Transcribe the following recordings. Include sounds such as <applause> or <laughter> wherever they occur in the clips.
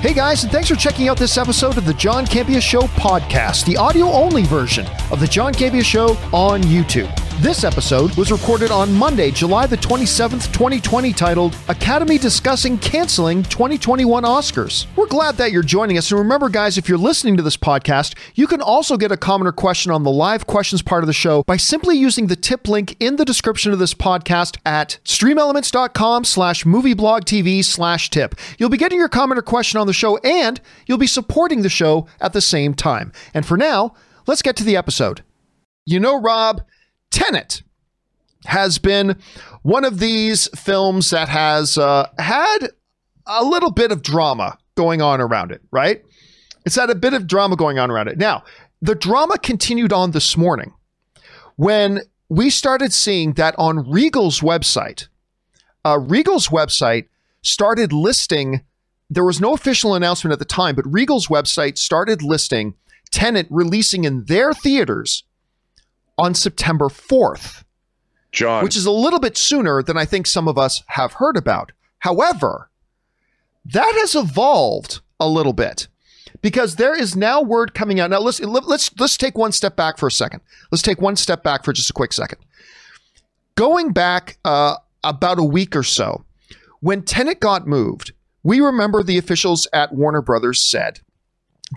Hey guys, and thanks for checking out this episode of the John Campea Show podcast, the audio only version of the John Campea Show on YouTube. This episode was recorded on Monday, July the 27th, 2020, titled Academy Discussing Canceling 2021 Oscars. We're glad that you're joining us. And remember, guys, if you're listening to this podcast, you can also get a comment or question on the live questions part of the show by simply using the tip link in the description of this podcast at streamelements.com slash movieblogtv slash tip. You'll be getting your comment or question on the show, and you'll be supporting the show at the same time. And for now, let's get to the episode. You know, Rob, Tenet has been one of these films that has uh, had a little bit of drama going on around it, right? It's had a bit of drama going on around it. Now, the drama continued on this morning when we started seeing that on Regal's website, uh, Regal's website started listing, there was no official announcement at the time, but Regal's website started listing Tenet releasing in their theaters on September 4th. John. Which is a little bit sooner than I think some of us have heard about. However, that has evolved a little bit because there is now word coming out. Now let's let's let's take one step back for a second. Let's take one step back for just a quick second. Going back uh, about a week or so, when Tenet got moved, we remember the officials at Warner Brothers said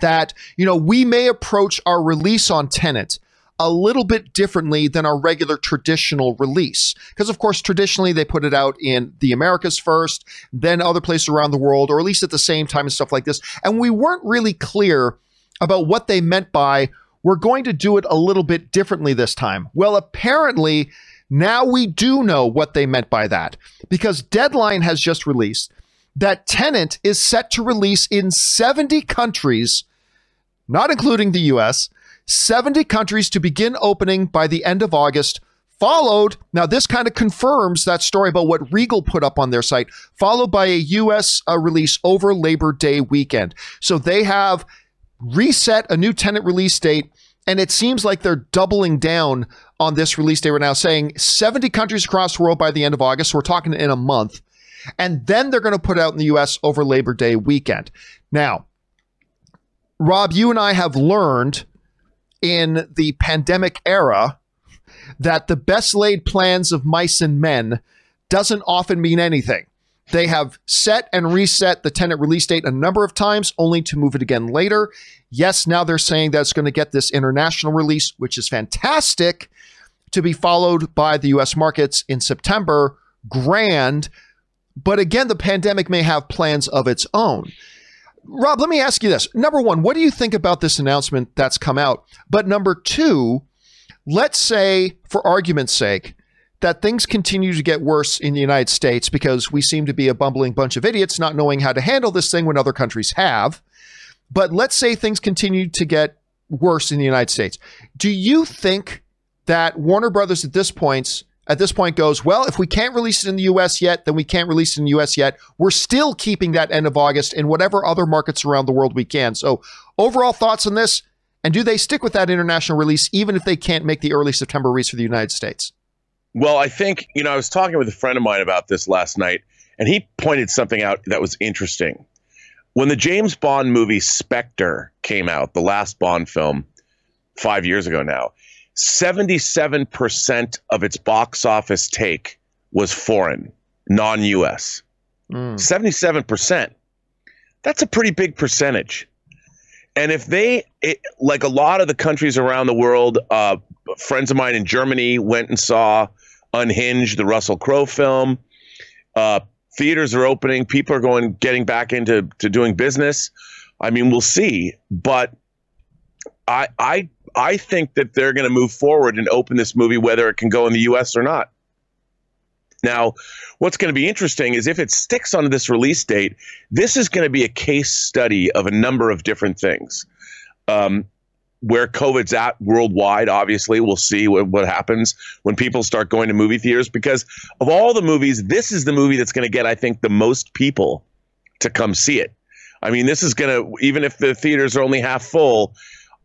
that you know we may approach our release on Tenet a little bit differently than our regular traditional release. Because, of course, traditionally they put it out in the Americas first, then other places around the world, or at least at the same time and stuff like this. And we weren't really clear about what they meant by we're going to do it a little bit differently this time. Well, apparently, now we do know what they meant by that because Deadline has just released that Tenet is set to release in 70 countries, not including the US 70 countries to begin opening by the end of August. Followed, now this kind of confirms that story about what Regal put up on their site, followed by a US uh, release over Labor Day weekend. So they have reset a new Tenet release date, and it seems like they're doubling down on this release date right now, saying 70 countries across the world by the end of August. So we're talking in a month. And then they're going to put out in the US over Labor Day weekend. Now, Rob, you and I have learned in the pandemic era that the best laid plans of mice and men doesn't often mean anything. They have set and reset the Tenet release date a number of times, only to move it again later. Yes, now they're saying that it's going to get this international release, which is fantastic, to be followed by the US markets in September. Grand. But again, the pandemic may have plans of its own. Rob, let me ask you this. Number one, what do you think about this announcement that's come out? But number two, let's say, for argument's sake, that things continue to get worse in the United States because we seem to be a bumbling bunch of idiots not knowing how to handle this thing when other countries have. But let's say things continue to get worse in the United States. Do you think that Warner Brothers at this point at this point goes, well, if we can't release it in the US yet, then we can't release it in the US yet. We're still keeping that end of August in whatever other markets around the world we can. So, overall thoughts on this? And do they stick with that international release even if they can't make the early September release for the United States? Well, I think, you know, I was talking with a friend of mine about this last night, and he pointed something out that was interesting. When the James Bond movie Spectre came out, the last Bond film, five years ago now, 77% of its box office take was foreign, non US. Mm. 77%. That's a pretty big percentage. And if they, it, like a lot of the countries around the world, uh, friends of mine in Germany went and saw Unhinged, the Russell Crowe film. Uh, theaters are opening. People are going, getting back into to doing business. I mean, we'll see. But I, I I think that they're going to move forward and open this movie whether it can go in the U.S. or not. Now, what's going to be interesting is if it sticks on this release date, this is going to be a case study of a number of different things. Um, where COVID's at worldwide, obviously, we'll see what, what happens when people start going to movie theaters. Because of all the movies, this is the movie that's going to get, I think, the most people to come see it. I mean, this is going to, even if the theaters are only half full,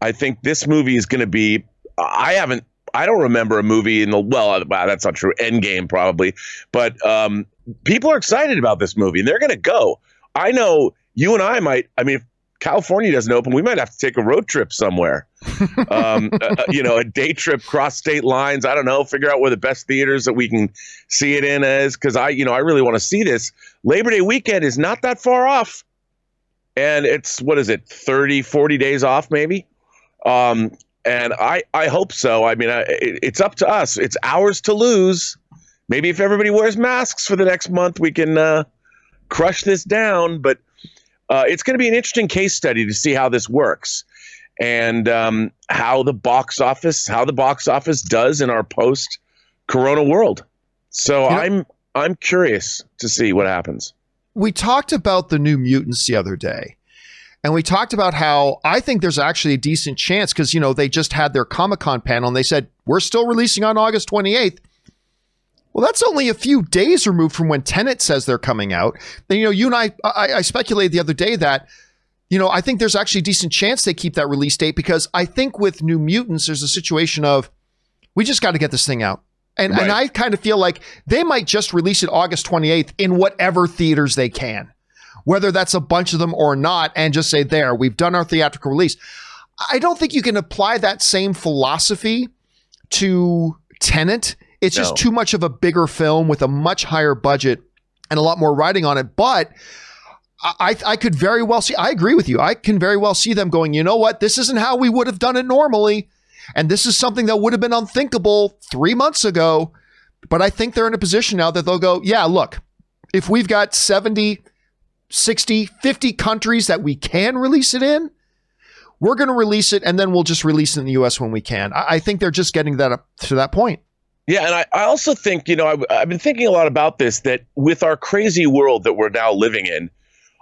I think this movie is going to be. I haven't. I don't remember a movie in the well. Uh, wow, that's not true. Endgame probably, but um, people are excited about this movie and they're going to go. I know you and I might. I mean, if California doesn't open, we might have to take a road trip somewhere. <laughs> um, uh, uh, you know, a day trip cross state lines. I don't know. Figure out where the best theaters that we can see it in is, because I, you know, I really want to see this. Labor Day weekend is not that far off, and it's what is it, 30, 40 days off, maybe. Um, and I, I hope so. I mean, I, it, it's up to us. It's ours to lose. Maybe if everybody wears masks for the next month, we can uh, crush this down. But uh, it's going to be an interesting case study to see how this works and um, how the box office how the box office does in our post corona world so i'm i'm curious to see what happens we talked about the new mutants the other day and we talked about how I think there's actually a decent chance because, you know, they just had their Comic Con panel and they said, we're still releasing on August 28th. Well, that's only a few days removed from when Tenet says they're coming out. Then, you know, you and I, I, I speculated the other day that, you know, I think there's actually a decent chance they keep that release date because I think with New Mutants, there's a situation of we just got to get this thing out. And, right. and I kind of feel like they might just release it August 28th in whatever theaters they can, whether that's a bunch of them or not, and just say, there, we've done our theatrical release. I don't think you can apply that same philosophy to Tenet it's no. just too much of a bigger film with a much higher budget and a lot more writing on it. But I, I could very well see, I agree with you. I can very well see them going, you know what? This isn't how we would have done it normally. And this is something that would have been unthinkable three months ago. But I think they're in a position now that they'll go, yeah, look, if we've got 70, 60, 50 countries that we can release it in, we're going to release it and then we'll just release it in the US when we can. I, I think they're just getting that up to that point. Yeah, and I, I also think, you know, I, I've been thinking a lot about this that with our crazy world that we're now living in,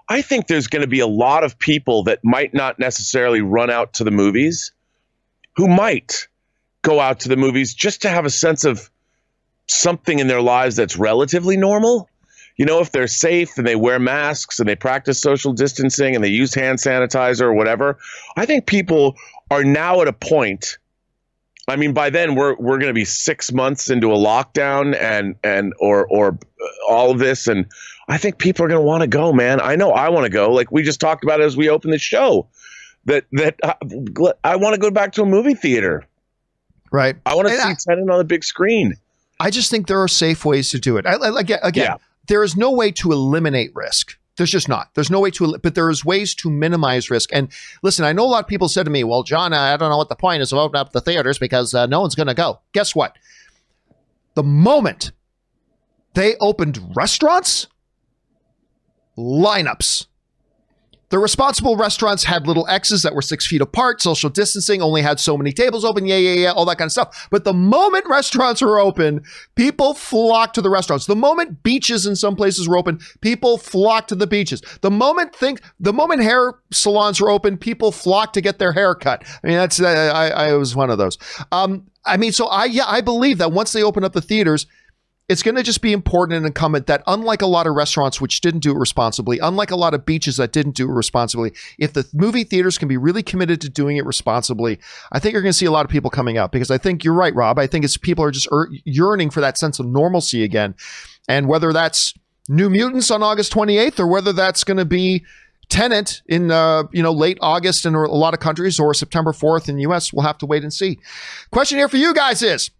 I think there's going to be a lot of people that might not necessarily run out to the movies who might go out to the movies just to have a sense of something in their lives that's relatively normal. You know, if they're safe and they wear masks and they practice social distancing and they use hand sanitizer or whatever, I think people are now at a point I mean, by then we're we're going to be six months into a lockdown and and or or all of this, and I think people are going to want to go, man. I know I want to go. Like we just talked about as we opened the show, that that I, uh, I want to go back to a movie theater. Right. I want to see I, Tenet on the big screen. I just think there are safe ways to do it. I, again, again, yeah. There is no way to eliminate risk. There's just not. There's no way to, but there's ways to minimize risk. And listen, I know a lot of people said to me, well, John, I don't know what the point is of opening up the theaters because uh, no one's going to go. Guess what? The moment they opened restaurants, lineups, the responsible restaurants had little X's that were six feet apart, social distancing, only had so many tables open, yeah, yeah, yeah, all that kind of stuff. But the moment restaurants were open, people flocked to the restaurants. The moment beaches in some places were open, people flocked to the beaches. The moment think, the moment hair salons were open, people flocked to get their hair cut. I mean, that's, uh, I, I was one of those. Um, I mean, so I, yeah, I believe that once they open up the theaters, it's going to just be important and incumbent that unlike a lot of restaurants which didn't do it responsibly, unlike a lot of beaches that didn't do it responsibly, if the movie theaters can be really committed to doing it responsibly, I think you're going to see a lot of people coming out because I think you're right, Rob. I think it's people are just yearning for that sense of normalcy again. And whether that's New Mutants on August 28th or whether that's going to be Tenet in uh, you know late August in a lot of countries or September 4th in the US, we'll have to wait and see. Question here for you guys is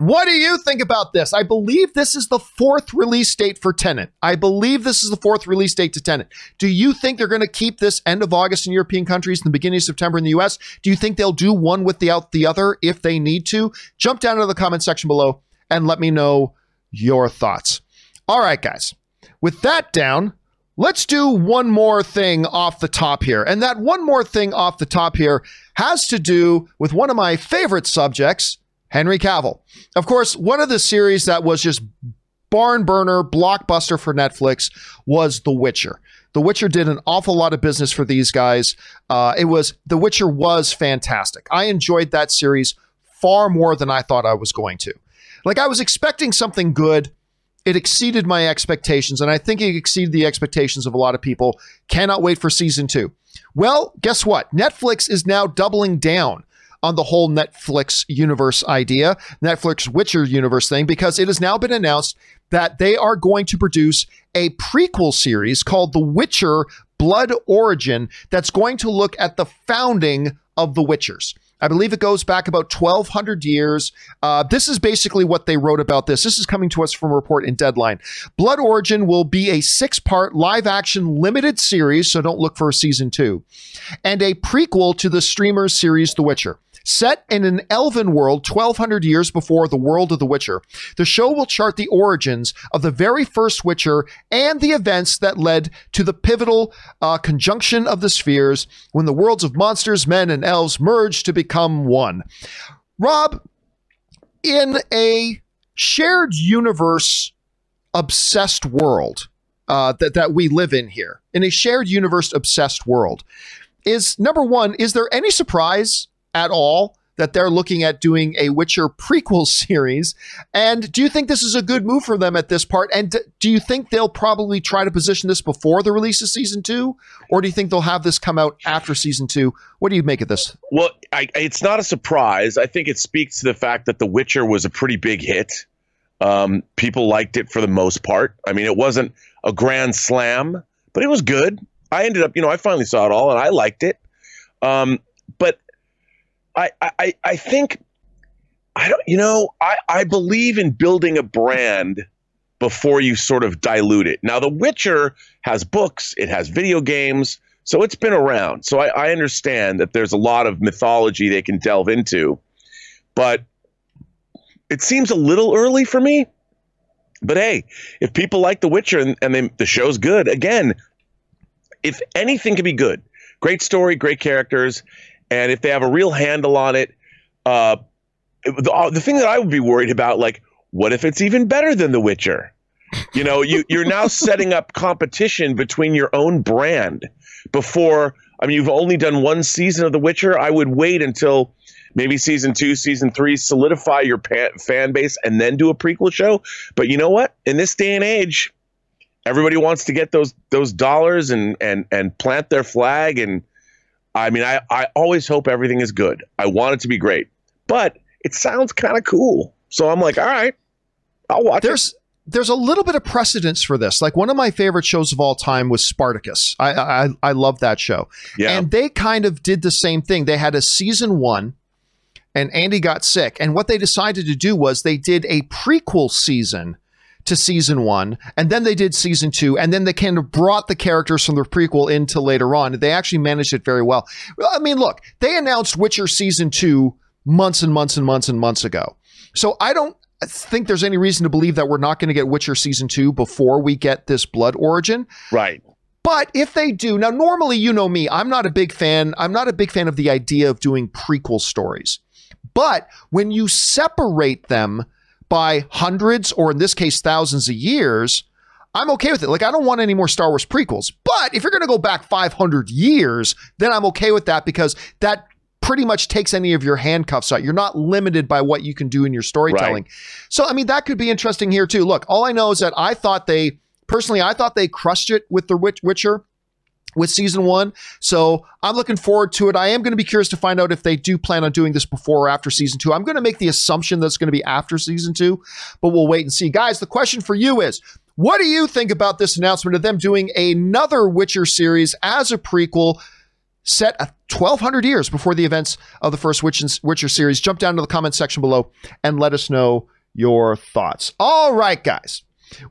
what do you think about this? I believe this is the fourth release date for Tenet. I believe this is the fourth release date to Tenet. Do you think they're going to keep this end of August in European countries and the beginning of September in the US? Do you think they'll do one without the other if they need to? Jump down into the comment section below and let me know your thoughts. All right, guys. With that down, let's do one more thing off the top here. And that one more thing off the top here has to do with one of my favorite subjects Henry Cavill. Of course, one of the series that was just barn burner, blockbuster for Netflix was The Witcher. The Witcher did an awful lot of business for these guys. Uh, it was The Witcher was fantastic. I enjoyed that series far more than I thought I was going to. Like I was expecting something good. It exceeded my expectations, and I think it exceeded the expectations of a lot of people. Cannot wait for season two. Well, guess what? Netflix is now doubling down on the whole Netflix universe idea, Netflix Witcher universe thing, because it has now been announced that they are going to produce a prequel series called The Witcher Blood Origin that's going to look at the founding of the Witchers. I believe it goes back about 1,200 years. Uh, this is basically what they wrote about this. This is coming to us from a report in Deadline. Blood Origin will be a six part live action limited series, so don't look for a season two, and a prequel to the streamer's series The Witcher. Set in an elven world 1200 years before the world of The Witcher, the show will chart the origins of the very first Witcher and the events that led to the pivotal uh, conjunction of the spheres when the worlds of monsters, men, and elves merged to become one. Rob, in a shared universe obsessed world uh, that, that we live in here, in a shared universe obsessed world, is number one, is there any surprise at all that they're looking at doing a Witcher prequel <laughs> series. And do you think this is a good move for them at this part? And do you think they'll probably try to position this before the release of season two? Or do you think they'll have this come out after season two? What do you make of this? Well, I, it's not a surprise. I think it speaks to the fact that The Witcher was a pretty big hit. Um, people liked it for the most part. I mean, it wasn't a grand slam, but it was good. I ended up, you know, I finally saw it all and I liked it. Um, but I, I, I think I don't, you know, I, I believe in building a brand before you sort of dilute it. Now, The Witcher has books, it has video games, so it's been around. So I, I understand that there's a lot of mythology they can delve into, but it seems a little early for me. But hey, if people like The Witcher and, and they, the show's good, again, if anything can be good, great story, great characters, and if they have a real handle on it, uh, the, uh, the thing that I would be worried about, like, what if it's even better than The Witcher? You know, you you're now <laughs> setting up competition between your own brand before. I mean, you've only done one season of The Witcher. I would wait until maybe season two, season three, solidify your pa- fan base, and then do a prequel show. But you know what? In this day and age, everybody wants to get those those dollars and and and plant their flag and I mean, I, I always hope everything is good. I want it to be great, but it sounds kind of cool. So I'm like, all right, I'll watch there's, it. There's a little bit of precedence for this. Like one of my favorite shows of all time was Spartacus. I I, I love that show. Yeah. And they kind of did the same thing. They had a season one, and Andy got sick. And what they decided to do was they did a prequel season to season one, and then they did season two, and then they kind of brought the characters from the prequel into later on. They actually managed it very well. I mean, look, they announced Witcher season two months and months and months and months ago. So I don't think there's any reason to believe that we're not going to get Witcher season two before we get this Blood Origin. Right. But if they do, now normally you know me, I'm not a big fan. I'm not a big fan of the idea of doing prequel stories. But when you separate them by hundreds or in this case thousands of years, I'm okay with it. Like I don't want any more Star Wars prequels. But if you're going to go back 500 years, then I'm okay with that because that pretty much takes any of your handcuffs out. You're not limited by what you can do in your storytelling. Right. So I mean that could be interesting here too. Look, all I know is that I thought they personally I thought they crushed it with the Witcher with season one. So I'm looking forward to it. I am going to be curious to find out if they do plan on doing this before or after season two. I'm going to make the assumption that's going to be after season two, but we'll wait and see. Guys, the question for you is what do you think about this announcement of them doing another Witcher series as a prequel? Set 1,200 years before the events of the first Witcher series. Jump down to the comment section below and let us know your thoughts. All right, guys.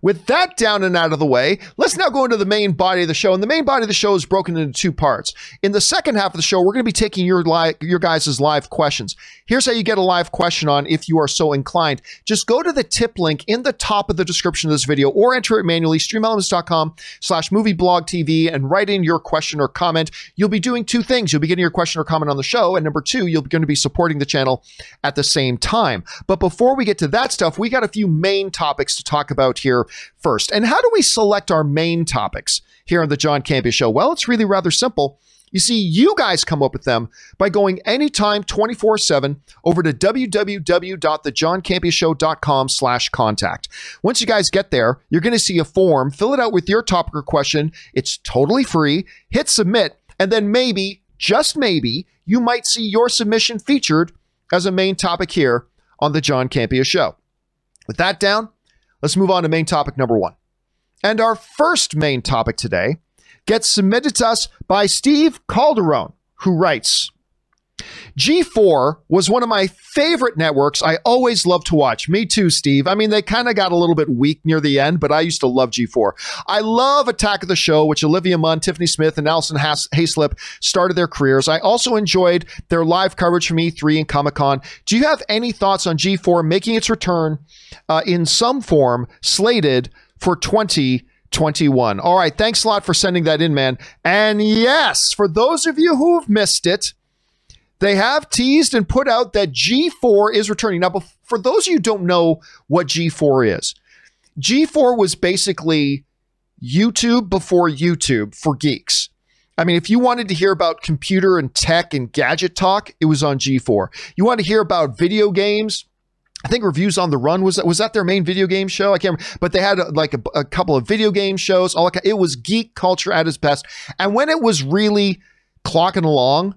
With that down and out of the way, let's now go into the main body of the show. And the main body of the show is broken into two parts. In the second half of the show, we're going to be taking your live, your guys' live questions. Here's how you get a live question on if you are so inclined. Just go to the tip link in the top of the description of this video or enter it manually, streamelements.com slash movieblog TV and write in your question or comment. You'll be doing two things. You'll be getting your question or comment on the show. And number two, you're going to be supporting the channel at the same time. But before we get to that stuff, we got a few main topics to talk about here here first. And how do we select our main topics here on the John Campea Show? Well, it's really rather simple. You see, you guys come up with them by going anytime 24-7 over to www.thejohncampeashow.com slash contact. Once you guys get there, you're going to see a form. Fill it out with your topic or question. It's totally free. Hit submit, and then maybe, just maybe, you might see your submission featured as a main topic here on the John Campea Show. With that down, Let's move on to main topic number one. And our first main topic today gets submitted to us by Steve Calderon, who writes G4 was one of my favorite networks I always loved to watch. Me too, Steve. I mean, they kind of got a little bit weak near the end, but I used to love G4. I love Attack of the Show, which Olivia Munn, Tiffany Smith, and Alison Has- Haislip started their careers. I also enjoyed their live coverage from E3 and Comic Con. Do you have any thoughts on G4 making its return uh, in some form slated for 2021? All right. Thanks a lot for sending that in, man. And yes, for those of you who've missed it, they have teased and put out that G4 is returning. Now, for those of you who don't know what G4 is, G4 was basically YouTube before YouTube for geeks. I mean, if you wanted to hear about computer and tech and gadget talk, it was on G4. You want to hear about video games, I think Reviews on the Run was that was that their main video game show? I can't remember, but they had uh, like a, a couple of video game shows. All it was geek culture at its best, and when it was really clocking along,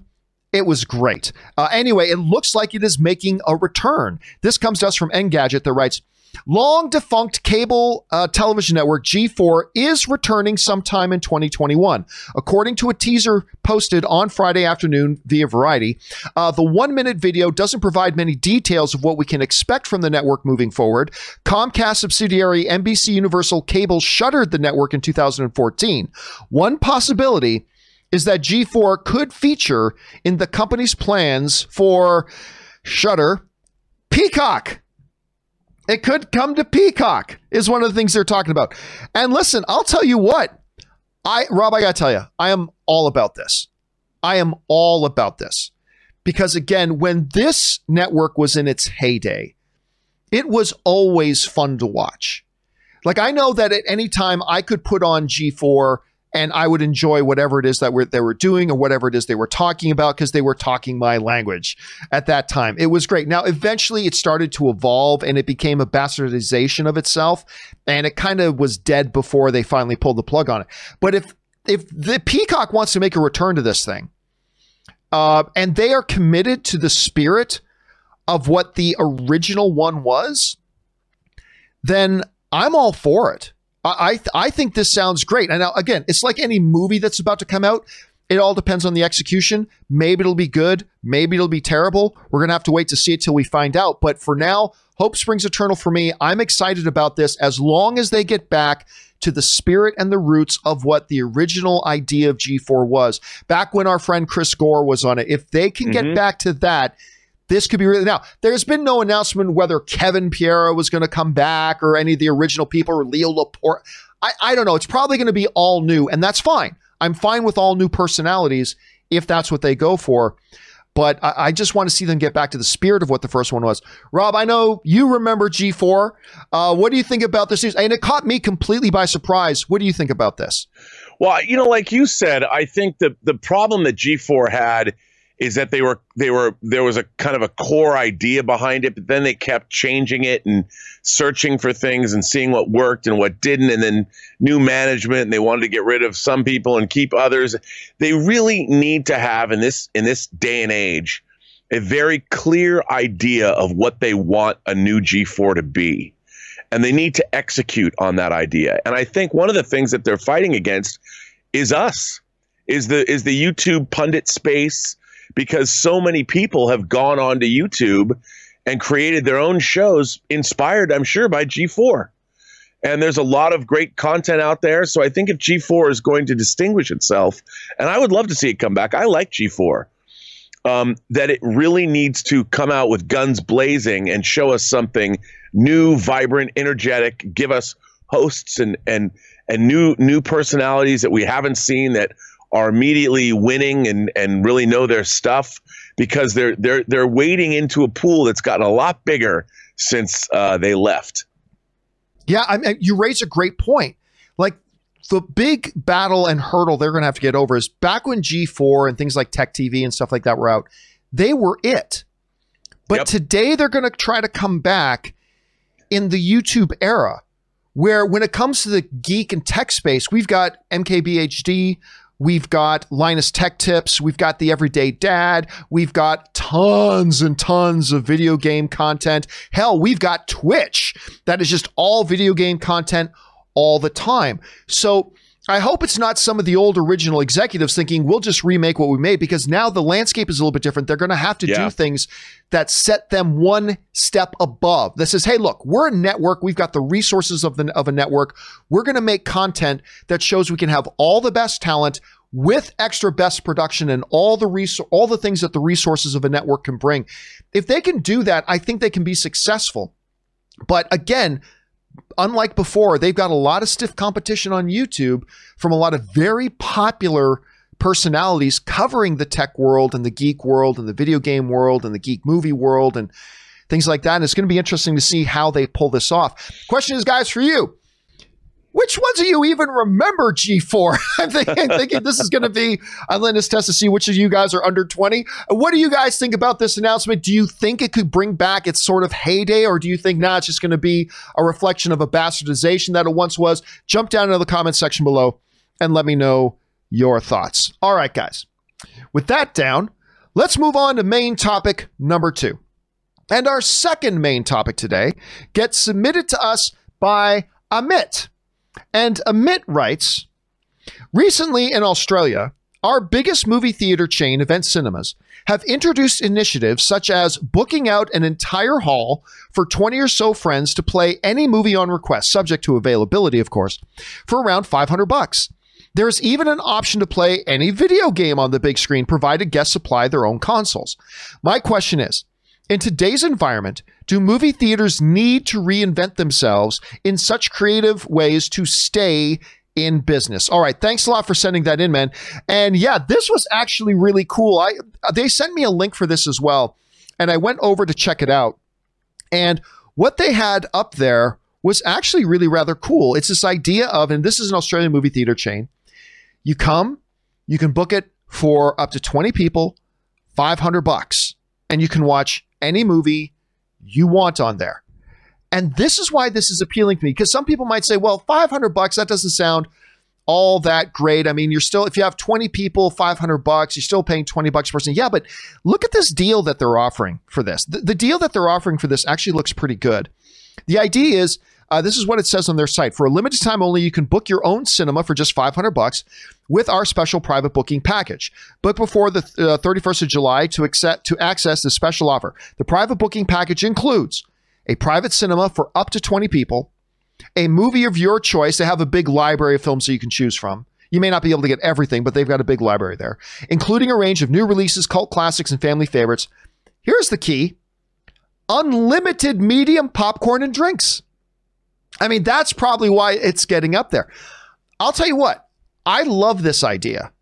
it was great. Uh, anyway, it looks like it is making a return. This comes to us from Engadget that writes, Long defunct cable uh, television network G4 is returning sometime in 2021. According to a teaser posted on Friday afternoon via Variety, uh, the one minute video doesn't provide many details of what we can expect from the network moving forward. Comcast subsidiary NBC Universal Cable shuttered the network in 2014. One possibility is that G4 could feature in the company's plans for Shutter Peacock. It could come to Peacock, is one of the things they're talking about. And listen, I'll tell you what, I Rob, I gotta tell you, I am all about this. I am all about this. Because again, when this network was in its heyday, it was always fun to watch. Like I know that at any time I could put on G4 and I would enjoy whatever it is that we're, they were doing or whatever it is they were talking about because they were talking my language at that time. It was great. Now, eventually it started to evolve and it became a bastardization of itself and it kind of was dead before they finally pulled the plug on it. But if, if the Peacock wants to make a return to this thing, uh, and they are committed to the spirit of what the original one was, then I'm all for it. I I think this sounds great. And now again, it's like any movie that's about to come out. It all depends on the execution. Maybe it'll be good. Maybe it'll be terrible. We're gonna have to wait to see it till we find out. But for now, hope springs eternal for me. I'm excited about this as long as they get back to the spirit and the roots of what the original idea of G4 was. Back when our friend Chris Gore was on it. If they can mm-hmm. get back to that, this could be really now. There's been no announcement whether Kevin Pereira was going to come back or any of the original people or Leo Laporte. I, I don't know. It's probably going to be all new, and that's fine. I'm fine with all new personalities if that's what they go for. But I, I, just want to see them get back to the spirit of what the first one was. Rob, I know you remember G4. Uh, what do you think about this news? And it caught me completely by surprise. What do you think about this? Well, you know, like you said, I think the the problem that G4 had is that they were they were there was a kind of a core idea behind it, but then they kept changing it and searching for things and seeing what worked and what didn't, and then new management and they wanted to get rid of some people and keep others. They really need to have in this in this day and age a very clear idea of what they want a new G4 to be. And they need to execute on that idea. And I think one of the things that they're fighting against is us. Is the is the YouTube pundit space because so many people have gone onto YouTube and created their own shows inspired, I'm sure, by G4. And there's a lot of great content out there. So I think if G4 is going to distinguish itself, and I would love to see it come back, I like G4, um, that it really needs to come out with guns blazing and show us something new, vibrant, energetic, give us hosts and, and, and new, new personalities that we haven't seen that are immediately winning and and really know their stuff because they're they're they're wading into a pool that's gotten a lot bigger since uh, they left. Yeah, I mean, you raise a great point. Like the big battle and hurdle they're going to have to get over is back when G4 and things like Tech TV and stuff like that were out, they were it. But yep. today they're going to try to come back in the YouTube era where when it comes to the geek and tech space, we've got MKBHD, We've got Linus Tech Tips. We've got The Everyday Dad. We've got tons and tons of video game content. Hell, we've got Twitch that is just all video game content all the time. So I hope it's not some of the old original executives thinking we'll just remake what we made because now the landscape is a little bit different. They're going to have to Yeah. do things that set them one step above. That says, "Hey, look, we're a network. We've got the resources of the of a network. We're going to make content that shows we can have all the best talent with extra best production and all the res- all the things that the resources of a network can bring. If they can do that, I think they can be successful. But again, unlike before, they've got a lot of stiff competition on YouTube from a lot of very popular personalities covering the tech world and the geek world and the video game world and the geek movie world and things like that. And it's going to be interesting to see how they pull this off. Question is, guys, for you. Which ones do you even remember G4? <laughs> I'm thinking, thinking this is going to be a litmus test to see which of you guys are under 20. What do you guys think about this announcement? Do you think it could bring back its sort of heyday, or do you think, nah, it's just going to be a reflection of a bastardization that it once was? Jump down into the comment section below and let me know your thoughts. All right, guys. With that down, let's move on to main topic number two. And our second main topic today gets submitted to us by Amit. And Amit writes Recently in Australia, our biggest movie theater chain, Event Cinemas, have introduced initiatives such as booking out an entire hall for 20 or so friends to play any movie on request, subject to availability, of course, for around 500 bucks. There's even an option to play any video game on the big screen, provided guests supply their own consoles. My question is in today's environment, do movie theaters need to reinvent themselves in such creative ways to stay in business? All right, thanks a lot for sending that in, man. And yeah, this was actually really cool. I they sent me a link for this as well, and I went over to check it out. And what they had up there was actually really rather cool. It's this idea of, and this is an Australian movie theater chain. You come, you can book it for up to 20 people, 500 bucks, and you can watch any movie you want on there. And this is why this is appealing to me because some people might say, well, 500 bucks, that doesn't sound all that great. I mean, you're still, if you have 20 people, 500 bucks, you're still paying 20 bucks per person. Yeah, but look at this deal that they're offering for this. The, the deal that they're offering for this actually looks pretty good. The idea is, uh, this is what it says on their site. For a limited time only, you can book your own cinema for just 500 bucks with our special private booking package. Book before the uh, 31st of July to accept to access this special offer. The private booking package includes a private cinema for up to 20 people, a movie of your choice. They have a big library of films that you can choose from. You may not be able to get everything, but they've got a big library there, including a range of new releases, cult classics, and family favorites. Here's the key unlimited medium popcorn and drinks. I mean, that's probably why it's getting up there. I'll tell you what, I love this idea.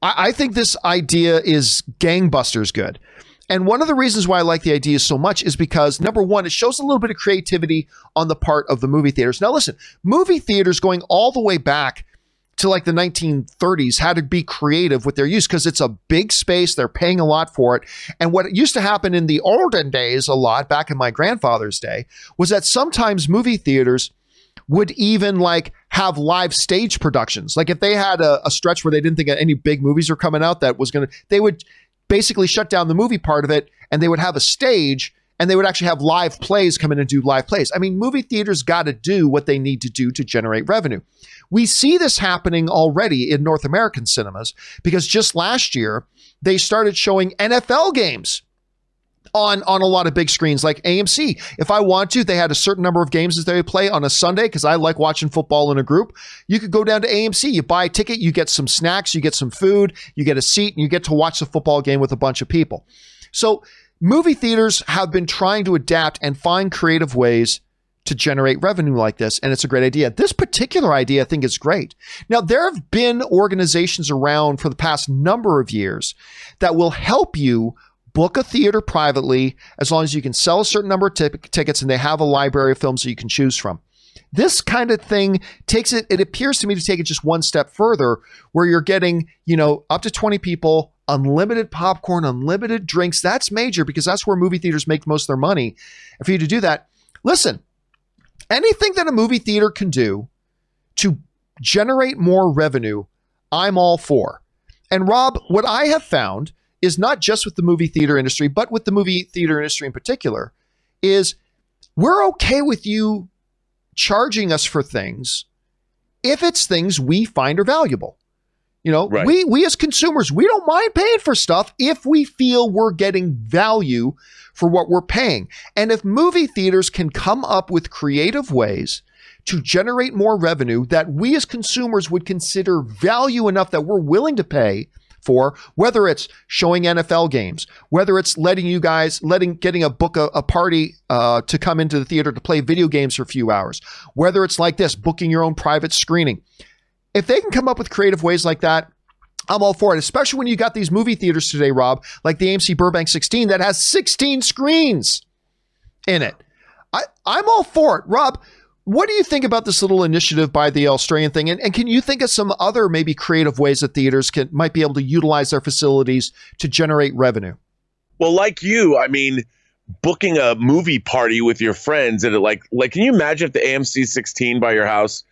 I, I think this idea is gangbusters good. And one of the reasons why I like the idea so much is because number one, it shows a little bit of creativity on the part of the movie theaters. Now, listen, movie theaters going all the way back to like the 1930s had to be creative with their use because it's a big space. They're paying a lot for it. And what used to happen in the olden days, a lot back in my grandfather's day, was that sometimes movie theaters would even like have live stage productions. Like if they had a, a stretch where they didn't think any big movies were coming out that was going to, they would basically shut down the movie part of it and they would have a stage and they would actually have live plays come in and do live plays. I mean, movie theaters got to do what they need to do to generate revenue. We see this happening already in North American cinemas because just last year they started showing NFL games on on a lot of big screens like AMC. If I want to, they had a certain number of games that they play on a Sunday because I like watching football in a group. You could go down to AMC, you buy a ticket, you get some snacks, you get some food, you get a seat, and you get to watch the football game with a bunch of people. So movie theaters have been trying to adapt and find creative ways to generate revenue like this, and it's a great idea. This particular idea, I think, is great. Now, there have been organizations around for the past number of years that will help you book a theater privately as long as you can sell a certain number of t- tickets and they have a library of films that you can choose from. This kind of thing takes it, it appears to me to take it just one step further where you're getting, you know, up to 20 people, unlimited popcorn, unlimited drinks. That's major because that's where movie theaters make most of their money. And for you to do that, listen, anything that a movie theater can do to generate more revenue, I'm all for. And Rob, what I have found is not just with the movie theater industry, but with the movie theater industry in particular, is we're okay with you charging us for things if it's things we find are valuable. You know, Right. we we as consumers, we don't mind paying for stuff if we feel we're getting value for what we're paying. And if movie theaters can come up with creative ways to generate more revenue that we as consumers would consider value enough that we're willing to pay for, whether it's showing NFL games, whether it's letting you guys, letting, getting a book, a, a party uh, to come into the theater to play video games for a few hours, whether it's like this, booking your own private screening. If they can come up with creative ways like that, I'm all for it, especially when you got these movie theaters today, Rob, like the AMC Burbank 16 that has 16 screens in it. I, I'm all for it. Rob, what do you think about this little initiative by the Australian thing? And, and can you think of some other maybe creative ways that theaters can might be able to utilize their facilities to generate revenue? Well, like you, I mean, booking a movie party with your friends and like like can you imagine if the AMC 16 by your house,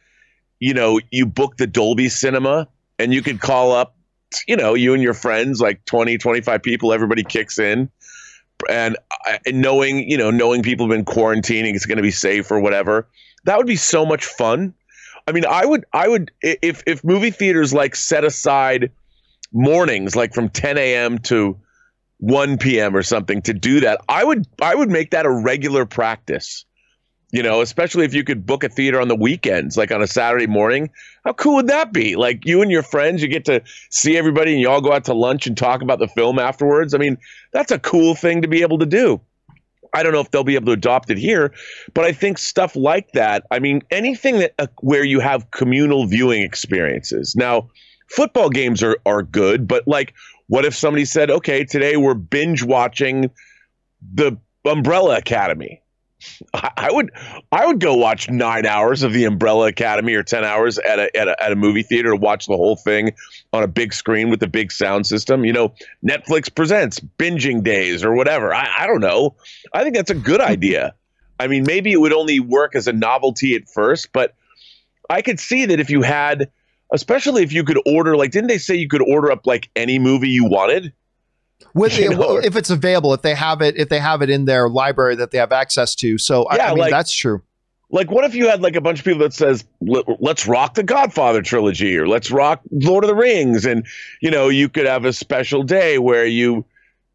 you know, you book the Dolby Cinema and you could call up, you know, you and your friends like 20, 25 people, everybody kicks in. And, uh, and knowing, you know, knowing people have been quarantining, it's going to be safe or whatever. That would be so much fun. I mean, I would, I would, if if movie theaters like set aside mornings, like from 10 a.m. to 1 p.m. or something to do that, I would I would make that a regular practice. You know, especially if you could book a theater on the weekends, like on a Saturday morning. How cool would that be? Like you and your friends, you get to see everybody and you all go out to lunch and talk about the film afterwards. I mean, that's a cool thing to be able to do. I don't know if they'll be able to adopt it here, but I think stuff like that. I mean, anything that uh, where you have communal viewing experiences. Now, football games are are good, but like, what if somebody said, "Okay, today we're binge watching the Umbrella Academy"? <laughs> I, would I would go watch nine hours of the Umbrella Academy or ten hours at a, at a at a movie theater to watch the whole thing on a big screen with a big sound system. You know, Netflix presents binging days or whatever. I, I don't know. I think that's a good <laughs> idea. I mean, maybe it would only work as a novelty at first, but I could see that if you had, especially if you could order, like, didn't they say you could order up like any movie you wanted? With <laughs> You know- if it's available, if they have it, if they have it in their library that they have access to. So I, Yeah, I mean like- that's true. Like, what if you had like a bunch of people that says, "Let's rock the Godfather trilogy" or "Let's rock Lord of the Rings," and you know, you could have a special day where you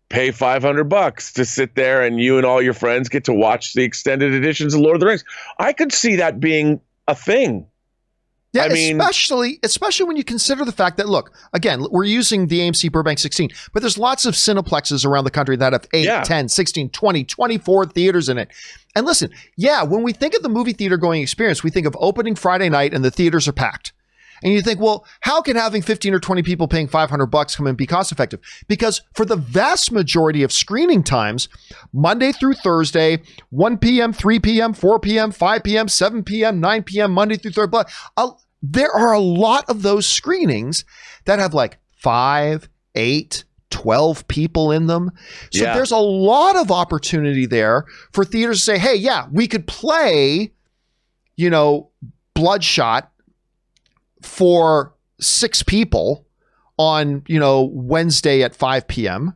pay 500 bucks to sit there and you and all your friends get to watch the extended editions of Lord of the Rings. I could see that being a thing. Yeah, I mean- especially especially when you consider the fact that look, again, we're using the AMC Burbank 16, but there's lots of cineplexes around the country that have 8, Yeah. 10, 16, 20, 24 theaters in it. And listen, yeah, when we think of the movie theater going experience, we think of opening Friday night and the theaters are packed. And you think, well, how can having 15 or 20 people paying 500 bucks come and be cost effective? Because for the vast majority of screening times, Monday through Thursday, 1 p.m., 3 p.m., 4 p.m., 5 p.m., 7 p.m., 9 p.m., Monday through Thursday, blah, there are a lot of those screenings that have like five, eight, 12 people in them. So Yeah. there's a lot of opportunity there for theaters to say, hey, yeah, we could play, you know, Bloodshot for six people on, you know, Wednesday at 5 p.m.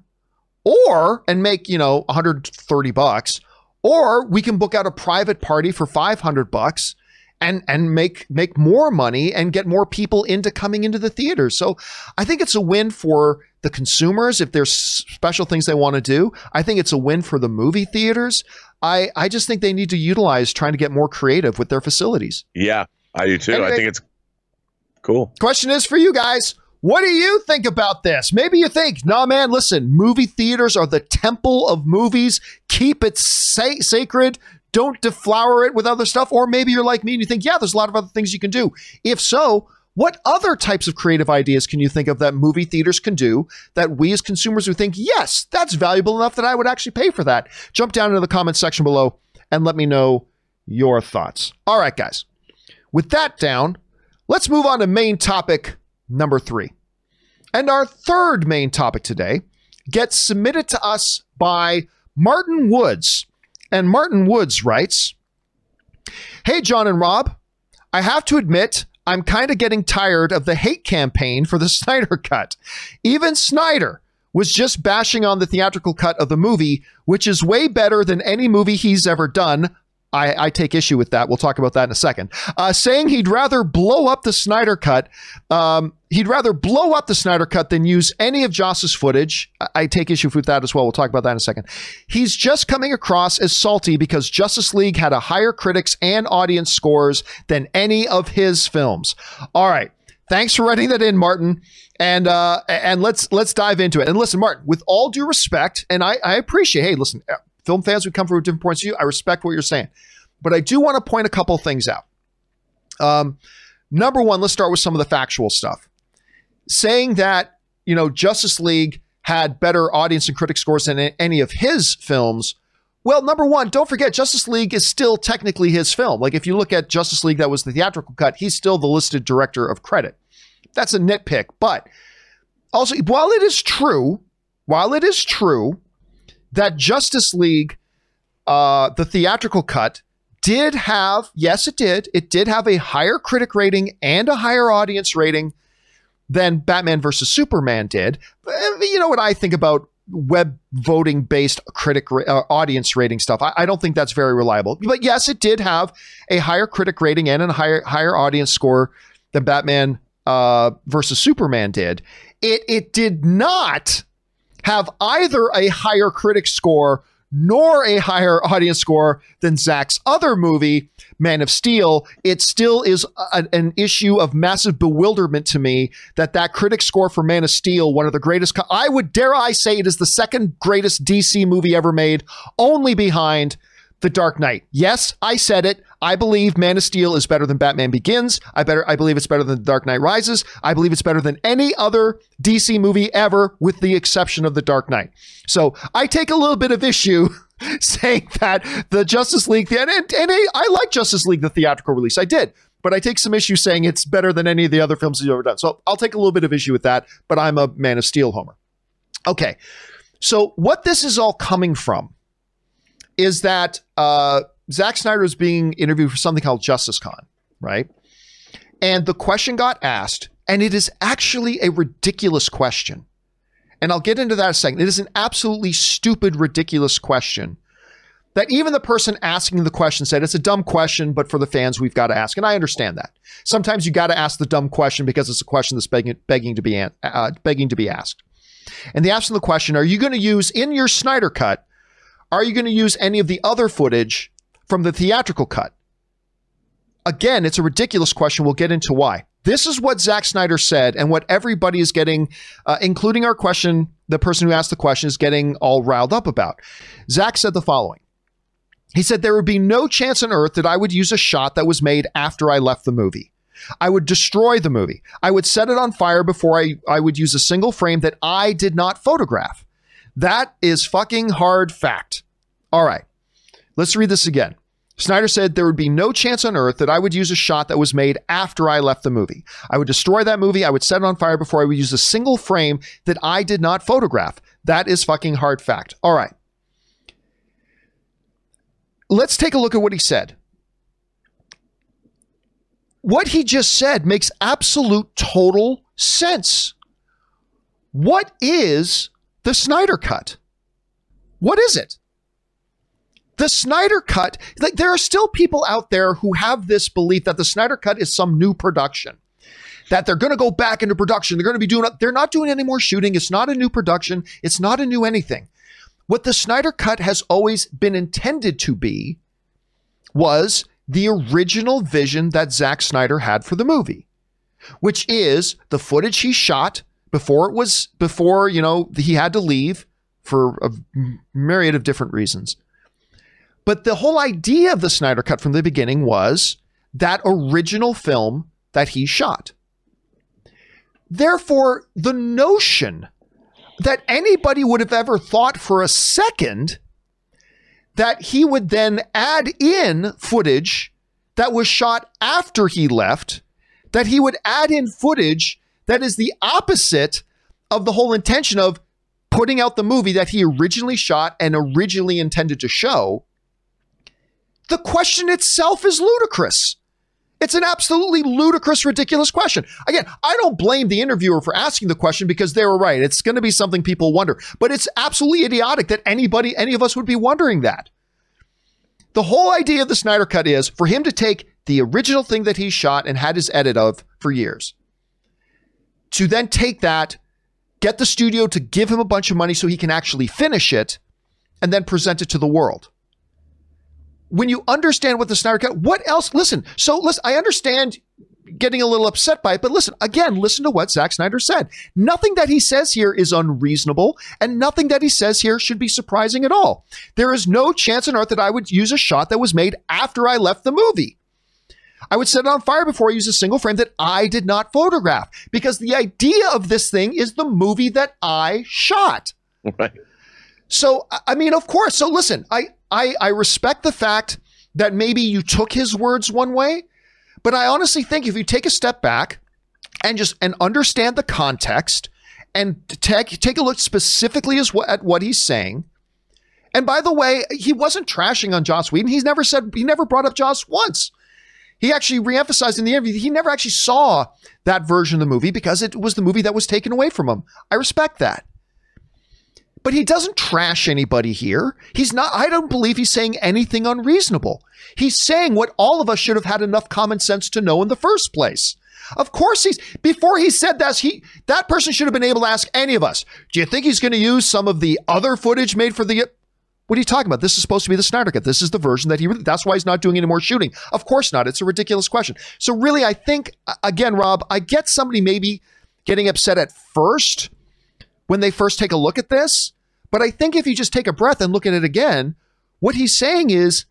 or, and make, you know, 130 bucks, or we can book out a private party for 500 bucks and and make make more money and get more people into coming into the theater. So I think it's a win for the consumers if there's special things they want to do. I think it's a win for the movie theaters. I I just think they need to utilize trying to get more creative with their facilities. Yeah, I do too. Anyway. I think it's cool. Question is for you guys. What do you think about this? Maybe you think, nah, man, listen, movie theaters are the temple of movies. Keep it sa- sacred. Don't deflower it with other stuff. Or maybe you're like me and you think, yeah, there's a lot of other things you can do. If so, what other types of creative ideas can you think of that movie theaters can do that we as consumers would think, yes, that's valuable enough that I would actually pay for that? Jump down into the comments section below and let me know your thoughts. All right, guys. With that down, let's move on to main topic number three. And our third main topic today gets submitted to us by Martin Woods. And Martin Woods writes Hey, John and Rob, I have to admit, I'm kind of getting tired of the hate campaign for the <laughs> Snyder Cut. Even Snyder was just bashing on the theatrical cut of the movie, which is way better than any movie he's ever done. I, I, take issue with that. We'll talk about that in a second. Uh, saying he'd rather blow up the Snyder Cut, um, he'd rather blow up the Snyder Cut than use any of Joss's footage. I, I, take issue with that as well. We'll talk about that in a second. He's just coming across as salty because Justice League had a higher critics and audience scores than any of his films. All right. Thanks for writing that in, Martin. And uh, and let's let's dive into it. And listen, Martin, with all due respect, and I, I appreciate, hey, listen, film fans would come from different points of view. I respect what you're saying. But I do want to point a couple things out. Um, number one, let's start with some of the factual stuff. Saying that, you know, Justice League had better audience and critic scores than any of his films. Well, number one, don't forget, Justice League is still technically his film. Like, if you look at Justice League, that was the theatrical cut, he's still the listed director of credit. That's a nitpick. But also, while it is true, while it is true that Justice League, uh, the theatrical cut, did have, yes, it did. It did have a higher critic rating and a higher audience rating than Batman versus Superman did. You know what I think about web voting based critic uh, audience rating stuff. I, I, don't think that's very reliable. But yes, it did have a higher critic rating and a higher higher audience score than Batman uh, versus Superman did. It it did not have either a higher critic score nor a higher audience score than Zack's other movie, Man of Steel, it still is a, an issue of massive bewilderment to me that that critic score for Man of Steel, one of the greatest, co- I would dare I say it is the second greatest DC movie ever made, only behind The Dark Knight. Yes, I said it. I believe Man of Steel is better than Batman Begins. I better I believe it's better than The Dark Knight Rises. I believe it's better than any other DC movie ever, with the exception of The Dark Knight. So I take a little bit of issue <laughs> saying that the Justice League and, and, and I like Justice League the theatrical release. I did. But I take some issue saying it's better than any of the other films he's ever done. So I'll take a little bit of issue with that, but I'm a Man of Steel homer. Okay. So what this is all coming from is that uh, Zack Snyder is being interviewed for something called Justice Con, right? And the question got asked, and it is actually a ridiculous question. And I'll get into that in a second. It is an absolutely stupid, ridiculous question that even the person asking the question said it's a dumb question, but for the fans, we've got to ask. And I understand that. Sometimes you got to ask the dumb question because it's a question that's begging, begging to be uh, begging to be asked. And they asked the question: Are you going to use in your Snyder cut? Are you going to use any of the other footage from the theatrical cut? Again, it's a ridiculous question. We'll get into why. This is what Zack Snyder said, and what everybody is getting, uh, including our question, the person who asked the question is getting all riled up about. Zack said the following He said, There would be no chance on earth that I would use a shot that was made after I left the movie. I would destroy the movie. I would set it on fire before I, I would use a single frame that I did not photograph. That is fucking hard fact. All right. Let's read this again. Snyder said there would be no chance on earth that I would use a shot that was made after I left the movie. I would destroy that movie. I would set it on fire before I would use a single frame that I did not photograph. That is fucking hard fact. All right. Let's take a look at what he said. What he just said makes absolute total sense. What is the Snyder Cut? What is it? The Snyder Cut, like there are still people out there who have this belief that the Snyder Cut is some new production. That they're going to go back into production. They're going to be doing, they're not doing any more shooting. It's not a new production. It's not a new anything. What the Snyder Cut has always been intended to be was the original vision that Zack Snyder had for the movie, which is the footage he shot before it was, before, you know, he had to leave for a myriad of different reasons. But the whole idea of the Snyder Cut from the beginning was that original film that he shot. Therefore, the notion that anybody would have ever thought for a second that he would then add in footage that was shot after he left, that he would add in footage that is the opposite of the whole intention of putting out the movie that he originally shot and originally intended to show the question itself is ludicrous. It's an absolutely ludicrous, ridiculous question. Again, I don't blame the interviewer for asking the question because they were right. It's going to be something people wonder, but it's absolutely idiotic that anybody, any of us would be wondering that. The whole idea of the Snyder Cut is for him to take the original thing that he shot and had his edit of for years, to then take that, get the studio to give him a bunch of money so he can actually finish it, and then present it to the world. When you understand what the Snyder Cut, what else? Listen, so listen, I understand getting a little upset by it. But listen, again, listen to what Zack Snyder said. Nothing that he says here is unreasonable, and nothing that he says here should be surprising at all. There is no chance on earth that I would use a shot that was made after I left the movie. I would set it on fire before I use a single frame that I did not photograph because the idea of this thing is the movie that I shot. Right. So, I mean, of course. So listen, I, I, I respect the fact that maybe you took his words one way, but I honestly think if you take a step back and just and understand the context and take take a look specifically as what, at what he's saying. And by the way, he wasn't trashing on Joss Whedon. He's never said he never brought up Joss once. He actually reemphasized in the interview he never actually saw that version of the movie because it was the movie that was taken away from him. I respect that. But he doesn't trash anybody here. He's not, I don't believe he's saying anything unreasonable. He's saying what all of us should have had enough common sense to know in the first place. Of course he's before he said that he that person should have been able to ask any of us. Do you think he's going to use some of the other footage made for the what are you talking about? This is supposed to be the Snyder Cut. This is the version that he. That's why he's not doing any more shooting. Of course not. It's a ridiculous question. So really, I think again, Rob, I get somebody maybe getting upset at first when they first take a look at this, but I think if you just take a breath and look at it again, what he's saying is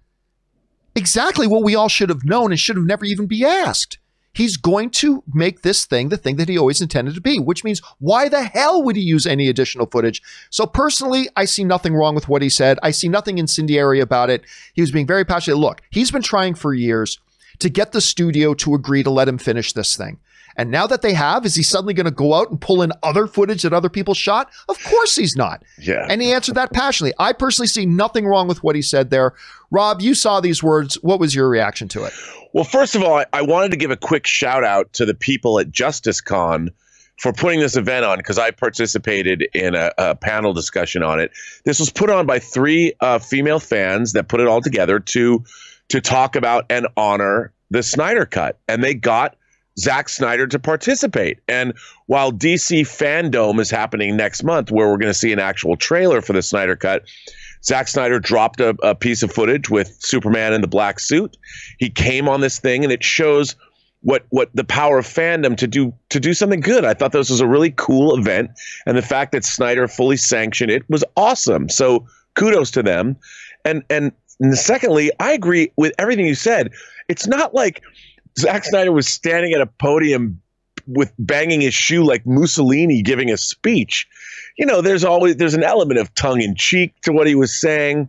exactly what we all should have known and should have never even be asked. He's going to make this thing the thing that he always intended to be, which means why the hell would he use any additional footage? So personally, I see nothing wrong with what he said. I see nothing incendiary about it. He was being very passionate. Look, he's been trying for years to get the studio to agree to let him finish this thing. And now that they have, is he suddenly going to go out and pull in other footage that other people shot? Of course he's not. Yeah. And he answered that passionately. I personally see nothing wrong with what he said there. Rob, you saw these words. What was your reaction to it? Well, first of all, I, I wanted to give a quick shout out to the people at JusticeCon for putting this event on because I participated in a, a, panel discussion on it. This was put on by three uh, female fans that put it all together to to talk about and honor the Snyder Cut, and they got Zack Snyder to participate. And while DC Fandom is happening next month, where we're going to see an actual trailer for the Snyder Cut, Zack Snyder dropped a, a, piece of footage with Superman in the black suit. He came on this thing, and it shows what what the power of fandom to do to do something good. I thought this was a really cool event, and the fact that Snyder fully sanctioned it was awesome. So kudos to them. And and, and secondly, I agree with everything you said. It's not like Zack Snyder was standing at a podium with banging his shoe like Mussolini giving a speech. You know, there's always there's an element of tongue in cheek to what he was saying.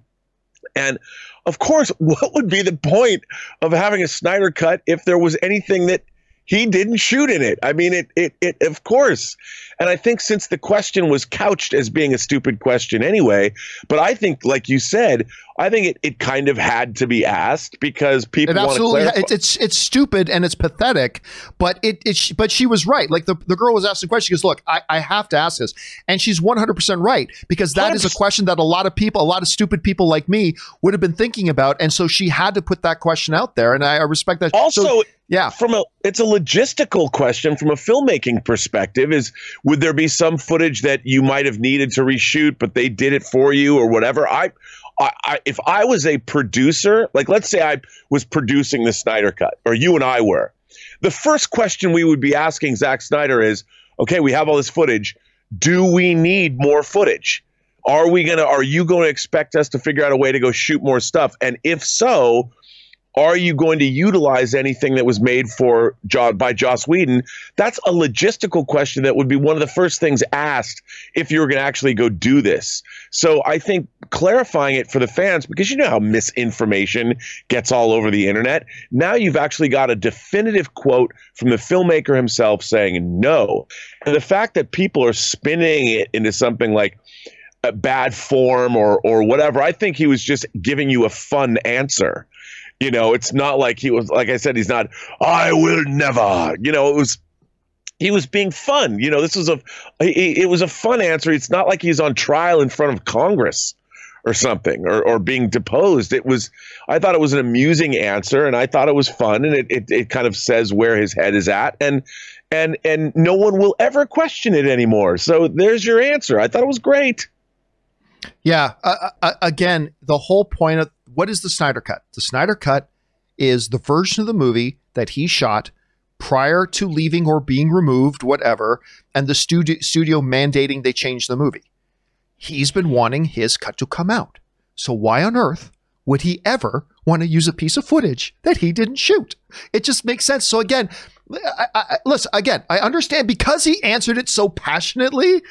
And of course, <laughs> what would be the point of having a Snyder cut if there was anything that he didn't shoot in it? I mean, it, it, it, of course. And I think since the question was couched as being a stupid question anyway, but I think, like you said, I think it, it kind of had to be asked because people it absolutely it's, it's it's stupid and it's pathetic, but it, it but she was right. Like the, the girl was asked the question, she goes, "Look, I, I have to ask this," and she's one hundred percent right because that 100%. is a question that a lot of people, a lot of stupid people like me, would have been thinking about, and so she had to put that question out there, and I, I respect that. Also, so, yeah, from a it's a logistical question from a filmmaking perspective. Is would there be some footage that you might have needed to reshoot, but they did it for you or whatever? I I, I, if I was a producer, like let's say I was producing the Snyder Cut, or you and I were, the first question we would be asking Zack Snyder is, okay, we have all this footage. Do we need more footage? Are we gonna? Are you going to expect us to figure out a way to go shoot more stuff? And if so, are you going to utilize anything that was made for by Joss Whedon? That's a logistical question that would be one of the first things asked if you were going to actually go do this. So I think clarifying it for the fans, because you know how misinformation gets all over the internet. Now you've actually got a definitive quote from the filmmaker himself saying no. And the fact that people are spinning it into something like, a bad form or or whatever. I think he was just giving you a fun answer. You know, it's not like he was, like I said, he's not, I will never. You know, it was, he was being fun. You know, this was a, it was a fun answer. It's not like he's on trial in front of Congress or something or, or being deposed. It was I thought it was an amusing answer and I thought it was fun and it, it, it kind of says where his head is at and and and no one will ever question it anymore. So there's your answer. I thought it was great. Yeah. Uh, uh, again, the whole point of what is the Snyder Cut? The Snyder Cut is the version of the movie that he shot prior to leaving or being removed, whatever, and the studio, studio mandating they change the movie. He's been wanting his cut to come out. So why on earth would he ever want to use a piece of footage that he didn't shoot? It just makes sense. So again, I, I, listen, again, I understand because he answered it so passionately.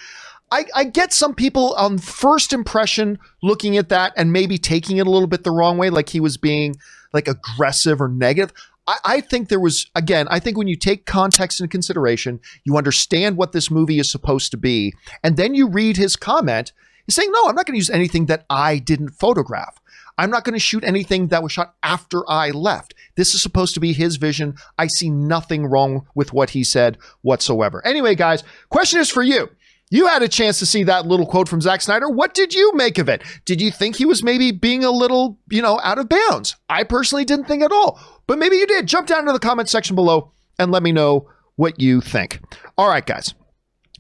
I, I, get some people on first impression looking at that and maybe taking it a little bit the wrong way, like he was being like aggressive or negative. I, I think there was, again, I think when you take context into consideration, you understand what this movie is supposed to be, and then you read his comment, he's saying, no, I'm not going to use anything that I didn't photograph. I'm not going to shoot anything that was shot after I left. This is supposed to be his vision. I see nothing wrong with what he said whatsoever. Anyway, guys, question is for you. You had a chance to see that little quote from Zack Snyder. What did you make of it? Did you think he was maybe being a little, you know, out of bounds? I personally didn't think at all, but maybe you did. Jump down to the comment section below and let me know what you think. All right, guys.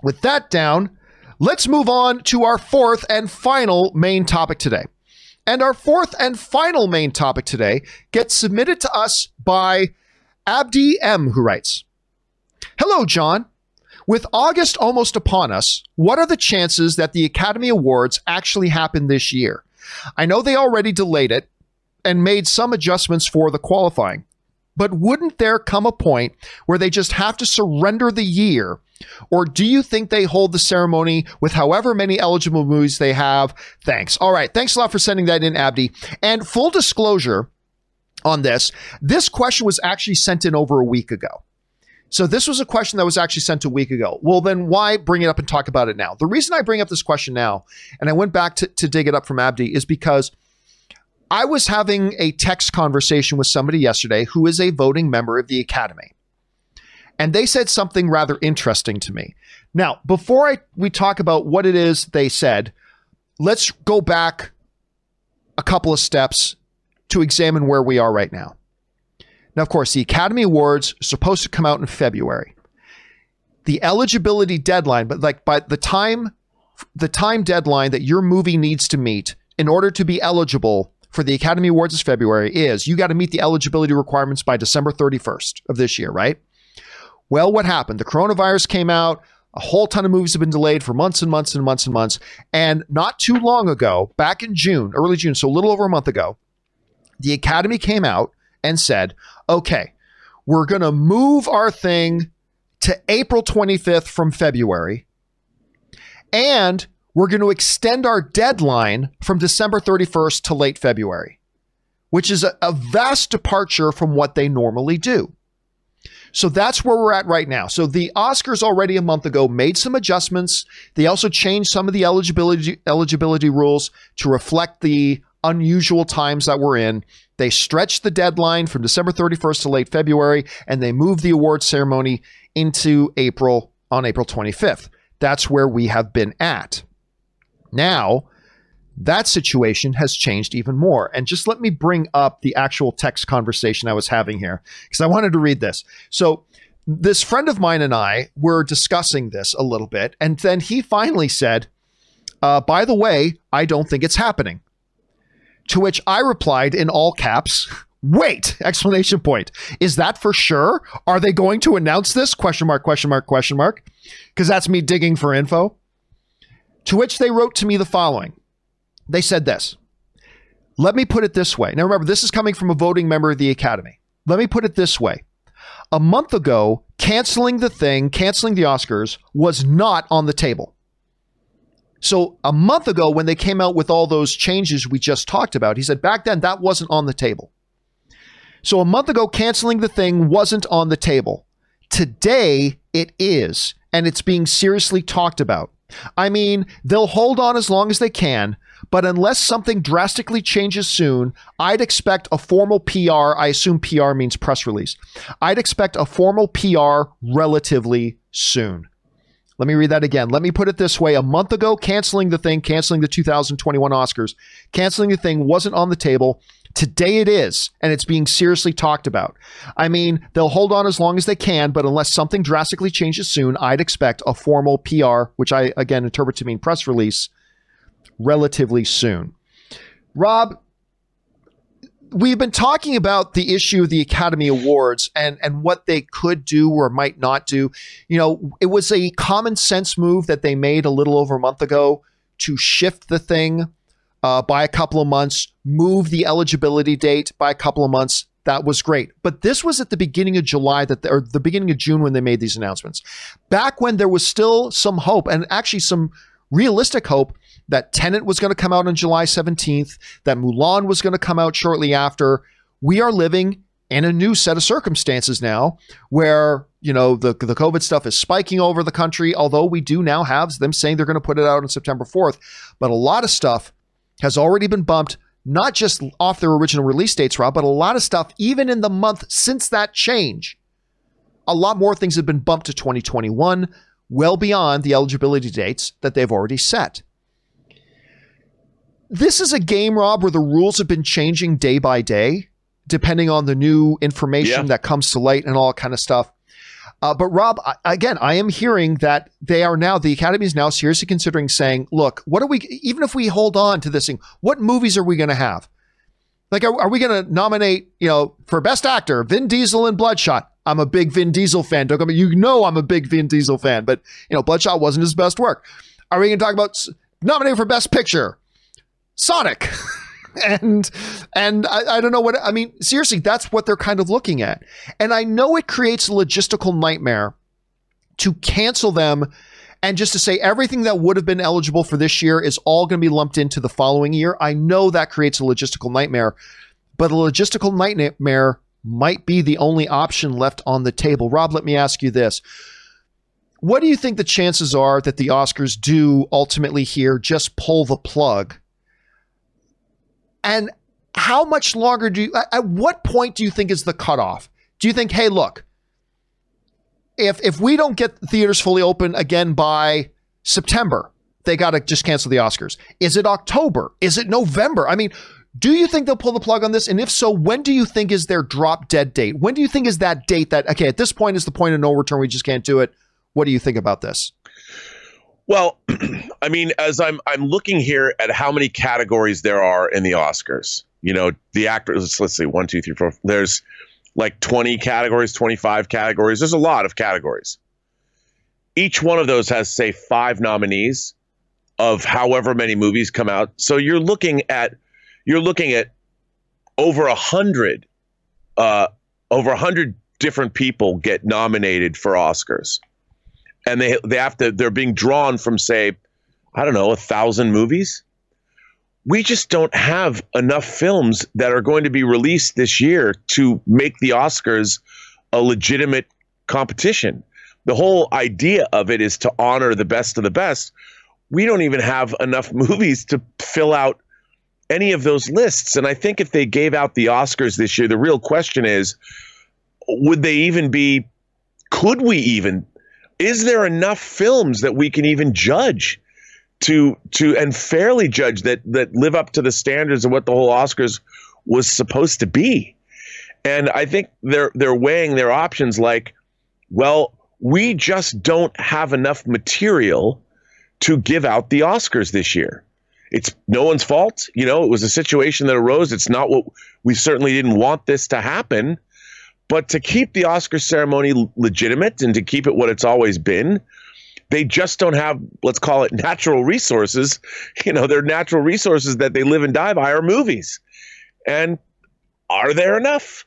With that down, let's move on to our fourth and final main topic today. And our fourth and final main topic today gets submitted to us by Abdi M, who writes Hello, John. With August almost upon us, what are the chances that the Academy Awards actually happen this year? I know they already delayed it and made some adjustments for the qualifying, but wouldn't there come a point where they just have to surrender the year? Or do you think they hold the ceremony with however many eligible movies they have? Thanks. All right. Thanks a lot for sending that in, Abdi. And full disclosure on this, this question was actually sent in over a week ago. So this was a question that was actually sent a week ago. Well, then why bring it up and talk about it now? The reason I bring up this question now, and I went back to, to dig it up from Abdi, is because I was having a text conversation with somebody yesterday who is a voting member of the Academy. And they said something rather interesting to me. Now, before I, we talk about what it is they said, let's go back a couple of steps to examine where we are right now. Now, of course, the Academy Awards are supposed to come out in February. The eligibility deadline, but like by the time the time deadline that your movie needs to meet in order to be eligible for the Academy Awards is February is you got to meet the eligibility requirements by December 31st of this year, right? Well, what happened? The coronavirus came out. A whole ton of movies have been delayed for months and months and months and months. And not too long ago, back in June, early June, so a little over a month ago, the Academy came out and said, okay, we're going to move our thing to April 25th from February. And we're going to extend our deadline from December 31st to late February, which is a, a, vast departure from what they normally do. So that's where we're at right now. So the Oscars already a month ago made some adjustments. They also changed some of the eligibility eligibility rules to reflect the unusual times that we're in. They stretched the deadline from December 31st to late February, and they moved the award ceremony into April on April 25th. That's where we have been at. Now, that situation has changed even more. And just let me bring up the actual text conversation I was having here because I wanted to read this. So, this friend of mine and I were discussing this a little bit. And then he finally said, uh, By the way, I don't think it's happening. To which I replied in all caps, Wait! Explanation point. Is that for sure? Are they going to announce this? Question mark, question mark, question mark. Because that's me digging for info. To which they wrote to me the following. They said this. Let me put it this way. Now remember, this is coming from a voting member of the Academy. Let me put it this way. A month ago, canceling the thing, canceling the Oscars was not on the table. So a month ago, when they came out with all those changes we just talked about, he said back then that wasn't on the table. So a month ago, canceling the thing wasn't on the table. Today, it is, and it's being seriously talked about. I mean, they'll hold on as long as they can, but unless something drastically changes soon, I'd expect a formal PR. I assume PR means press release. I'd expect a formal PR relatively soon. Let me read that again. Let me put it this way. A month ago, canceling the thing, canceling the 2021 Oscars, canceling the thing wasn't on the table. Today it is, and it's being seriously talked about. I mean, they'll hold on as long as they can, but unless something drastically changes soon, I'd expect a formal PR, which I again interpret to mean press release, relatively soon. Rob, we've been talking about the issue of the Academy Awards and and what they could do or might not do. You know, it was a common sense move that they made a little over a month ago to shift the thing uh, by a couple of months, move the eligibility date by a couple of months. That was great. But this was at the beginning of July that or the beginning of June when they made these announcements. Back when there was still some hope and actually some realistic hope that Tenet was going to come out on July 17th, that Mulan was going to come out shortly after. We are living in a new set of circumstances now where, you know, the, the COVID stuff is spiking over the country, although we do now have them saying they're going to put it out on September 4th. But a lot of stuff has already been bumped, not just off their original release dates, Rob, but a lot of stuff, even in the month since that change. A lot more things have been bumped to 2021, well beyond the eligibility dates that they've already set this is a game, Rob, where the rules have been changing day by day, depending on the new information yeah. that comes to light and all kind of stuff. Uh, but Rob, I, again, I am hearing that they are now the Academy is now seriously considering saying, "Look, what are we? Even if we hold on to this thing, what movies are we going to have? Like, are, are we going to nominate, you know, for Best Actor, Vin Diesel in Bloodshot? I'm a big Vin Diesel fan. Don't get me, you know, I'm a big Vin Diesel fan, but you know, Bloodshot wasn't his best work. Are we going to talk about nominated for Best Picture? Sonic. <laughs> and and I, I, don't know what I mean. Seriously, that's what they're kind of looking at. And I know it creates a logistical nightmare to cancel them and just to say everything that would have been eligible for this year is all going to be lumped into the following year. I know that creates a logistical nightmare, but a logistical nightmare might be the only option left on the table. Rob, let me ask you this. What do you think the chances are that the Oscars do ultimately here just pull the plug and how much longer do you, at what point do you think is the cutoff? Do you think, hey, look, if if we don't get theaters fully open again by September, they got to just cancel the Oscars. Is it October? Is it November? I mean, do you think they'll pull the plug on this? And if so, when do you think is their drop dead date? When do you think is that date that okay, at this point is the point of no return, we just can't do it? What do you think about this? Well, <clears throat> I mean, as I'm I'm looking here at how many categories there are in the Oscars. You know, the actors. Let's see, one, two, three, four. There's like 20 categories, 25 categories. There's a lot of categories. Each one of those has, say, five nominees of however many movies come out. So you're looking at you're looking at over a hundred, uh, over a hundred different people get nominated for Oscars and they they have to they're being drawn from say I don't know a thousand movies. We just don't have enough films that are going to be released this year to make the Oscars a legitimate competition. The whole idea of it is to honor the best of the best. We don't even have enough <laughs> movies to fill out any of those lists. And I think if they gave out the Oscars this year, the real question is would they even be, could we even is there enough films that we can even judge to to and fairly judge that that live up to the standards of what the whole Oscars was supposed to be? And I think they're they're weighing their options like, well, we just don't have enough material to give out the Oscars this year. It's no one's fault. You know, it was a situation that arose. It's not what we certainly didn't want this to happen. But to keep the Oscar ceremony legitimate and to keep it what it's always been, they just don't have, let's call it <laughs> natural resources. You know, their natural resources that they live and die by are movies. And are there enough?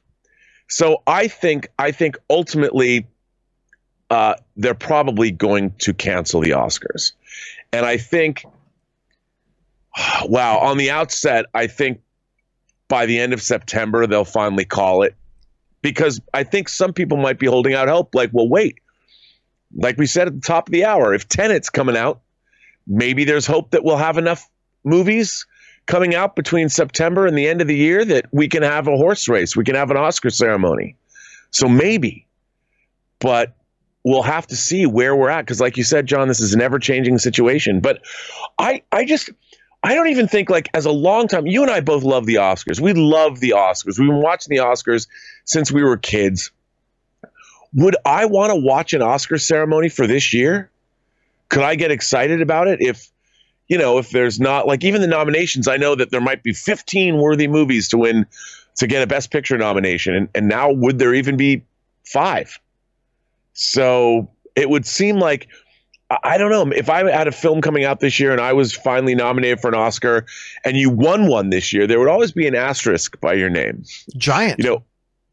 So I think I think ultimately uh, they're probably going to cancel the Oscars. And I think <sighs> wow, on the outset, I think by the end of September they'll finally call it because I think some people might be holding out hope. Like, well, wait, like we said at the top of the hour, if Tenet's coming out, maybe there's hope that we'll have enough movies coming out between September and the end of the year that we can have a horse race, we can have an Oscar ceremony. So maybe, but we'll have to see where we're at because like you said john this is an ever-changing situation but i i just i don't even think like as a long time you and i both love the oscars. We love the oscars. We've been watching the oscars since we were kids. Would i want to watch an oscar ceremony for this year? Could i get excited about it if you know if there's not like even the nominations i know that there might be 15 worthy movies to win to get a best picture nomination and, and now would there even be five? So it would seem like I don't know if I had a film coming out this year and I was finally nominated for an Oscar and you won one this year, there would always be an asterisk by your name. Giant. You know,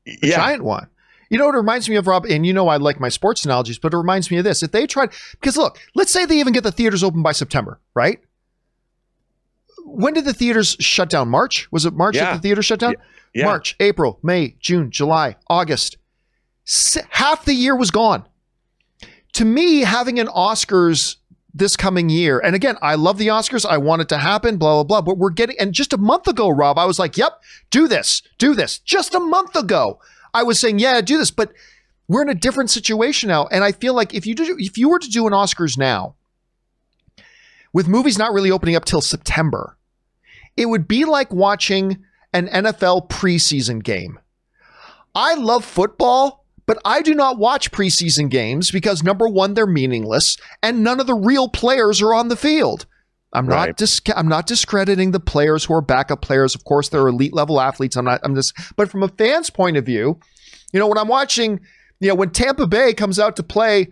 yeah. giant one. You know, it reminds me of Rob, and you know I like my sports analogies, but it reminds me of this. If they tried, because look, let's say they even get the theaters open by September, right? When did the theaters shut down? March? Was it March yeah. that the theater shut down? Yeah. March, April, May, June, July, August half the year was gone. To me, having an Oscars this coming year, and again, I love the Oscars. I want it to happen, blah, blah, blah. But we're getting, and just a month ago, Rob, I was like, yep, do this, do this. Just a month ago, I was saying, yeah, do this. But we're in a different situation now. And I feel like if you do, if you were to do an Oscars now, with movies not really opening up till September, it would be like watching an NFL preseason game. I love football, but I do not watch preseason games because number one, they're meaningless, and none of the real players are on the field. I'm right. not dis- I'm not discrediting the players who are backup players. Of course, they're elite level athletes. I'm not. I'm just. But from a fan's point of view, you know, when I'm watching, you know, when Tampa Bay comes out to play,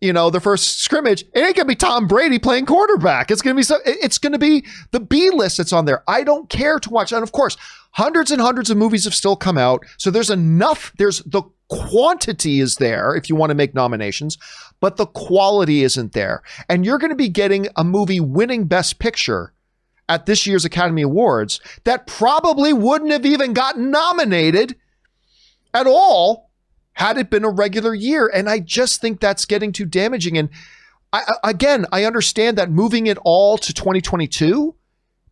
you know, the first scrimmage, it ain't gonna be Tom Brady playing quarterback. It's gonna be so. It's gonna be the B list that's on there. I don't care to watch. And of course, hundreds and hundreds of movies have still come out. So there's enough. There's the quantity is there if you want to make nominations, but the quality isn't there. And you're to be getting a movie winning Best Picture at this year's Academy Awards that probably wouldn't have even gotten nominated at all had it been a regular year. And I just think that's getting too damaging. And I, again, I understand that moving it all to 2022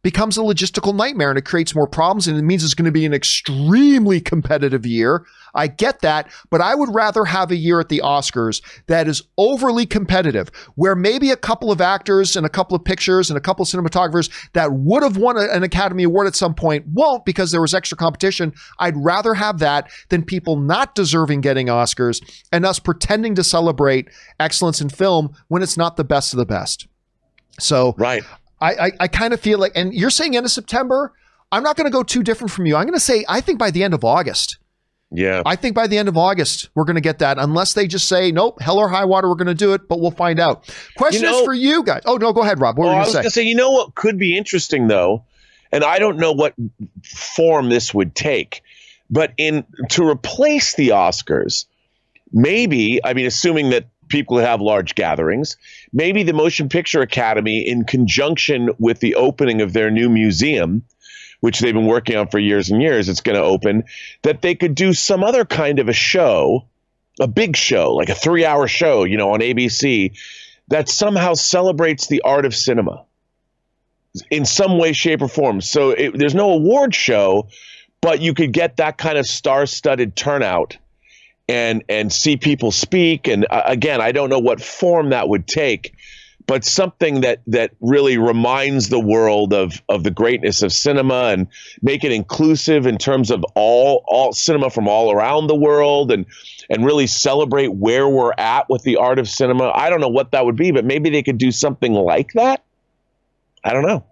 becomes a logistical nightmare and it creates more problems and it means it's going to be an extremely competitive year. I get that, but I would rather have a year at the Oscars that is overly competitive, where maybe a couple of actors and a couple of pictures and a couple of cinematographers that would have won an Academy Award at some point won't because there was extra competition. I'd rather have that than people not deserving getting Oscars and us pretending to celebrate excellence in film when it's not the best of the best. So, right. I, I, I kind of feel like, and you're saying end of September. I'm not going to go too different from you. I'm going to say I think by the end of August. Yeah. I think by the end of August, we're going to get that, unless they just say, nope, hell or high water, we're going to do it, but we'll find out. Question you know, is for you guys. Oh, no, go ahead, Rob. What were oh, you going to say? I was going to say, you know what could be interesting, though, and I don't know what form this would take, but in to replace the Oscars, maybe, I mean, assuming that people that have large gatherings. Maybe the Motion Picture Academy, in conjunction with the opening of their new museum, which they've been working on for years and years, it's going to open, that they could do some other kind of a show, a big show, like a three hour show, you know, on ABC, that somehow celebrates the art of cinema in some way, shape, or form. So it, there's no award show, but you could get that kind of star studded turnout and and see people speak. And uh, again, I don't know what form that would take, but something that that really reminds the world of of the greatness of cinema and make it inclusive in terms of all all cinema from all around the world and and really celebrate where we're at with the art of cinema. I don't know what that would be, but maybe they could do something like that. I don't know.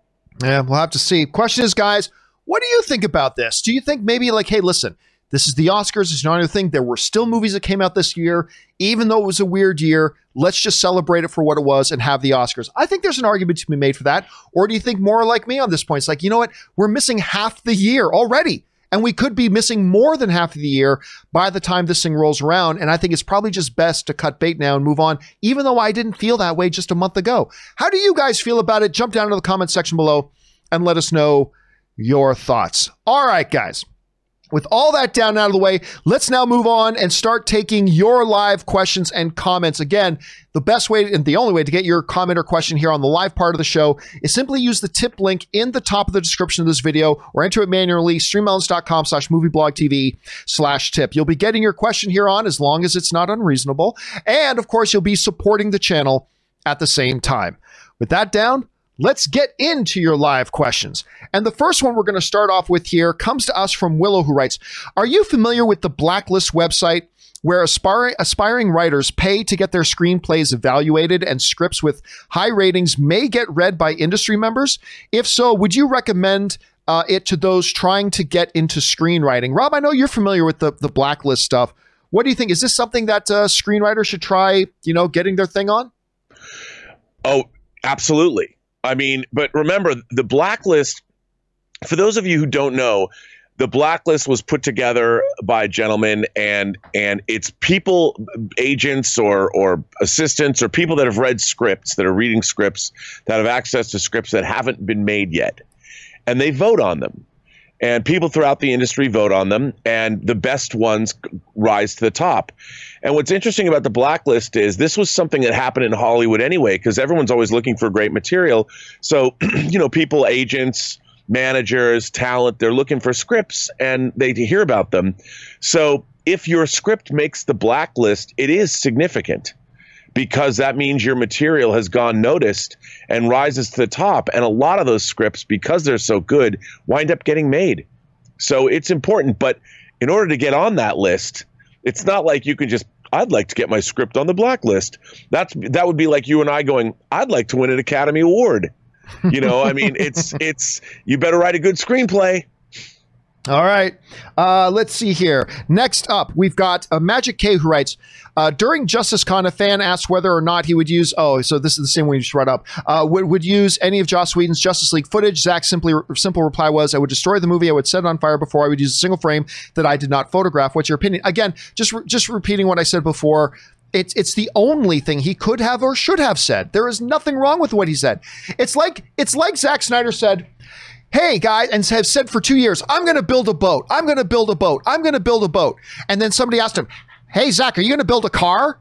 Yeah, we'll have to see. Question is, guys, what do you think about this? Do you think maybe like, hey, listen, this is the Oscars. It's not a thing. There were still movies that came out this year, even though it was a weird year. Let's just celebrate it for what it was and have the Oscars. I think there's an argument to be made for that. Or do you think more like me on this point? It's like, you know what? We're missing half the year already. And we could be missing more than half of the year by the time this thing rolls around. And I think it's probably just best to cut bait now and move on, even though I didn't feel that way just a month ago. How do you guys feel about it? Jump down into the comment section below and let us know your thoughts. All right, guys. With all that down out of the way, let's now move on and start taking your live questions and comments. Again, the best way and the only way to get your comment or question here on the live part of the show is simply use the tip link in the top of the description of this video or enter it manually, streamelements.com slash movieblogtv slash tip. You'll be getting your question here on as long as it's not unreasonable. And of course, you'll be supporting the channel at the same time. With that down, Let's get into your live questions. And the first one we're going to start off with here comes to us from Willow, who writes Are you familiar with the Blacklist website? Where aspiring, aspiring writers pay to get their screenplays evaluated and scripts with high ratings may get read by industry members? If so, would you recommend uh, it to those trying to get into screenwriting? Rob, I know you're familiar with the, the Blacklist stuff. What do you think? Is this something that uh, screenwriters should try, you know, getting their thing on? Oh, absolutely. I mean, but remember the blacklist. For those of you who don't know, the blacklist was put together by gentlemen, and and it's people, agents or or assistants or people that have read scripts that are reading scripts that have access to scripts that haven't been made yet, and they vote on them and people throughout the industry vote on them, and the best ones rise to the top. And what's interesting about the blacklist is this was something that happened in Hollywood anyway, because everyone's always looking for great material. So, <clears throat> you know, people, agents, managers, talent, they're looking for scripts and they hear about them. So, if your script makes the blacklist, it is significant because that means your material has gone noticed and rises to the top. And a lot of those scripts, because they're so good, wind up getting made. So it's important. But in order to get on that list, it's not like you can just I'd like to get my script on the blacklist. That's that would be like you and I going, I'd like to win an Academy Award. You know, I mean, it's it's you better write a good screenplay. All right. Uh, let's see here. Next up, we've got uh, Magic K who writes uh, During Justice Con, a fan asked whether or not he would use, oh, so this is the same one you just brought up, uh, would, would use any of Joss Whedon's Justice League footage. Zack's simply, simple reply was, I would destroy the movie. I would set it on fire before I would use a single frame that I did not photograph. What's your opinion? Again, just, re- just repeating what I said before. It's it's the only thing he could have or should have said. There is nothing wrong with what he said. It's like it's like Zack Snyder said, hey guys, and have said for two years, I'm going to build a boat. I'm going to build a boat. I'm going to build a boat. And then somebody asked him, hey Zack, are you going to build a car?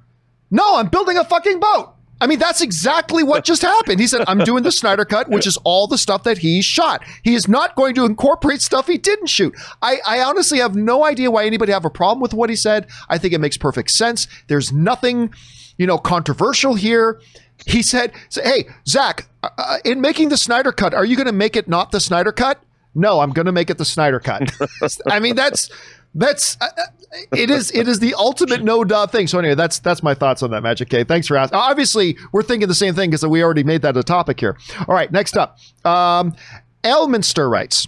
No, I'm building a fucking boat. I mean, that's exactly what just happened. He said, I'm doing the Snyder Cut, which is all the stuff that he shot. He is not going to incorporate stuff he didn't shoot. I, I honestly have no idea why anybody have a problem with what he said. I think it makes perfect sense. There's nothing, you know, controversial here. He said, "Hey, Zack, uh, uh, in making the Snyder Cut, are you going to make it not the Snyder Cut?" No, I'm going to make it the Snyder Cut. <laughs> I mean, that's that's uh, uh, it is it is the ultimate no duh thing. So anyway, that's that's my thoughts on that Magic K. Thanks for asking. Obviously, we're thinking the same thing because we already made that a topic here. All right, next up, um, Elminster writes.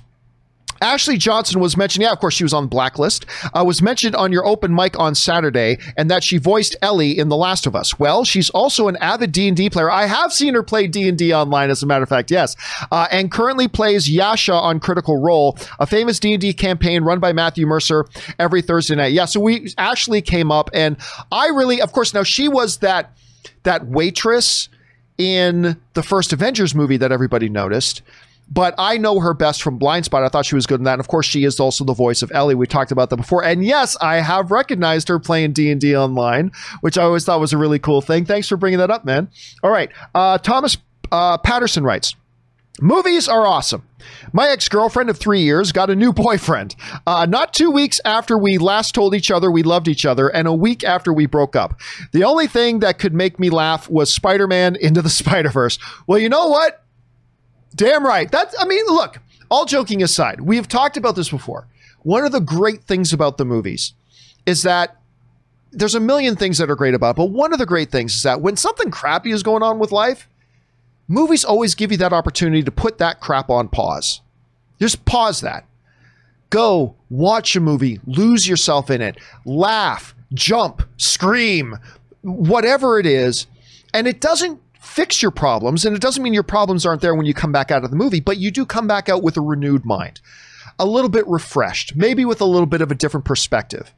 Ashley Johnson was mentioned. Yeah, of course, she was on Blacklist. Uh, was mentioned on your open mic on Saturday, and that she voiced Ellie in The Last of Us. Well, she's also an avid D and D player. I have seen her play D and D online, as a matter of fact. Yes, uh, and currently plays Yasha on Critical Role, a famous D and D campaign run by Matthew Mercer every Thursday night. Yeah, so we Ashley came up, and I really, of course, now she was that that waitress in the first Avengers movie that everybody noticed but I know her best from Blindspot. I thought she was good in that. And of course, she is also the voice of Ellie. We talked about that before. And yes, I have recognized her playing D and D online, which I always thought was a really cool thing. Thanks for bringing that up, man. All right, uh, Thomas uh, Patterson writes. Movies are awesome. My ex girlfriend of three years got a new boyfriend. Uh, not two weeks after we last told each other we loved each other, and a week after we broke up. The only thing that could make me laugh was Spider Man Into the <laughs> Spider Verse. Well, you know what? Damn right. That's, I mean, look, all joking aside, we have talked about this before. One of the great things about the movies is that there's a million things that are great about it, but one of the great things is that when something crappy is going on with life, movies always give you that opportunity to put that crap on pause. Just pause that. Go watch a movie, lose yourself in it, laugh, jump, scream, whatever it is. And it doesn't fix your problems. And it doesn't mean your problems aren't there when you come back out of the movie, but you do come back out with a renewed mind, a little bit refreshed, maybe with a little bit of a different perspective.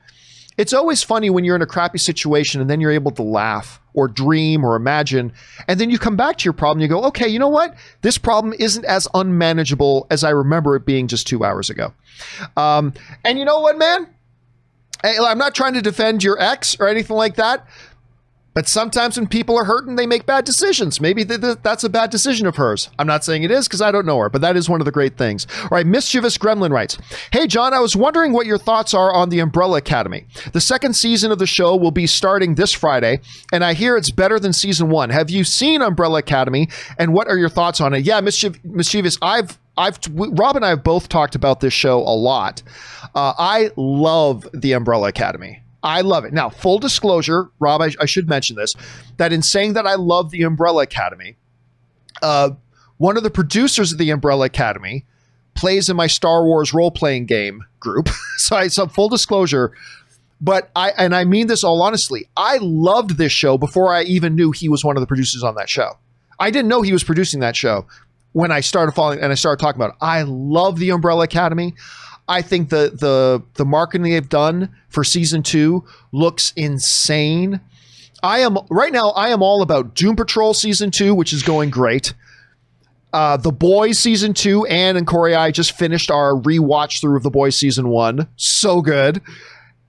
It's always funny when you're in a crappy situation and then you're able to laugh or dream or imagine. And then you come back to your problem, you go, okay, you know what? This problem isn't as unmanageable as I remember it being just two hours ago. Um, and you know what, man? I'm not trying to defend your ex or anything like that, but sometimes when people are hurting, they make bad decisions. Maybe th- th- that's a bad decision of hers. I'm not saying it is because I don't know her, but that is one of the great things. All right, Mischievous Gremlin writes Hey, John, I was wondering what your thoughts are on the Umbrella Academy. The second season of the show will be starting this Friday, and I hear it's better than season one. Have you seen Umbrella Academy, and what are your thoughts on it? Yeah, Mischiev- Mischievous, I've I've Rob and I have both talked about this show a lot. Uh, I love the Umbrella Academy. I love it. Now, full disclosure, Rob, I, I, should mention this that in saying that I love the Umbrella Academy, uh, one of the producers of the Umbrella Academy plays in my Star Wars role playing game group. <laughs> so I some full disclosure. But I and I mean this all honestly. I loved this show before I even knew he was one of the producers on that show. I didn't know he was producing that show when I started following and I started talking about it. I love the Umbrella Academy. I think the the the marketing they've done for season two looks insane. I am right now. I am all about Doom Patrol season two, which is going great. Uh, the Boys season two, Anne and Corey, I just finished our rewatch through of the Boys season one. So good.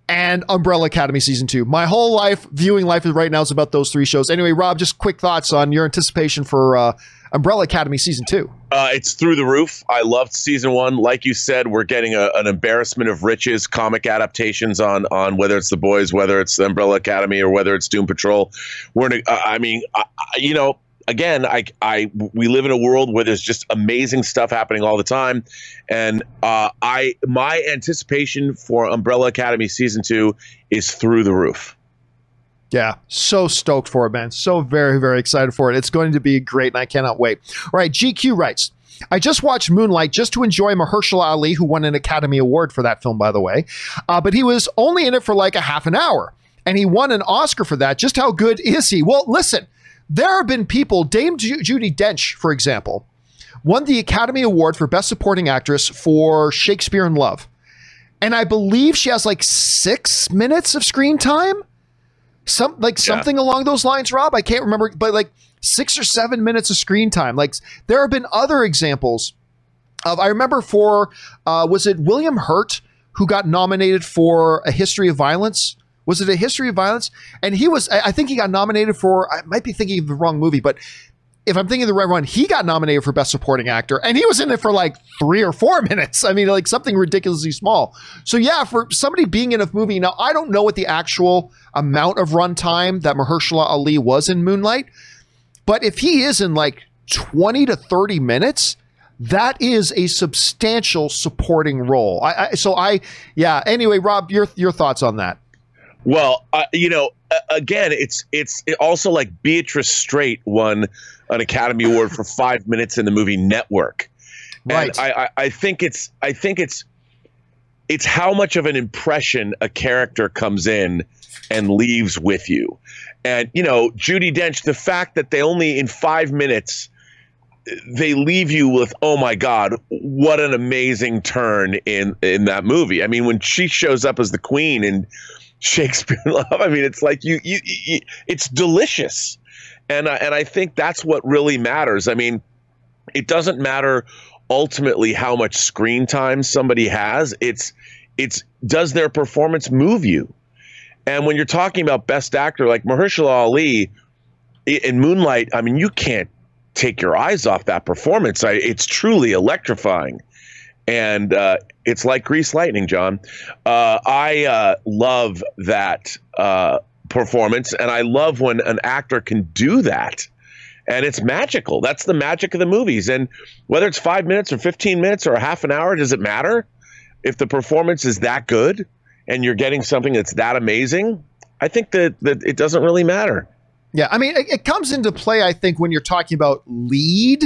And Umbrella Academy season two. My whole life, viewing life right now is about those three shows. Anyway, Rob, just quick thoughts on your anticipation for uh, Umbrella Academy season two. Uh, it's through the roof. I loved season one. Like you said, we're getting a, an embarrassment of riches comic adaptations on on whether it's the boys, whether it's the Umbrella Academy, or whether it's Doom Patrol. We're, in a, I mean, I, you know, again, I, I, we live in a world where there's just amazing stuff happening all the time, and uh, I, my anticipation for Umbrella Academy season two is through the roof. Yeah, so stoked for it, man. So very, very excited for it. It's going to be great, and I cannot wait. All right, GQ writes. I just watched Moonlight just to enjoy Mahershala Ali, who won an Academy Award for that film, by the way. Uh, but he was only in it for like a half an hour, and he won an Oscar for that. Just how good is he? Well, listen, there have been people, Dame Ju- Judi Dench, for example, won the Academy Award for Best Supporting Actress for Shakespeare in Love. And I believe she has like six minutes of screen time some like yeah. something along those lines, Rob. I can't remember, but like six or seven minutes of screen time. Like there have been other examples of. I remember for uh, was it William Hurt who got nominated for A History of Violence? Was it A History of Violence? And he was. I think he got nominated for. I might be thinking of the wrong movie, but if I'm thinking the right one, he got nominated for Best Supporting Actor, and he was in it for like three or four <laughs> minutes. I mean, like something ridiculously small. So yeah, for somebody being in a movie now, I don't know what the actual amount of runtime that Mahershala Ali was in Moonlight, but if he is in like 20 to 30 minutes, that is a substantial supporting role. I, I so I yeah. Anyway, Rob, your your thoughts on that? Well, you know, again, it's it's also like Beatrice Straight won an Academy Award for <laughs> five minutes in the movie Network. Right. And I, I, I think it's I think it's it's how much of an impression a character comes in and leaves with you. And you know, Judi Dench, the fact that they only in five minutes they leave you with oh my god what an amazing turn in in that movie i mean when she shows up as the queen in shakespeare <laughs> love i mean it's like you you, you it's delicious and and I think that's what really matters. I mean, it doesn't matter ultimately how much screen time somebody has. It's it's does their performance move you? And when you're talking about best actor like Mahershala Ali in Moonlight, I mean, you can't take your eyes off that performance. I, it's truly electrifying. And uh, it's like grease lightning, John. Uh, I uh, love that uh, performance. And I love when an actor can do that. And it's magical. That's the magic of the movies. And whether it's five minutes or 15 minutes or a half an hour, does it matter? If the performance is that good and you're getting something that's that amazing, I think that, that it doesn't really matter. Yeah. I mean, it, it comes into play, I think, when you're talking about lead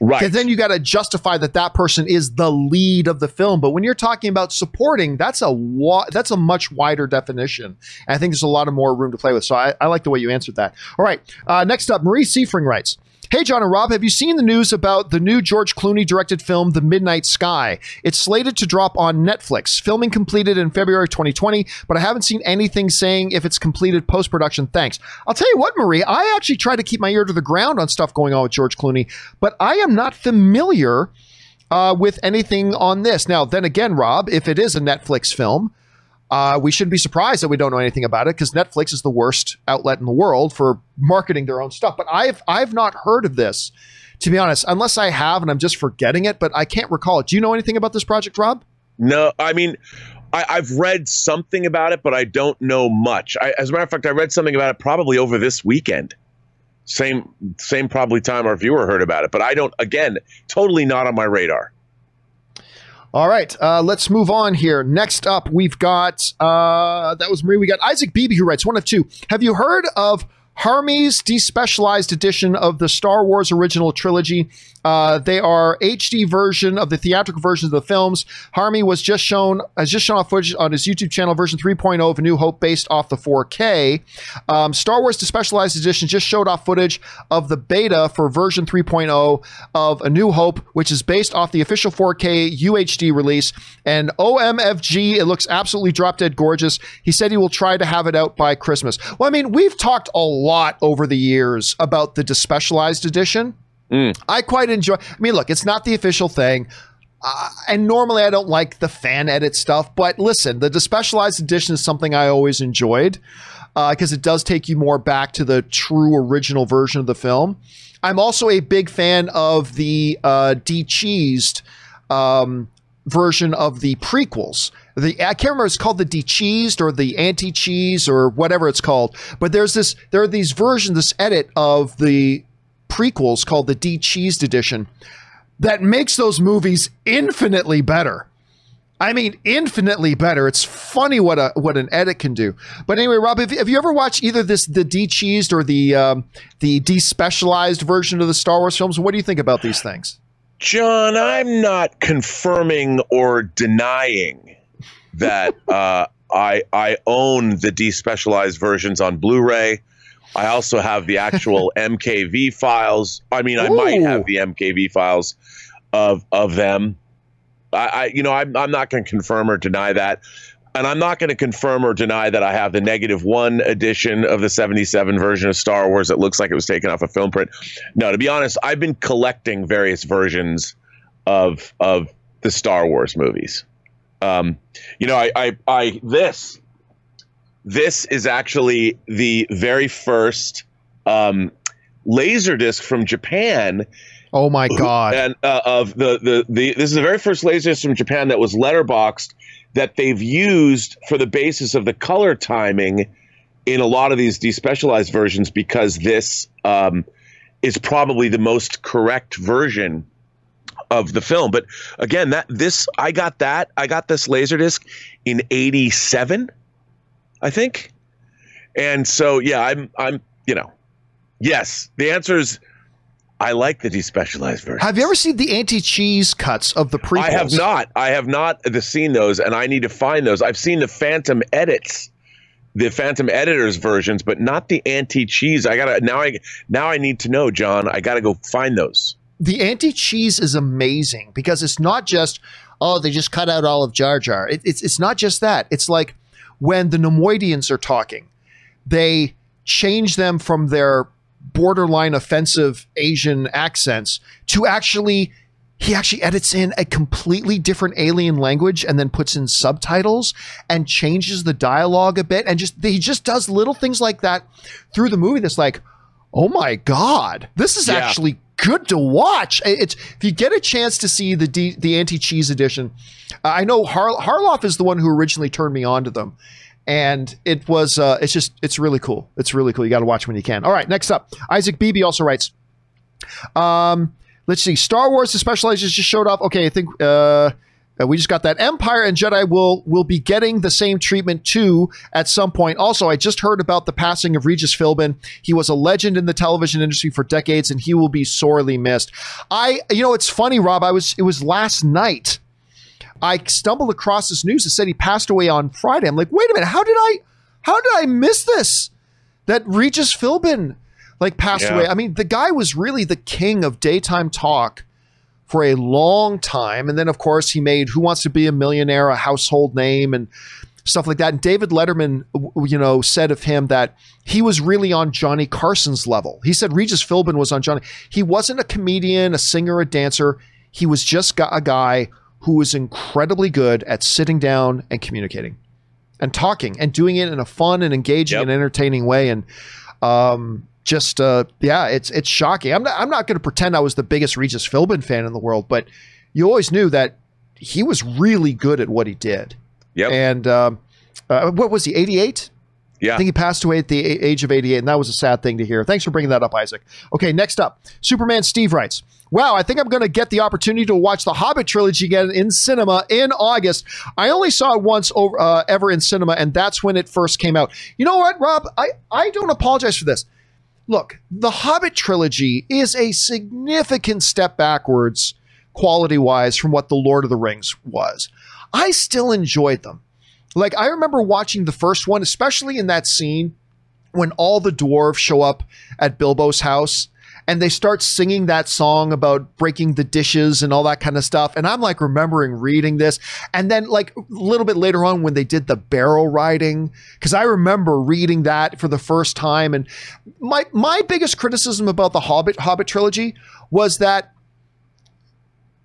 Right. Because then you got to justify that that person is the lead of the film. But when you're talking about supporting, that's a wa- that's a much wider definition. And I think there's a lot of more room to play with. So I, I like the way you answered that. All right. Uh, next up, Marie Seifring writes. Hey, John and Rob, have you seen the news about the new George Clooney directed film, The Midnight Sky? It's slated to drop on Netflix. Filming completed in February 2020, but I haven't seen anything saying if it's completed post production. Thanks. I'll tell you what, Marie, I actually try to keep my ear to the ground on stuff going on with George Clooney, but I am not familiar uh, with anything on this. Now, then again, Rob, if it is a Netflix film, uh, we shouldn't be surprised that we don't know anything about it because Netflix is the worst outlet in the world for marketing their own stuff. But I've I've not heard of this, to be honest, unless I have and I'm just forgetting it. But I can't recall it. Do you know anything about this project, Rob? No, I mean, I, have read something about it, but I don't know much. I, as a matter of fact, I read something about it probably over this weekend. Same same probably time our viewer heard about it, but I don't. Again, totally not on my radar. All right, uh, let's move on here. Next up, we've got uh, that was Marie. We got Isaac Beebe who writes one of two. Have you heard of Harmy's despecialized edition of the Star Wars original trilogy. Uh, they are HD version of the theatrical versions of the films. Harmy was just shown has just shown off footage on his YouTube channel version 3.0 of A New Hope based off the 4K. Um, Star Wars despecialized edition just showed off footage of the beta for version 3.0 of A New Hope, which is based off the official 4K UHD release. And OMFG, it looks absolutely drop dead gorgeous. He said he will try to have it out by Christmas. Well, I mean, we've talked a lot over the years about the despecialized edition. Mm. I quite enjoy. I mean, look, it's not the official thing. Uh, and normally I don't like the fan edit stuff, but listen, the despecialized edition is something I always enjoyed because uh, it does take you more back to the true original version of the film. I'm also a big fan of the uh, de-cheesed um, version of the prequels. The I can't remember it's called the de-cheesed or the anti-cheese or whatever it's called. But there's this there are these versions, this edit of the prequels called the de-cheesed edition that makes those movies infinitely better. I mean, infinitely better. It's funny what a what an edit can do. But anyway, Rob, have, have you ever watched either this the de-cheesed or the um, the despecialized version of the Star Wars films? What do you think about these things? John, I'm not confirming or denying that <laughs> uh, I I own the despecialized versions on Blu-ray. I also have the actual <laughs> MKV files. I mean, I Ooh. might have the MKV files of of them. I, I you know, I'm I'm not going to confirm or deny that, and I'm not going to confirm or deny that I have the negative one edition of the 77 version of Star Wars that looks like it was taken off a film print. No, to be honest, I've been collecting various versions of of the Star Wars movies. Um, you know, I, I, I this this is actually the very first um, laser disc from Japan. Oh my god! And uh, of the, the the this is the very first laser disc from Japan that was letterboxed that they've used for the basis of the color timing in a lot of these despecialized versions because this um, is probably the most correct version of the film. But again, that this I got that I got this laser disc in '87. I think. And so, yeah, I'm, I'm, you know, yes, the answer is I like the despecialized version. Have you ever seen the anti-cheese cuts of the prequels? I have not. I have not the seen those, and I need to find those. I've seen the Phantom edits, the Phantom editors versions, but not the anti-cheese. I gotta now. I now I need to know, John. I gotta go find those. The anti-cheese is amazing because it's not just oh they just cut out all of Jar Jar. It, it's it's not just that. It's like when the Neimoidians are talking, they change them from their borderline offensive Asian accents to actually he actually edits in a completely different alien language and then puts in subtitles and changes the dialogue a bit and just he just does little things like that through the movie that's like oh my god this is yeah. actually good to watch it's if you get a chance to see the D, the anti-cheese edition I know Har- Harloff is the one who originally turned me on to them. And it was, uh, it's just, it's really cool. It's really cool. You got to watch when you can. All right, next up, Isaac Beebe also writes, um, let's see, Star Wars, the Special specializers just showed off. Okay, I think, uh, uh, we just got that. Empire and Jedi will will be getting the same treatment too at some point. Also, I just heard about the passing of Regis Philbin. He was a legend in the television industry for decades, and he will be sorely missed. I, you know, it's funny, Rob. I was it was last night I stumbled across this news that said he passed away on Friday. I'm like, wait a minute, how did I how did I miss this? That Regis Philbin like passed Yeah. away. I mean, the guy was really the king of daytime talk for a long time. And then, of course, he made Who Wants to Be a Millionaire a household name and stuff like that. And David Letterman, you know, said of him that he was really on Johnny Carson's level. He said Regis Philbin was on Johnny. He wasn't a comedian, a singer, a dancer. He was just a guy who was incredibly good at sitting down and communicating and talking and doing it in a fun and engaging Yep. and entertaining way. And um, just uh, yeah, it's it's shocking. I'm not I'm not going to pretend I was the biggest Regis Philbin fan in the world, but you always knew that he was really good at what he did. Yep. And um, uh, what was he? 88. Yeah. I think he passed away at the age of 88, and that was a sad thing to hear. Thanks for bringing that up, Isaac. Okay, next up, Superman Steve writes, Wow, I think I'm going to get the opportunity to watch the Hobbit trilogy again in cinema in August. I only saw it once over, uh, ever in cinema, and that's when it first came out. You know what, Rob? I, I don't apologize for this. Look, the Hobbit trilogy is a significant step backwards quality wise from what the Lord of the Rings was. I still enjoyed them. Like I remember watching the first one, especially in that scene when all the dwarves show up at Bilbo's house and they start singing that song about breaking the dishes and all that kind of stuff. And I'm like remembering reading this. And then like a little bit later on when they did the barrel riding, because I remember reading that for the first time. And my my biggest criticism about the Hobbit Hobbit trilogy was that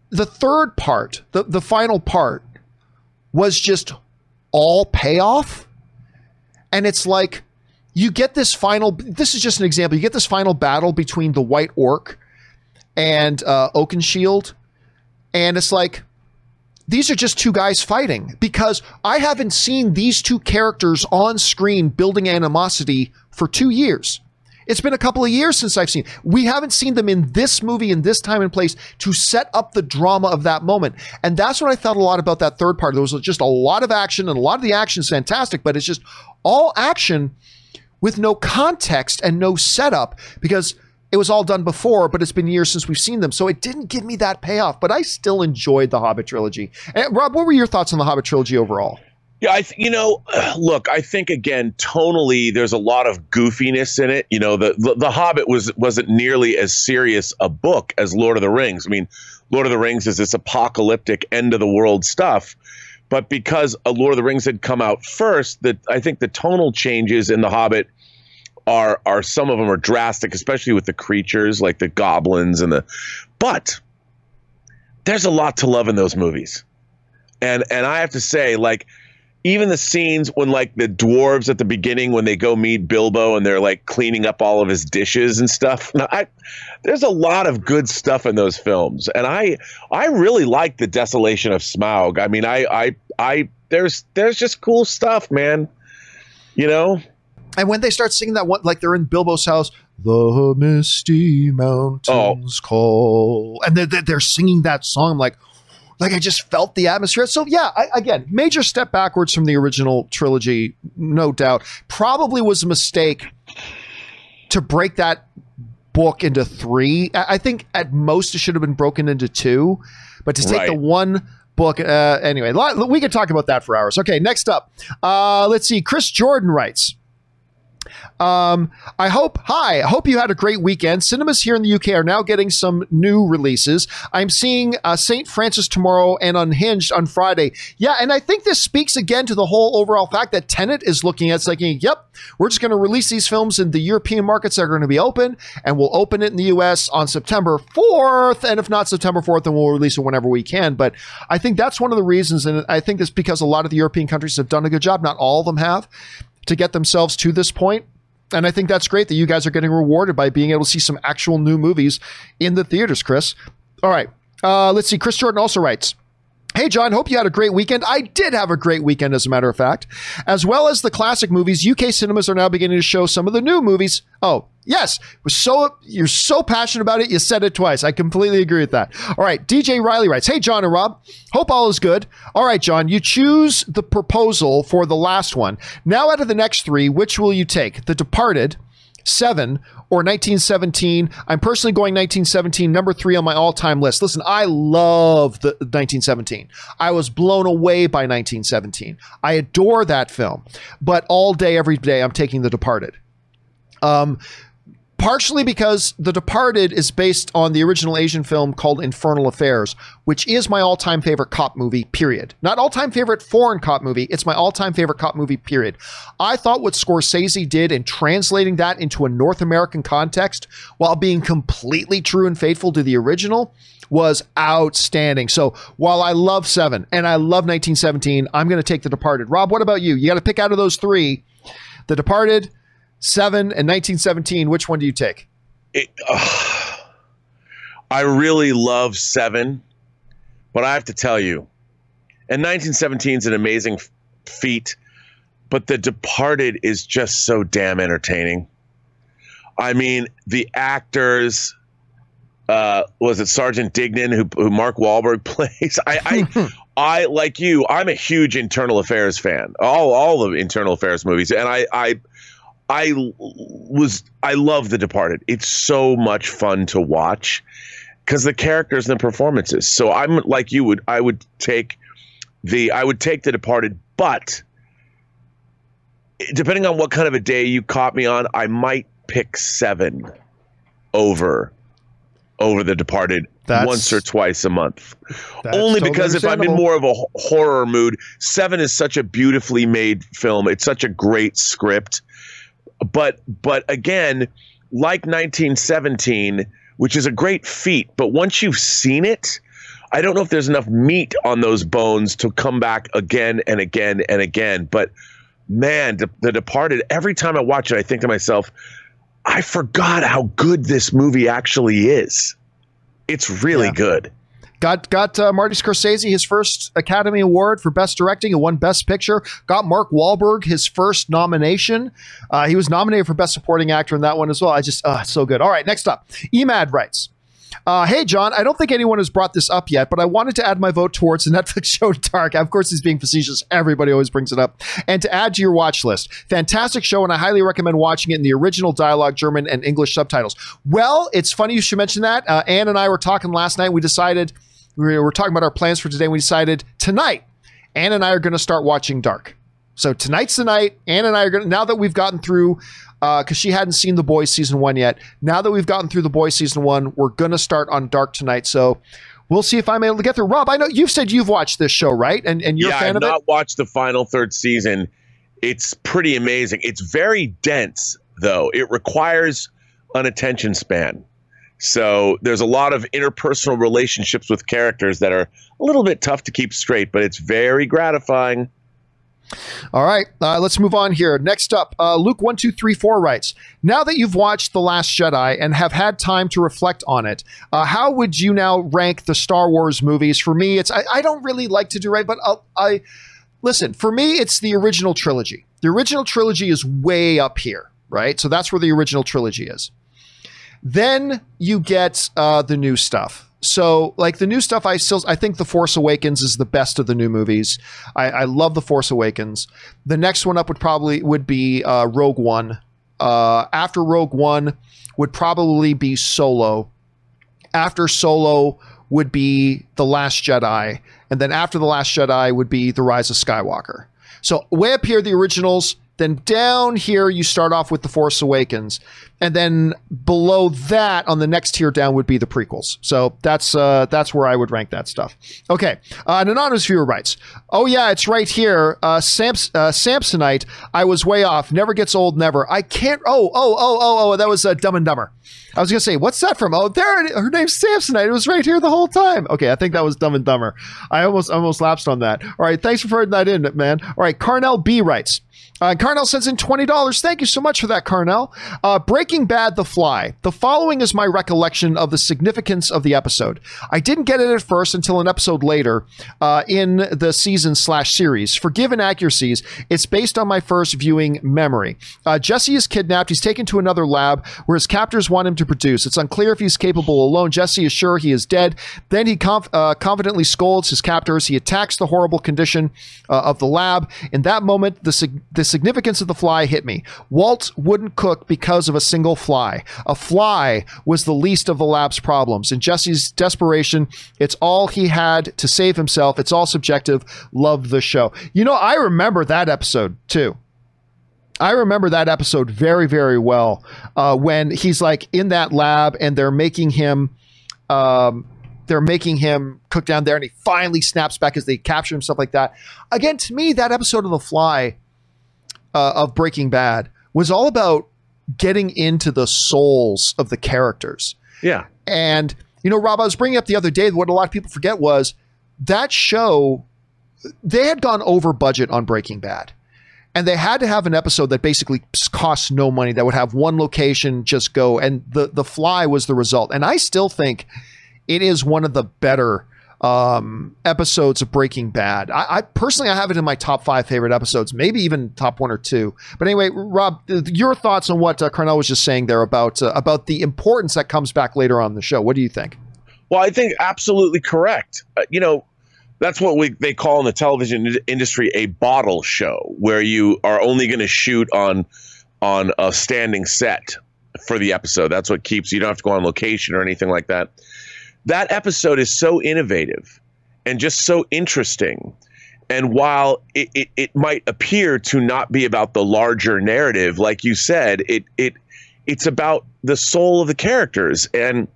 the third part, the, the final part, was just all payoff. And it's like you get this final. This is just an example. You get this final battle between the White Orc and uh, Oakenshield, and it's like these are just two guys fighting because I haven't seen these two characters on screen building animosity for two years. It's been a couple of years since I've seen. We haven't seen them in this movie in this time and place to set up the drama of that moment. And that's what I thought a lot about that third part. There was just a lot of action and a lot of the action is fantastic, but it's just all action with no context and no setup because it was all done before, but it's been years since we've seen them. So it didn't give me that payoff, but I still enjoyed the Hobbit trilogy. And Rob, what were your thoughts on the Hobbit trilogy overall? Yeah, I th- you know, <sighs> look, I think again tonally there's a lot of goofiness in it. You know, the, the the Hobbit was wasn't nearly as serious a book as Lord of the Rings. I mean, Lord of the Rings is this apocalyptic end of the world stuff. But because a Lord of the Rings had come out first, that I think the tonal changes in the Hobbit are are some of them are drastic, especially with the creatures like the goblins and the but there's a lot to love in those movies. And and I have to say, like, even the scenes when like the dwarves at the beginning when they go meet Bilbo and they're like cleaning up all of his dishes and stuff. Now, <laughs> I, there's a lot of good stuff in those films, and I I really like the Desolation of Smaug. I mean, I I I there's there's just cool stuff, man. You know, And when they start singing that one, like they're in Bilbo's house, the misty mountains oh. call, and they're, they're, they're singing that song, I'm like, like I just felt the atmosphere. So yeah, I, again, major step backwards from the original trilogy, no doubt. Probably was a mistake to break that book into three. I I think at most it should have been broken into two, but to take Right. the one book, uh, anyway, we could talk about that for hours. Okay, next up, uh, let's see. Chris Jordan writes. Um, I hope, hi, I hope you had a great weekend. Cinemas here in the UK are now getting some new releases. I'm seeing uh, St. Francis tomorrow and Unhinged on Friday. Yeah, and I think this speaks again to the whole overall fact that Tenet is looking at saying, yep, we're just going to release these films in the European markets that are going to be open, and we'll open it in the US on September 4th. And if not September 4th, then we'll release it whenever we can. But I think that's one of the reasons, and I think it's because a lot of the European countries have done a good job. Not all of them have to get themselves to this point. And I think that's great that you guys are getting rewarded by being able to see some actual new movies in the theaters, Chris. All right. Uh, let's see. Chris Jordan also writes. Hey, John, hope you had a great weekend. I did have a great weekend, as a matter of fact. As well as the classic movies, UK cinemas are now beginning to show some of the new movies. Oh, yes. So You're so passionate about it, you said it twice. I completely agree with that. All right. DJ Riley writes Hey, John and Rob. Hope all is good. All right, John, you choose the proposal for the last one. Now, out of the next three, which will you take? The Departed, Seven, or 1917. I'm personally going 1917, number three on my all time list. Listen, I love the 1917. I was blown away by 1917. I adore that film, but all day, every day, I'm taking The Departed. Um, partially because The Departed is based on the original Asian film called Infernal Affairs, which is my all time favorite cop movie, period. Not all time favorite foreign cop movie, it's my all time favorite cop movie, period. I thought what Scorsese did in translating that into a North American context while being completely true and faithful to the original was outstanding. So while I love Seven and I love 1917, I'm going to take The Departed. Rob, what about you? You got to pick out of those three The Departed, Seven, and 1917. Which one do you take? It, uh, I really love Seven, but I have to tell you, and 1917 is an amazing f- feat, but The Departed is just so damn entertaining. I mean, the actors, uh, was it Sergeant Dignam who, who Mark Wahlberg <laughs> plays? I, I, <laughs> I like you. I'm a huge Infernal Affairs fan. All all of Infernal Affairs movies, and I I I was I love The Departed. It's so much fun to watch because the characters and the performances. So I'm like you would. I would take the I would take The Departed, but depending on what kind of a day you caught me on, I might pick Seven over over The Departed That's, once or twice a month. Only totally because if I'm in more of a horror mood, Seven is such a beautifully made film. It's such a great script. But but again, like 1917, which is a great feat, but once you've seen it, I don't know if there's enough meat on those bones to come back again and again and again. But man, The Departed, every time I watch it, I think to myself, I forgot how good this movie actually is. It's really yeah. good. Got got uh, Marty Scorsese his first Academy Award for Best Directing and won Best Picture. Got Mark Wahlberg his first nomination. Uh, he was nominated for Best Supporting Actor in that one as well. I just uh, so good. All right, next up, Emad writes. Uh, hey, John, I don't think anyone has brought this up yet, but I wanted to add my vote towards the Netflix <laughs> show Dark. Of course, he's being facetious. Everybody always brings it up. And to add to your watch list. Fantastic show, and I highly recommend watching it in the original dialogue, German and English subtitles. Well, it's funny you should mention that. Uh, Anne and I were talking last night. We decided, we were talking about our plans for today. And we decided tonight, Anne and I are going to start watching Dark. So tonight's the night. Anne and I are going to, now that we've gotten through because uh, she hadn't seen The Boys season one yet. Now that we've gotten through The Boys season one, we're going to start on Dark tonight. So we'll see if I'm able to get through. Rob, I know you've said you've watched this show, right? And and you're yeah, a fan I've of not it? watched the final third season. It's pretty amazing. It's very dense, though. It requires an attention span. So there's a lot of interpersonal relationships with characters that are a little bit tough to keep straight, but it's very gratifying. All right, uh, let's move on here. Next up, uh, Luke one two three four writes: Now that you've watched the Last Jedi and have had time to reflect on it, uh, how would you now rank the Star Wars movies? For me, it's I, I don't really like to do right, but I'll, I listen. For me, it's the original trilogy. The original trilogy is way up here, right? So that's where the original trilogy is. Then you get uh, the new stuff. So, like the new stuff, I still I think the Force Awakens is the best of the new movies. I, I love the Force Awakens. The next one up would probably would be uh, Rogue One. Uh, after Rogue One would probably be Solo. After Solo would be The Last Jedi, and then after The Last Jedi would be The Rise of Skywalker. So way up here, the originals. Then down here, you start off with The Force Awakens. And then below that, on the next tier down, would be the prequels. So that's uh, that's where I would rank that stuff. Okay. Uh, an anonymous viewer writes, Oh, yeah, it's right here. Uh, Sams- uh, Samsonite, I was way off. Never gets old, never. I can't. Oh, oh, oh, oh, oh, that was uh, Dumb and Dumber. I was to say, what's that from? Oh, there, her name's Samsonite. It was right here the whole time. Okay, I think that was Dumb and Dumber. I almost almost lapsed on that. All right, thanks for putting that in, man. All right, Carnell B writes, uh, Carnell sends in $20. Thank you so much for that, Carnell. Uh, Breaking Bad The Fly. The following is my recollection of the significance of the episode. I didn't get it at first until an episode later uh, in the season slash series. Forgive inaccuracies. It's based on my first viewing memory. Uh, Jesse is kidnapped. He's taken to another lab where his captors want him to produce. It's unclear if he's capable alone. Jesse is sure he is dead. Then he conf- uh, confidently scolds his captors. He attacks the horrible condition uh, of the lab. In that moment, the, sig- the significance of the fly hit me. Walt wouldn't cook because of a single fly. A fly was the least of the lab's problems. In Jesse's desperation, it's all he had to save himself. It's all subjective. Love the show. You know, I remember that episode too. I remember that episode very, very well. Uh, when he's like in that lab and they're making him, um, they're making him cook down there, and he finally snaps back as they capture him, stuff like that. Again, to me, that episode of The Fly uh, of Breaking Bad was all about getting into the souls of the characters. Yeah. And, you know, Rob, I was bringing up the other day, what a lot of people forget was that show, they had gone over budget on Breaking Bad. And they had to have an episode that basically cost no money, that would have one location just go. And the, the fly was the result. And I still think it is one of the better um, episodes of Breaking Bad. I, I, personally, I have it in my top five favorite episodes, maybe even top one or two. But anyway, Rob, your thoughts on what uh, Carnell was just saying there about uh, about the importance that comes back later on the show. What do you think? Well, I think absolutely correct. Uh, you know, that's what we they call in the television industry a bottle show, where you are only going to shoot on on a standing set for the episode. That's what keeps you don't have to go on location or anything like that that episode is so innovative and just so interesting. And while it, it, it, might appear to not be about the larger narrative, like you said, it it it's about the soul of the characters and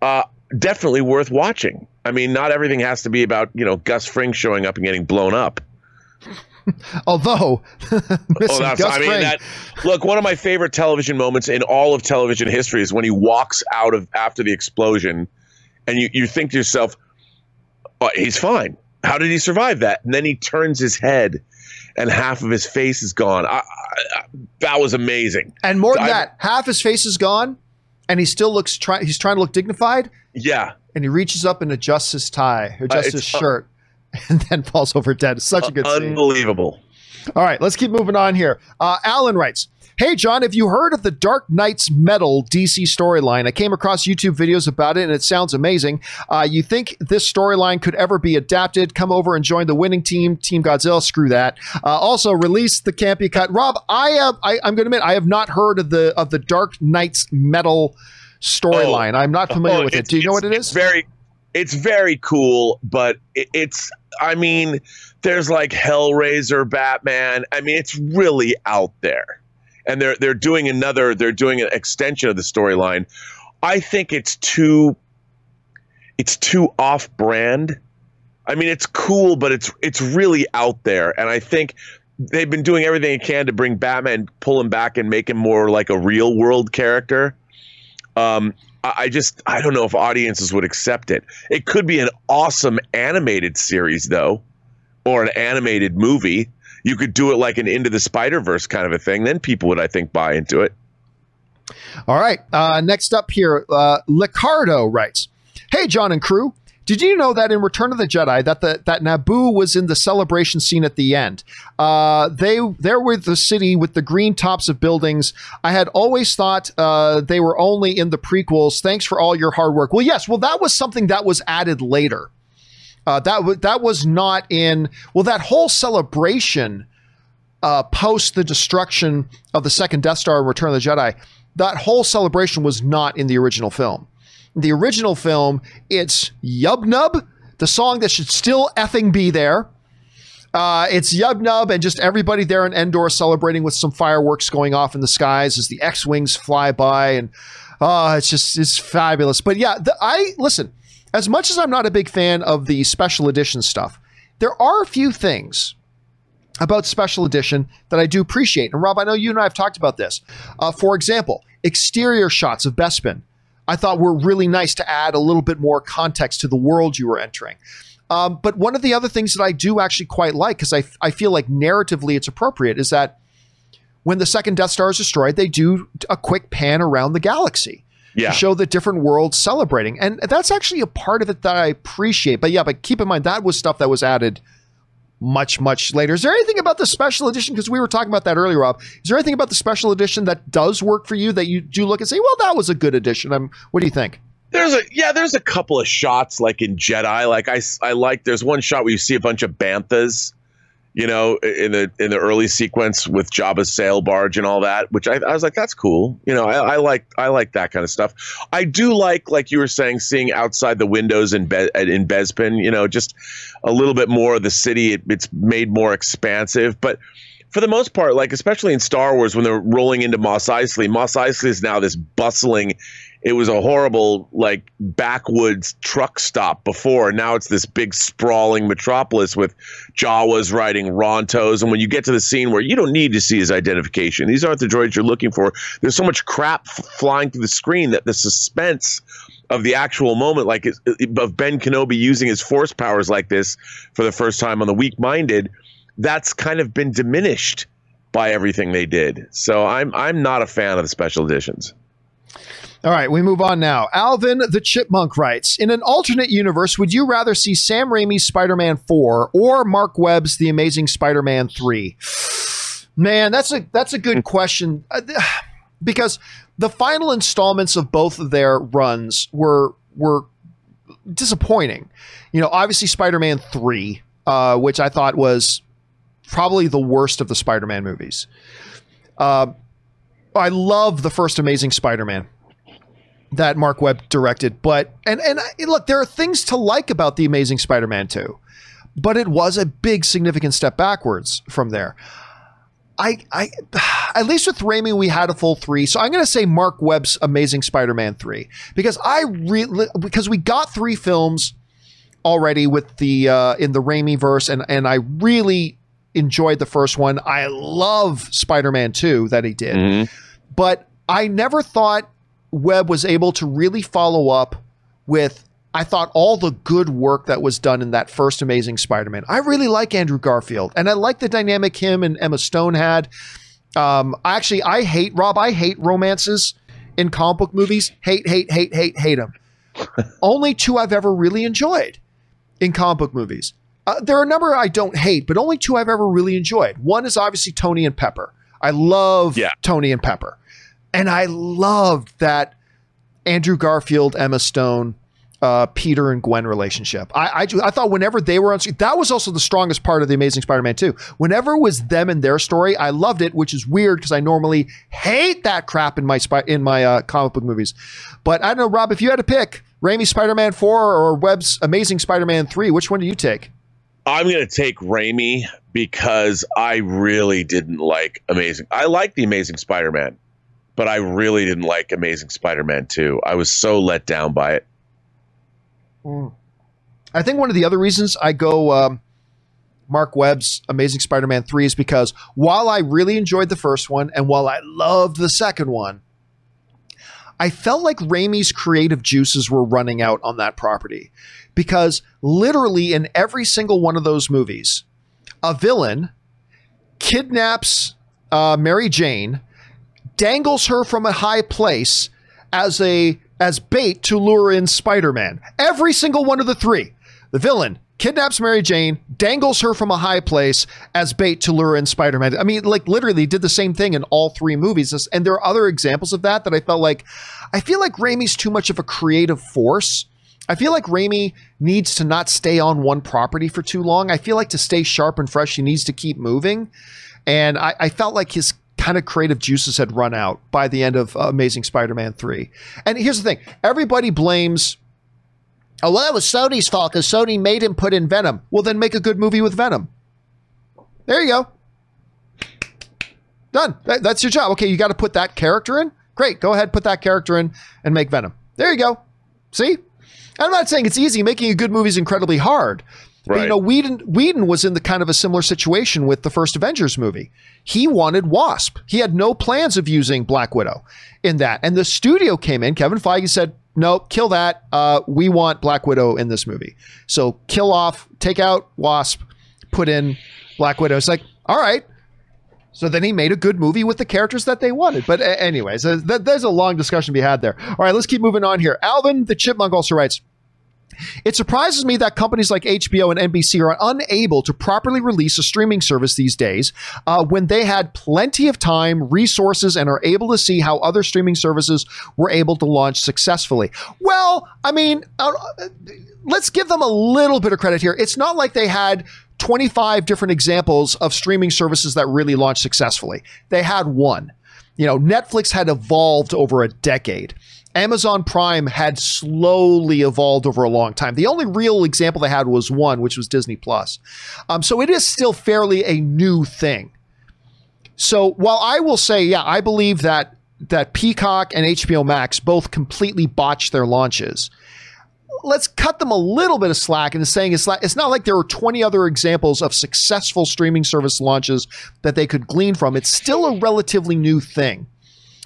uh, definitely worth watching. I mean, not everything has to be about you know Gus Fring showing up and getting blown up. <laughs> Although, <laughs> oh, Gus I mean, that, look, one of my favorite television moments in all of television history is when he walks out of after the explosion and you, you think to yourself, oh, he's fine. How did he survive that? And then he turns his head and half of his face is gone. I, I, that was amazing. And more than I, that, half his face is gone and he still looks try, he's trying to look dignified. Yeah. And he reaches up and adjusts his tie, adjusts uh, his shirt, uh, <laughs> and then falls over dead. It's such a good scene. Unbelievable. All right, let's keep moving on here. Uh, Alan writes, Hey, John, have you heard of the Dark Nights Metal DC storyline? I came across YouTube videos about it and it sounds amazing. Uh, you think this storyline could ever be adapted? Come over and join the winning team, Team Godzilla. Screw that. Uh, also, release the campy cut. Rob, I have, I, am going to admit, I have not heard of the of the Dark Nights Metal storyline. Oh, I'm not familiar oh, with it. Do you know what it is? Very, it's very cool, but it, it's, I mean, there's like Hellraiser, Batman. I mean, it's really out there and they're they're doing another they're doing an extension of the storyline. I think it's too it's too off brand. I mean, it's cool, but it's it's really out there, and I think they've been doing everything they can to bring Batman, pull him back, and make him more like a real world character. Um, I, I just I don't know if audiences would accept it. It could be an awesome animated series, though, or an animated movie you could do it like an into the Spider Verse kind of a thing. Then people would, I think, buy into it. All right. Uh, next up here, uh, Licardo writes, "Hey, John and crew." Did you know that in Return of the Jedi that the that Naboo was in the celebration scene at the end? Uh, they there were the city with the green tops of buildings. I had always thought uh, they were only in the prequels. Thanks for all your hard work. Well, yes. Well, that was something that was added later. Uh, that w- that was not in well that whole celebration uh, post the destruction of the second Death Star and Return of the Jedi. That whole celebration was not in the original film. The original film, it's Yub Nub, the song that should still effing be there. Uh, it's Yub Nub and just everybody there in Endor celebrating with some fireworks going off in the skies as the X wings fly by, and oh, it's just it's fabulous. But yeah, the, I listen as much as I'm not a big fan of the special edition stuff, there are a few things about special edition that I do appreciate. And Rob, I know you and I have talked about this. Uh, for example, exterior shots of Bespin, I thought were really nice to add a little bit more context to the world you were entering. Um, but one of the other things that I do actually quite like, because I, I feel like narratively it's appropriate, is that when the second Death Star is destroyed, they do a quick pan around the galaxy yeah. to show the different worlds celebrating. And that's actually a part of it that I appreciate. But yeah, but keep in mind that was stuff that was added much, much later. Is there anything about the special edition? Because we were talking about that earlier, Rob. Is there anything about the special edition that does work for you that you do look and say, well, that was a good edition? I'm, what do you think? There's a yeah, there's a couple of shots like in Jedi. Like I, I like. There's one shot where you see a bunch of banthas you know, in the in the early sequence with Jabba's sail barge and all that, which I, I was like, that's cool. You know, I, I, like I like that kind of stuff. I do like, like you were saying, seeing outside the windows in Be- in Bespin. You know, just a little bit more of the city. It, it's made more expansive, but for the most part, like especially in Star Wars when they're rolling into Mos Eisley, Mos Eisley is now this bustling. It was a horrible like backwoods truck stop before. and Now it's this big sprawling metropolis with Jawas riding Rontos. And when you get to the scene where you don't need to see his identification, these aren't the droids you're looking for. There's so much crap f- flying through the screen that the suspense of the actual moment, like of Ben Kenobi using his force powers like this for the first time on the weak minded that's kind of been diminished by everything they did. So I'm I'm not a fan of the special editions. All right, we move on now. Alvin the Chipmunk writes In an alternate universe, would you rather see Sam Raimi's Spider Man 4 or Marc Webb's The Amazing Spider Man 3? <sighs> Man, that's a that's a good question. Uh, <sighs> because the final installments of both of their runs were were disappointing. You know, obviously Spider Man 3, uh, which I thought was probably the worst of the Spider-Man movies. Uh, I love the first Amazing Spider-Man that Marc Webb directed, but and and look, there are things to like about the Amazing Spider-Man 2, but it was a big significant step backwards from there. I, I, <sighs> at least with Raimi, we had a full three. So I'm going to say Marc Webb's Amazing Spider-Man three because I really because we got three films already with the uh, in the Raimi verse, and and I really enjoyed the first one. I love Spider Man 2 that he did. Mm-hmm. But I never thought Webb was able to really follow up with, I thought, all the good work that was done in that first Amazing Spider Man. I really like Andrew Garfield, and I like the dynamic him and Emma Stone had. Um, actually, I hate, Rob, I hate romances in comic book movies. Hate, hate, hate, hate, hate them. <laughs> Only two I've ever really enjoyed in comic book movies. Uh, there are a number I don't hate, but only two I've ever really enjoyed. One is obviously Tony and Pepper. I love yeah. Tony and Pepper. And I loved that Andrew Garfield, Emma Stone, uh, Peter and Gwen relationship. I, I, I thought whenever they were on screen, that was also the strongest part of the Amazing Spider-Man 2. Whenever it was them and their story, I loved it, which is weird because I normally hate that crap in my in my uh, comic book movies. But I don't know, Rob, if you had to pick Raimi Spider-Man 4 or Webb's Amazing Spider-Man 3, which one do you take? I'm to take Raimi because I really didn't like Amazing. I like the Amazing Spider-Man, but I really didn't like Amazing Spider-Man 2. I was so let down by it. Mm. I think one of the other reasons I go um, Marc Webb's Amazing Spider-Man 3 is because while I really enjoyed the first one and while I loved the second one, I felt like Raimi's creative juices were running out on that property because literally in every single one of those movies, a villain kidnaps uh, Mary Jane, dangles her from a high place as a as bait to lure in Spider-Man. Every single one of the three. The villain kidnaps Mary Jane, dangles her from a high place as bait to lure in Spider Man. I mean, like literally did the same thing in all three movies. And there are other examples of that that I felt like I feel like Raimi's too much of a creative force. I feel like Raimi needs to not stay on one property for too long. I feel like to stay sharp and fresh, he needs to keep moving. And I, I felt like his kind of creative juices had run out by the end of uh, Amazing Spider Man 3. And here's the thing everybody blames Oh, well, that was Sony's fault because Sony made him put in Venom. Well, then make a good movie with Venom. There you go. Done. That, that's your job. Okay, you got to put that character in. Great. Go ahead, put that character in and make Venom. There you go. See? I'm not saying it's easy. Making a good movie is incredibly hard. Right. But, you know, Whedon, Whedon was in the kind of a similar situation with the first Avengers movie. He wanted Wasp. He had no plans of using Black Widow in that. And the studio came in. Kevin Feige said, no, kill that. Uh, we want Black Widow in this movie. So kill off, take out Wasp, put in Black Widow. It's like, all right. So then he made a good movie with the characters that they wanted. But anyways, there's a long discussion to be had there. All right, let's keep moving on here. Alvin the Chipmunk also writes. It surprises me that companies like HBO and NBC are unable to properly release a streaming service these days uh, when they had plenty of time, resources, and are able to see how other streaming services were able to launch successfully. Well, I mean, uh, let's give them a little bit of credit here. It's not like they had 25 different examples of streaming services that really launched successfully, they had one. You know, Netflix had evolved over a decade. Amazon Prime had slowly evolved over a long time. The only real example they had was one, which was Disney Plus. Um, so it is still fairly a new thing. So while I will say, yeah, I believe that that Peacock and HBO Max both completely botched their launches. Let's cut them a little bit of slack in saying it's, it's not like there are 20 other examples of successful streaming service launches that they could glean from. It's still a relatively new thing.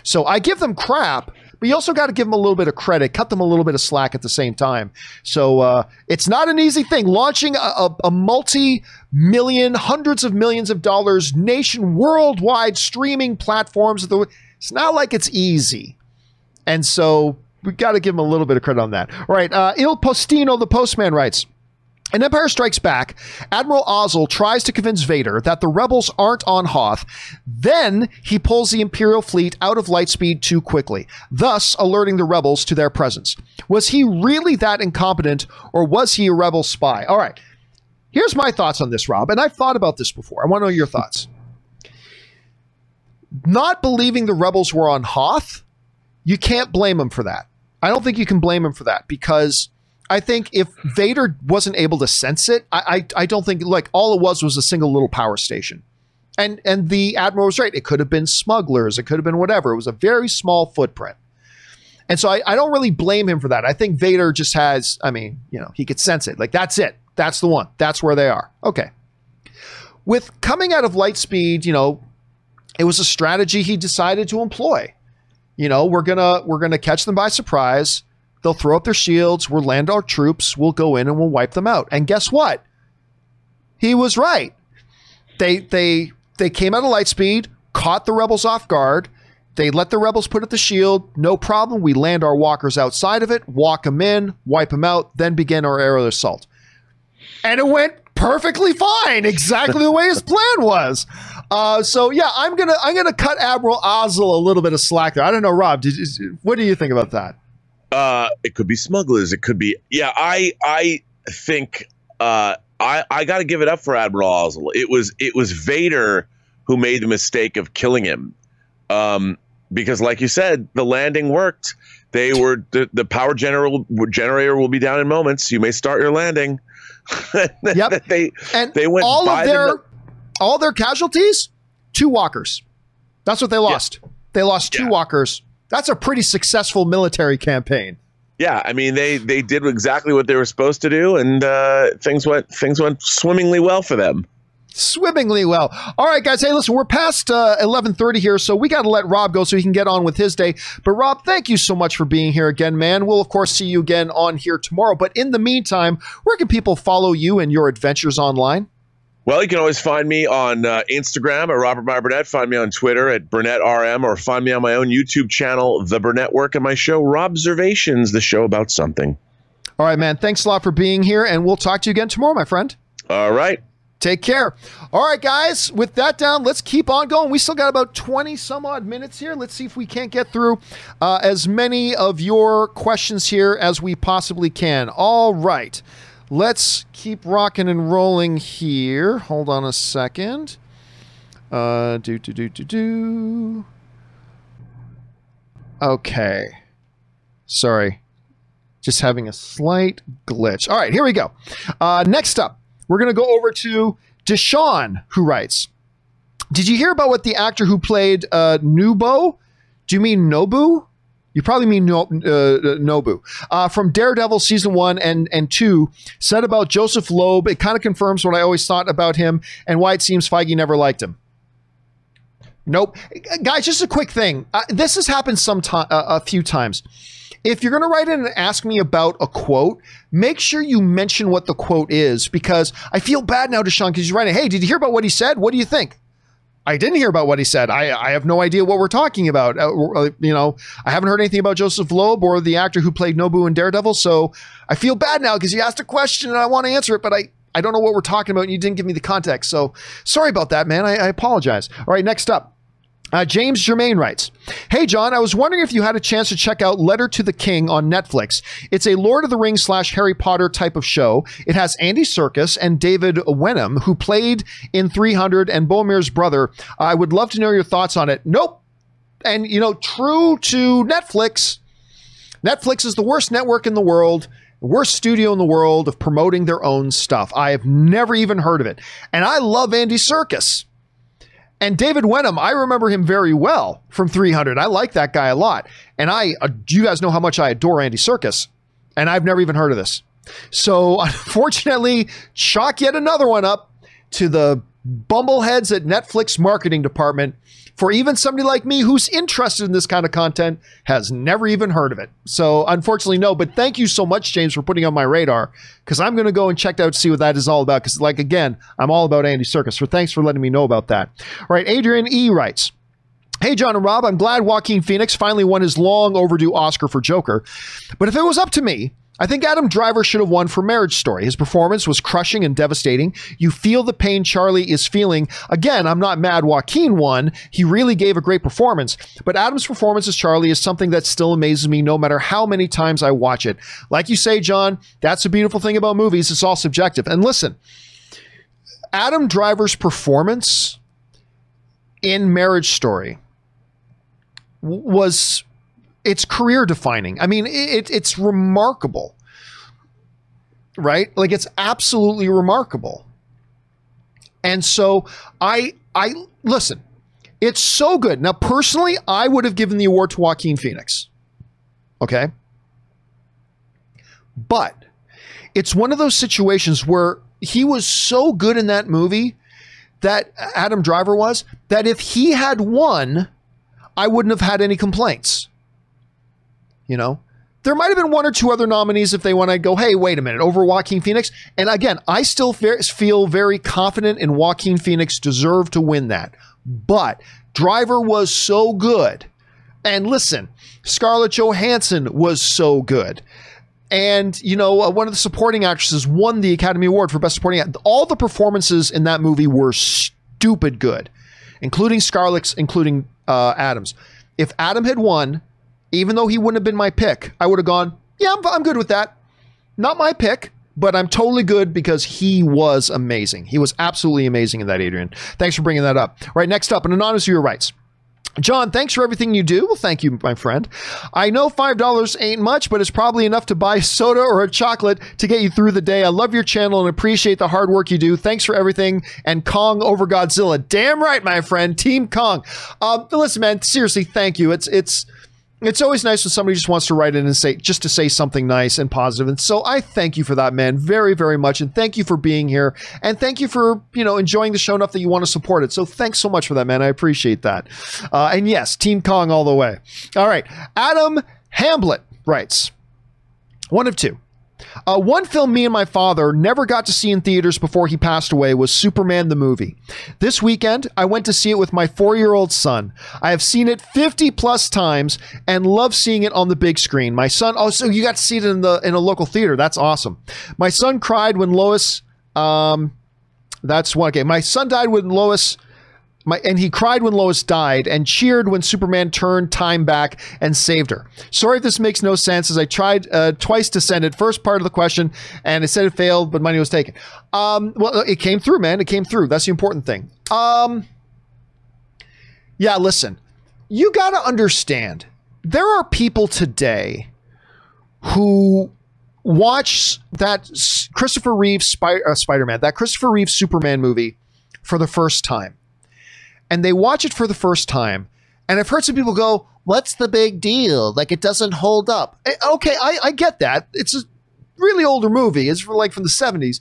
So I give them crap, but you also got to give them a little bit of credit, cut them a little bit of slack at the same time. So uh, it's not an easy thing. Launching a, a, a multi million, hundreds of millions of dollars nation worldwide streaming platforms. It's not like it's easy. And so we got to give him a little bit of credit on that. All right. Uh, Il Postino, the postman, writes. In Empire Strikes Back, Admiral Ozzel tries to convince Vader that the rebels aren't on Hoth. Then he pulls the Imperial fleet out of Lightspeed too quickly, thus alerting the rebels to their presence. Was he really that incompetent, or was he a rebel spy? All right. Here's my thoughts on this, Rob, and I've thought about this before. I want to know your thoughts. Not believing the rebels were on Hoth, you can't blame him for that. I don't think you can blame him for that because I think if Vader wasn't able to sense it, I, I, I don't think like all it was was a single little power station. And and the admiral was right. It could have been smugglers. It could have been whatever. It was a very small footprint. And so I, I don't really blame him for that. I think Vader just has, I mean, you know, he could sense it. Like that's it. That's the one. That's where they are. Okay. With coming out of Lightspeed, you know, it was a strategy he decided to employ. You know, we're gonna we're gonna catch them by surprise They'll throw up their shields. We'll land our troops. We'll go in and we'll wipe them out. And guess what? He was right. They they they came out of Lightspeed, caught the rebels off guard. They let the rebels put up the shield. No problem. We land our walkers outside of it, walk them in, wipe them out, then begin our aerial assault. And it went perfectly fine, exactly the way his plan was. Uh, so yeah, I'm gonna I'm gonna cut Admiral Ozzel a little bit of slack there. I don't know, Rob. Did, what do you think about that? Uh, it could be smugglers. It could be. Yeah, I I think uh, I I got to give it up for Admiral Ozzel. It was it was Vader who made the mistake of killing him, um, because like you said, the landing worked. They were the, the power general generator will be down in moments. You may start your landing. <laughs> yep. they and they went all of their the- all their casualties, two walkers. That's what they lost. Yeah. They lost two yeah. walkers that's a pretty successful military campaign. Yeah, I mean they they did exactly what they were supposed to do, and uh, things went things went swimmingly well for them. Swimmingly well. All right, guys. Hey, listen, we're past uh, eleven thirty here, so we got to let Rob go so he can get on with his day. But Rob, thank you so much for being here again, man. We'll of course see you again on here tomorrow. But in the meantime, where can people follow you and your adventures online? Well, you can always find me on uh, Instagram at Robert Meyer Burnett. Find me on Twitter at Burnett RM, or find me on my own YouTube channel, The Burnett Work, and my show, Robservations, the show about something. All right, man. Thanks a lot for being here, and we'll talk to you again tomorrow, my friend. All right. Take care. All right, guys, with that down, let's keep on going. We still got about 20 some odd minutes here. Let's see if we can't get through uh, as many of your questions here as we possibly can. All right. Let's keep rocking and rolling here. Hold on a second. Uh, do, do, do, do, do. Okay. Sorry. Just having a slight glitch. All right, here we go. Uh, next up, we're going to go over to Deshaun, who writes Did you hear about what the actor who played uh, Nubo? Do you mean Nobu? You probably mean no, uh, Nobu uh, from Daredevil season one and and two said about Joseph Loeb. It kind of confirms what I always thought about him and why it seems Feige never liked him. Nope, guys. Just a quick thing. Uh, this has happened some uh, a few times. If you're going to write in and ask me about a quote, make sure you mention what the quote is because I feel bad now, Deshaun, because you're writing, hey, did you hear about what he said? What do you think? I didn't hear about what he said. I, I have no idea what we're talking about. Uh, uh, you know, I haven't heard anything about Joseph Loeb or the actor who played Nobu in Daredevil. So I feel bad now because you asked a question and I want to answer it, but I, I don't know what we're talking about and you didn't give me the context. So sorry about that, man. I, I apologize. All right, next up. Uh, James Germain writes, Hey, John, I was wondering if you had a chance to check out Letter to the King on Netflix. It's a Lord of the Rings slash Harry Potter type of show. It has Andy Serkis and David Wenham, who played in 300 and Boromir's brother. I would love to know your thoughts on it. Nope. And, you know, true to Netflix, Netflix is the worst network in the world worst studio in the world of promoting their own stuff. I have never even heard of it. And I love Andy Serkis. And David Wenham, I remember him very well from 300. I like that guy a lot. And I, uh, you guys know how much I adore Andy Serkis, and I've never even heard of this. So <laughs> unfortunately, chalk yet another one up to the bumbleheads at Netflix marketing department for even somebody like me who's interested in this kind of content has never even heard of it. So unfortunately, no. But thank you so much, James, for putting on my radar because I'm going to go and check out see what that is all about. Because, like again, I'm all about Andy Serkis. So thanks for letting me know about that. All right, Adrian E writes. Hey, John and Rob, I'm glad Joaquin Phoenix finally won his long overdue Oscar for Joker. But if it was up to me, I think Adam Driver should have won for Marriage Story. His performance was crushing and devastating. You feel the pain Charlie is feeling. Again, I'm not mad Joaquin won. He really gave a great performance. But Adam's performance as Charlie is something that still amazes me no matter how many times I watch it. Like you say, John, that's a beautiful thing about movies. It's all subjective. And listen, Adam Driver's performance in Marriage Story was it's career defining. I mean, it, it's remarkable, right? Like it's absolutely remarkable. And so I I listen. It's so good. Now, personally, I would have given the award to Joaquin Phoenix. Okay. But it's one of those situations where he was so good in that movie that Adam Driver was that if he had won, I wouldn't have had any complaints. You know, there might have been one or two other nominees if they want to go, hey, wait a minute, over Joaquin Phoenix. And again, I still feel very confident in Joaquin Phoenix deserved to win that. But Driver was so good. And listen, Scarlett Johansson was so good. And, you know, uh, one of the supporting actresses won the Academy Award for Best Supporting Actress. All the performances in that movie were stupid good, including Scarlett's, including uh, Adams. If Adam had won, even though he wouldn't have been my pick, I would have gone, yeah, I'm, I'm good with that. Not my pick, but I'm totally good because he was amazing. He was absolutely amazing in that, Adrian. Thanks for bringing that up. All right, next up, an anonymous viewer writes. John, thanks for everything you do. Well, thank you, my friend. I know $5 ain't much, but it's probably enough to buy <laughs> soda or a chocolate to get you through the day. I love your channel and appreciate the hard work you do. Thanks for everything. And Kong over Godzilla. Damn right, my friend. Team Kong. Um, listen, man, seriously, thank you. It's, it's, it's always nice when somebody just wants to write in and say just to say something nice and positive. And so i thank you for that man very very much. And thank you for being here. And thank you for you know enjoying the show enough that you want to support it. So thanks so much for that man. I appreciate that. Uh, and yes team kong all the way. All right. Adam hamblett writes one of two uh, one film me and my father never got to see in theaters before he passed away was Superman the movie. This weekend, I went to see it with my four year old son. I have seen it 50 plus times and love seeing it on the big screen. My son, oh, so you got to see it in the in a local theater. That's awesome. My son cried when Lois, um, that's one. Okay, my son died when Lois my, and he cried when Lois died and cheered when Superman turned time back and saved her. Sorry if this makes no sense, as I tried uh, twice to send it. First part of the question, and it said it failed, but money was taken. Um, well, it came through, man. It came through. That's the important thing. Um, yeah, listen, you got to understand there are people today who watch that Christopher Reeve uh, Spider Man, that Christopher Reeve Superman movie for the first time and they watch it for the first time. And I've heard some people go, What's the big deal? Like, it doesn't hold up. Eh, okay, I, I get that. It's a really older movie. It's like from the 70s.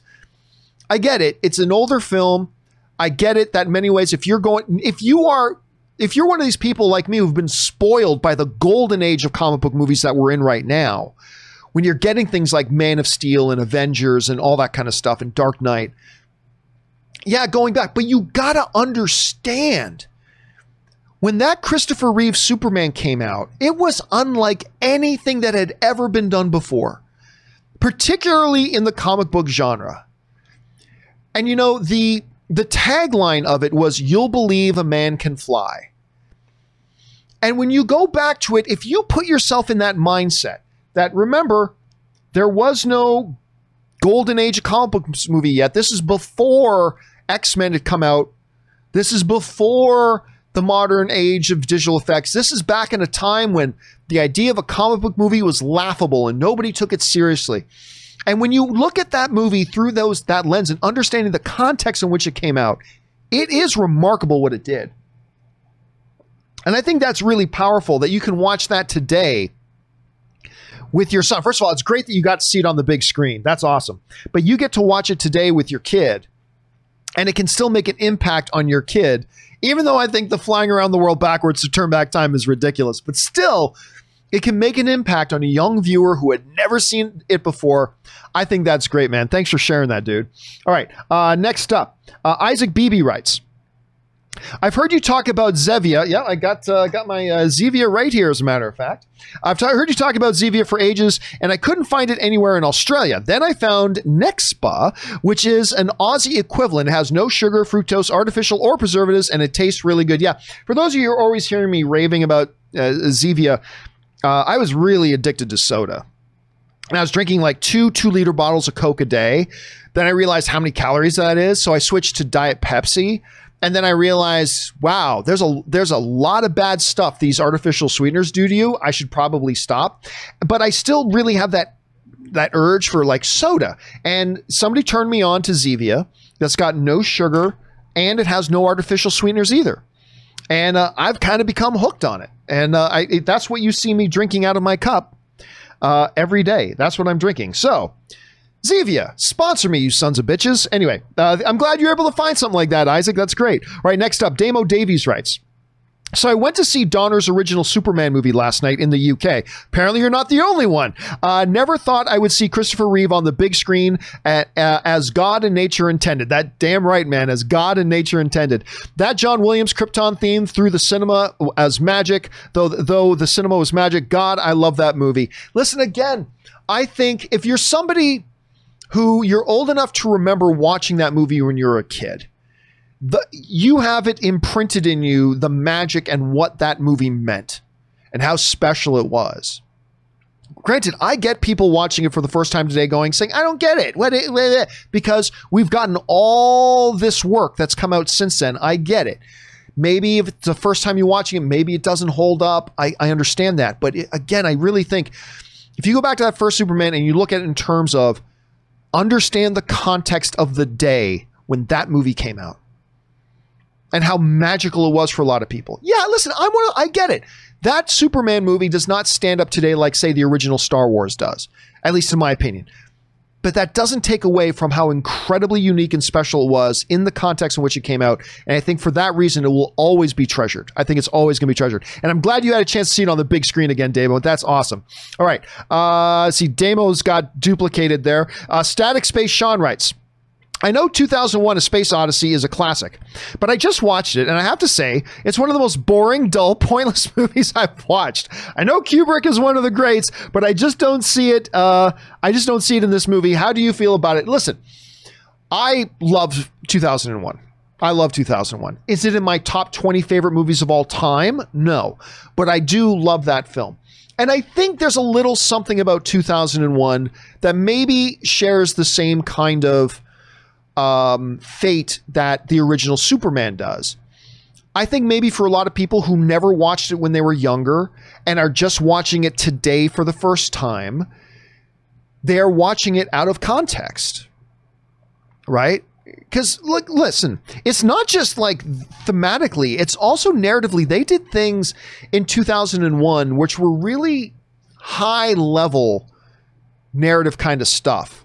I get it. It's an older film. I get it that in many ways, if you're going, if you are, if you're one of these people like me who've been spoiled by the golden age of comic book movies that we're in right now, when you're getting things like Man of Steel and Avengers and all that kind of stuff and Dark Knight, yeah, going back, but you got to understand when that Christopher Reeve Superman came out, it was unlike anything that had ever been done before, particularly in the comic book genre. And you know, the the tagline of it was you'll believe a man can fly. And when you go back to it, if you put yourself in that mindset, that remember, there was no golden age of comic book movie yet. This is before X Men had come out. This is before the modern age of digital effects. This is back in a time when the idea of a comic book movie was laughable and nobody took it seriously. And when you look at that movie through those that lens and understanding the context in which it came out, It is remarkable what it did. And I think that's really powerful that you can watch that today with your son. First of all, it's great that you got to see it on the big screen. That's awesome. But you get to watch it today with your kid, and it can still make an impact on your kid, even though I think the flying around the world backwards to turn back time is ridiculous. But still, it can make an impact on a young viewer who had never seen it before. I think that's great, man. Thanks for sharing that, dude. All right. Uh, next up, uh, Isaac Beebe writes. I've heard you talk about Zevia. Yeah, I got uh, got my uh, Zevia right here, as a matter of fact. I've t- heard you talk about Zevia for ages, and I couldn't find it anywhere in Australia. Then I found Nexpa, which is an Aussie equivalent. It has no sugar, fructose, artificial, or preservatives, and it tastes really good. Yeah, for those of you who are always hearing me raving about uh, Zevia, uh, I was really addicted to soda. And I was drinking like two two liter bottles of Coke a day. Then I realized how many calories that is. So I switched to Diet Pepsi. And then I realized, wow, there's a there's a lot of bad stuff these artificial sweeteners do to you. I should probably stop. But I still really have that that urge for like soda. And somebody turned me on to Zevia that's got no sugar and it has no artificial sweeteners either. And uh, I've kind of become hooked on it. And uh, I, it, that's what you see me drinking out of my cup uh, every day. That's what I'm drinking. So, Zevia, sponsor me, you sons of bitches. Anyway, uh, I'm glad you're able to find something like that, Isaac. That's great. All right, next up, Damo Davies writes. So I went to see Donner's original Superman movie last night in the UK. Apparently, you're not the only one. Uh, never thought I would see Christopher Reeve on the big screen at, uh, as God and nature intended. That damn right, man, as God and nature intended. That John Williams Krypton theme through the cinema as magic, though though the cinema was magic. God, I love that movie. Listen again. I think if you're somebody who you're old enough to remember watching that movie when you were a kid the you have it imprinted in you the magic and what that movie meant and how special it was. Granted, I get people watching it for the first time today going saying, "I don't get it." What, what, because we've gotten all this work that's come out since then. I get it. Maybe if it's the first time you're watching it, maybe it doesn't hold up. I, I understand that. But it, again, I really think if you go back to that first Superman and you look at it in terms of understand the context of the day when that movie came out and how magical it was for a lot of people. Yeah, listen, one of, I get it. That Superman movie does not stand up today like say the original Star Wars does, at least in my opinion. But that doesn't take away from how incredibly unique and special it was in the context in which it came out. And I think for that reason, it will always be treasured. I think it's always going to be treasured. And I'm glad you had a chance to see it on the big screen again, Damo. That's awesome. All right. Uh, see, Damo's got duplicated there. Uh, Static Space Sean writes. I know 2001 A Space Odyssey is a classic, but I just watched it and I have to say, it's one of the most boring, dull, <laughs> pointless <laughs> movies I've watched. I know Kubrick is one of the greats, but I just don't see it. Uh, I just don't see it in this movie. How do you feel about it? Listen, I love 2001. I love 2001. Is it in my top 20 favorite movies of all time? No, but I do love that film. And I think there's a little something about 2001 that maybe shares the same kind of um, fate that the original Superman does. I think maybe for a lot of people who never watched it when they were younger and are just watching it today for the first time, they're watching it out of context. Right? Because look, listen, it's not just like thematically, it's also narratively. They did things in 2001 which were really high level narrative kind of stuff.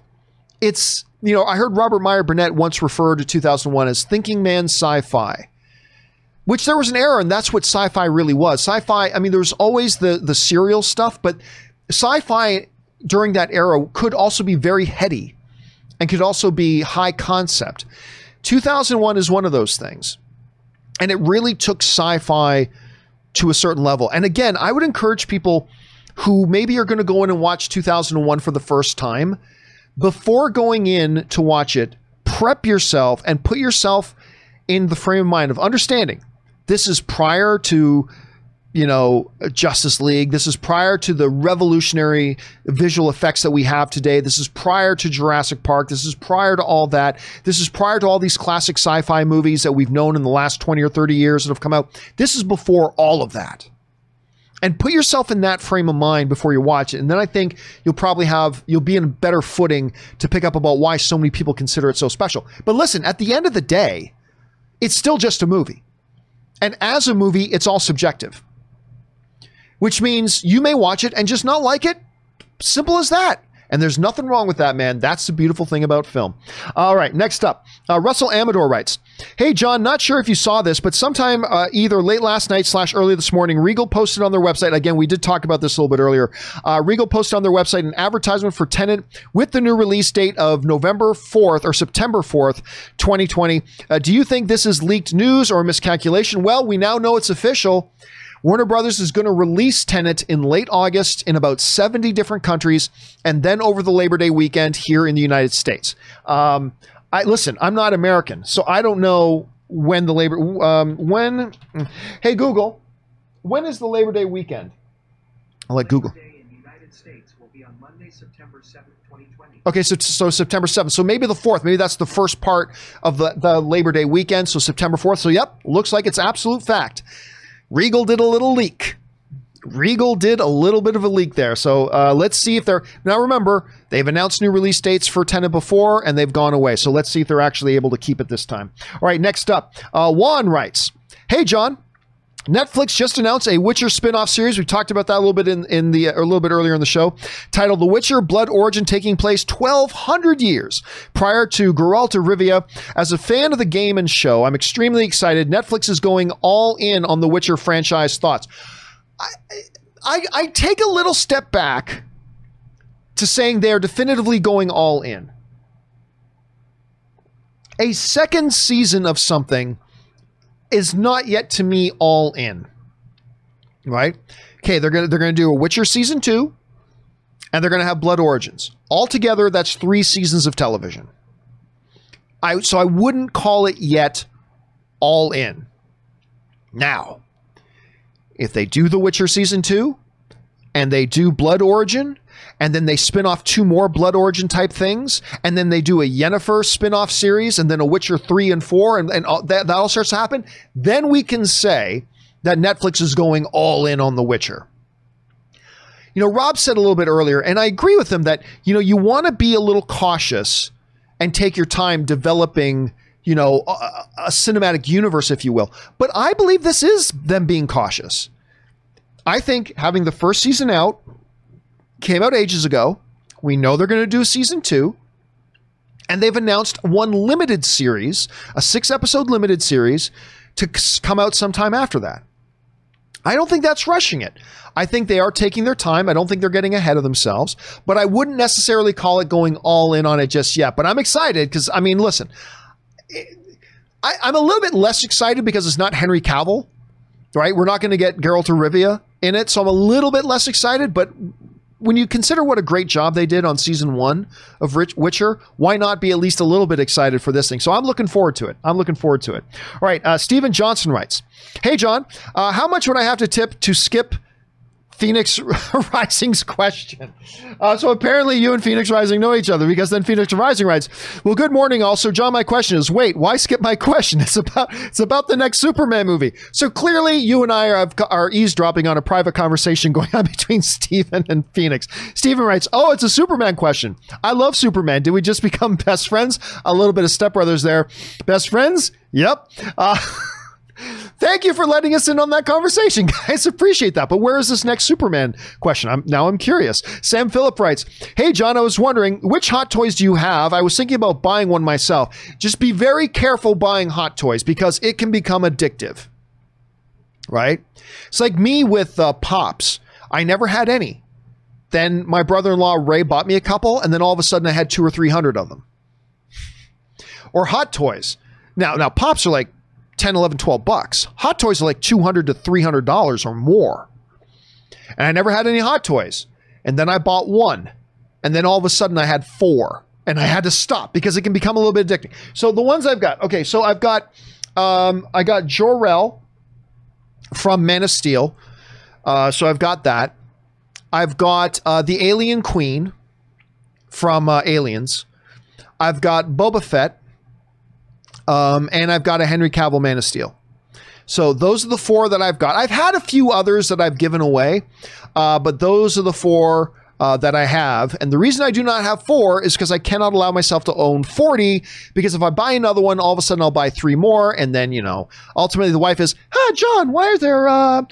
It's you know, I heard Robert Meyer Burnett once refer to 2001 as thinking man sci fi, which there was an error, and that's what sci fi really was. Sci fi, I mean, there was always the, the serial stuff, but sci fi during that era could also be very heady and could also be high concept. 2001 is one of those things. And it really took sci fi to a certain level. And again, I would encourage people who maybe are going to go in and watch 2001 for the first time before going in to watch it, prep yourself and put yourself in the frame of mind of understanding. This is prior to you know Justice League. This is prior to the revolutionary visual effects that we have today. This is prior to Jurassic Park. This is prior to all that. This is prior to all these classic sci-fi movies that we've known in the last 20 or 30 years that have come out. This is before all of that and put yourself in that frame of mind before you watch it. And then I think you'll probably have, you'll be in better footing to pick up about why so many people consider it so special. But listen, at the end of the day, it's still just a movie. And as a movie, it's all subjective, which means you may watch it and just not like it. Simple as that. And there's nothing wrong with that, man. That's the beautiful thing about film. All right, next up, uh, Russell Amador writes, "Hey John, not sure if you saw this, but sometime uh, either late last night slash early this morning, Regal posted on their website. Again, we did talk about this a little bit earlier. Uh, Regal posted on their website an advertisement for Tenet with the new release date of November 4th or September 4th, 2020. Uh, do you think this is leaked news or a miscalculation? Well, we now know it's official." Warner Brothers is going to release Tenet in late August in about 70 different countries, and then over the Labor Day weekend here in the United States. Um, I listen. I'm not American, so I don't know when the Labor um, when. Hey Google, when is the Labor Day weekend? I'll let Google. Okay, so so September 7th. So maybe the 4th. Maybe that's the first part of the, the Labor Day weekend. So September 4th. So yep, looks like it's absolute fact. Regal did a little leak. Regal did a little bit of a leak there. So uh, let's see if they're. Now remember, they've announced new release dates for Tenet before and they've gone away. So let's see if they're actually able to keep it this time. All right, next up. Uh, Juan writes Hey, John. Netflix just announced a Witcher spin-off series. We talked about that a little bit in, in the a little bit earlier in the show, titled The Witcher: Blood Origin, taking place 1200 years prior to Geralt of Rivia. As a fan of the game and show, I'm extremely excited. Netflix is going all in on the Witcher franchise. Thoughts? I, I, I take a little step back to saying they are definitively going all in. A second season of something is not yet to me all in. Right? Okay, they're gonna they're gonna do a Witcher season two, and they're gonna have Blood Origins. Altogether, that's three seasons of television. I so I wouldn't call it yet all in. Now, if they do The Witcher season two, and they do Blood Origin, and then they spin off two more Blood Origin type things, and then they do a Yennefer spin off series, and then a Witcher 3 and 4, and, and all, that, that all starts to happen, then we can say that Netflix is going all in on The Witcher. You know, Rob said a little bit earlier, and I agree with him that, you know, you want to be a little cautious and take your time developing, you know, a, a cinematic universe, if you will. But I believe this is them being cautious. I think having the first season out, came out ages ago. We know they're going to do season two. And they've announced one limited series, a six episode limited series, to come out sometime after that. I don't think that's rushing it. I think they are taking their time. I don't think they're getting ahead of themselves, but I wouldn't necessarily call it going all in on it just yet. But I'm excited because, I mean, listen, I, am a little bit less excited because it's not Henry Cavill, right? We're not going to get Geralt of Rivia in it, so I'm a little bit less excited, but when you consider what a great job they did on season one of Rich Witcher, why not be at least a little bit excited for this thing? So I'm looking forward to it. I'm looking forward to it. All right. Uh, Stephen Johnson writes Hey, John, uh, how much would I have to tip to skip Phoenix <laughs> Rising's question. Uh, so apparently you and Phoenix Rising know each other because then Phoenix Rising writes, "Well, good morning. Also, John, my question is, wait, why skip my <laughs> question? It's about it's about the next Superman movie. So clearly, you and I are, are eavesdropping on a private conversation <laughs> going on between Stephen and Phoenix. Stephen writes, "Oh, it's a Superman question. I love Superman. Did we just become best friends? A little bit of stepbrothers there. Best friends? Yep." Uh, Thank you for letting us in on that conversation, <laughs> guys. Appreciate that. But where is this next Superman question? I'm now I'm curious. Sam Phillip writes, Hey John, I was wondering which hot toys do you have? I was thinking about buying one myself. Just be very careful buying hot toys because it can become addictive. Right? It's like me with uh, pops. I never had any. Then my brother-in-law Ray bought me a couple, and then all of a sudden I had two or three hundred of them. Or hot toys. Now, now pops are like 10, 11, 12 bucks. Hot toys are like 200 to $300 or more. And I never had any hot toys. And then I bought one. And then all of a sudden I had four. And I had to stop because it can become a little bit addicting. So the ones I've got, okay, so I've got um, I got Jor-El from Man of Steel. Uh, so I've got that. I've got uh, the Alien Queen from uh, Aliens. I've got Boba Fett um, and I've got a Henry Cavill Man of Steel. So those are the four that I've got. I've had a few others that I've given away, uh, but those are the four uh, that I have. And the reason I do not have four is because I cannot allow myself to own 40 because if I buy another one, all of a sudden I'll buy three more. And then, you know, ultimately the wife is, ah, John, why are there, uh,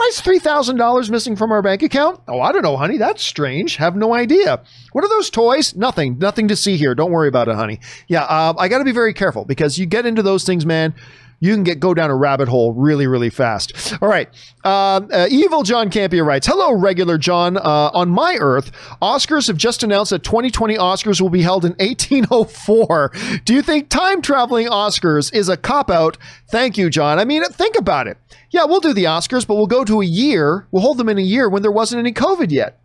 why is $3,000 missing from our bank account? Oh, I don't know, honey. That's strange. Have no idea. What are those toys? Nothing. Nothing to see here. Don't worry about it, honey. Yeah, uh, I got to be very careful because you get into those things, man you can get go down a rabbit hole really, really fast. All right. Uh, uh, Evil John Campea writes, "Hello, regular John. Uh, on my Earth, Oscars have just announced that 2020 Oscars will be held in 1804. Do you think time traveling Oscars is a cop out? Thank you, John. I mean, think about it. Yeah, we'll do the Oscars, but we'll go to a year. We'll hold them in a year when there wasn't any COVID yet.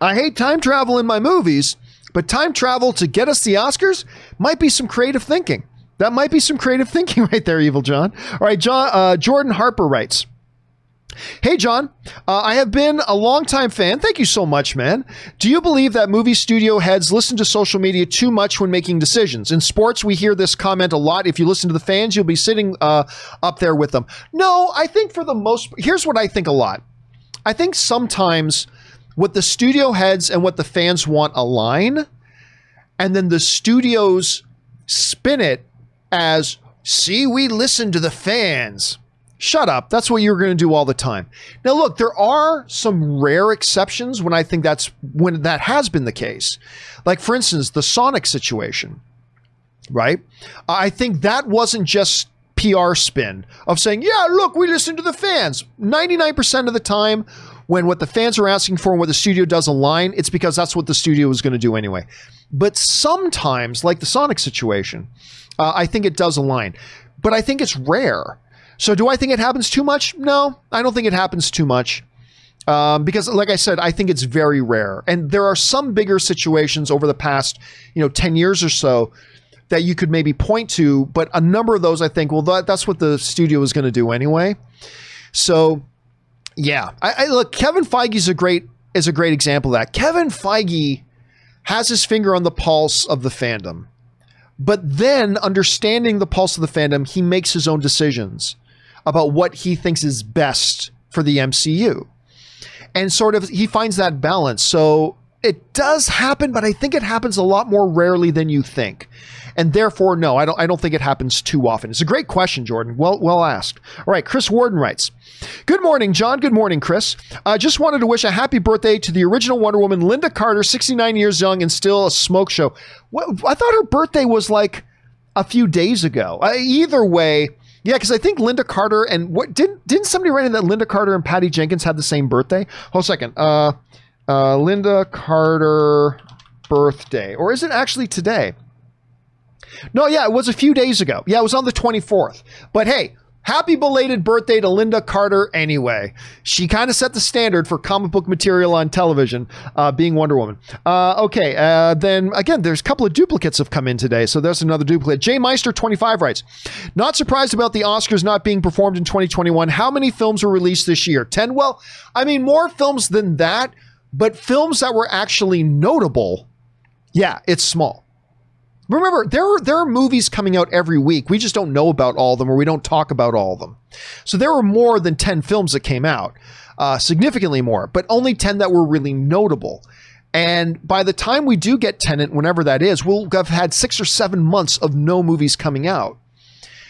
I hate time travel in my movies." But time travel to get us the Oscars might be some creative thinking. That might be some creative thinking <laughs> right there, Evil John. All right, John, uh, Jordan Harper writes. Hey, John, uh, I have been a longtime fan. Thank you so much, man. Do you believe that movie studio heads listen to social media too much when making decisions? In sports, we hear this comment a lot. If you listen to the fans, you'll be sitting uh, up there with them. No, I think for the most, here's what I think a lot. I think sometimes what the studio heads and what the fans want align, and then the studios spin it as, see, we listen to the fans. Shut up. That's what you're going to do all the time. Now, look, there are some rare exceptions when I think that's when that has been the case. Like, for instance, the Sonic situation, right? I think that wasn't just PR spin of saying, yeah, look, we listen to the fans. 99% of the time, when what the fans are asking for and what the studio does align, it's because that's what the studio is going to do anyway. But sometimes, like the Sonic situation, uh, I think it does align, but I think it's rare. So, do I think it happens too much? No, I don't think it happens too much. Um, because, like I said, I think it's very rare. And there are some bigger situations over the past, you know, 10 years or so that you could maybe point to, but a number of those I think, well, that, that's what the studio is going to do anyway. So, yeah, I, I look. Kevin Feige is a great is a great example of that. Kevin Feige has his finger on the pulse of the fandom. But then, understanding the pulse of the fandom, he makes his own decisions about what he thinks is best for the MCU. And sort of, he finds that balance. So it does happen, but I think it happens a lot more rarely than you think. And therefore, no, I don't I don't think it happens too often. It's a great question, Jordan. Well well asked. All right, Chris Warden writes. Good morning, John. Good morning, Chris. I uh, just wanted to wish a happy birthday to the original Wonder Woman, Lynda Carter, 69 years young and still a smoke show. I thought her birthday was like a few days ago. Uh, either way, yeah, because I think Lynda Carter and what didn't didn't somebody write in that Lynda Carter and Patty Jenkins had the same birthday? Hold a second. Uh, uh, Lynda Carter birthday, or is it actually today? No, yeah, it was a few days ago. Yeah, it was on the 24th. But hey, happy belated birthday to Lynda Carter anyway. She kind of set the standard for comic book material on television, uh, being Wonder Woman. Uh, okay, uh, then again, there's a couple of duplicates have come in today, so there's another duplicate. Jay Meister 25 writes, not surprised about the Oscars not being performed in 2021. How many films were released this year? 10? Well, I mean, more films than that, but films that were actually notable, yeah, it's small. Remember, there are there are movies coming out every week. We just don't know about all of them, or we don't talk about all of them. So there were more than ten films that came out, uh, significantly more, but only ten that were really notable. And by the time we do get Tenet, whenever that is, we'll have had six or seven months of no movies coming out.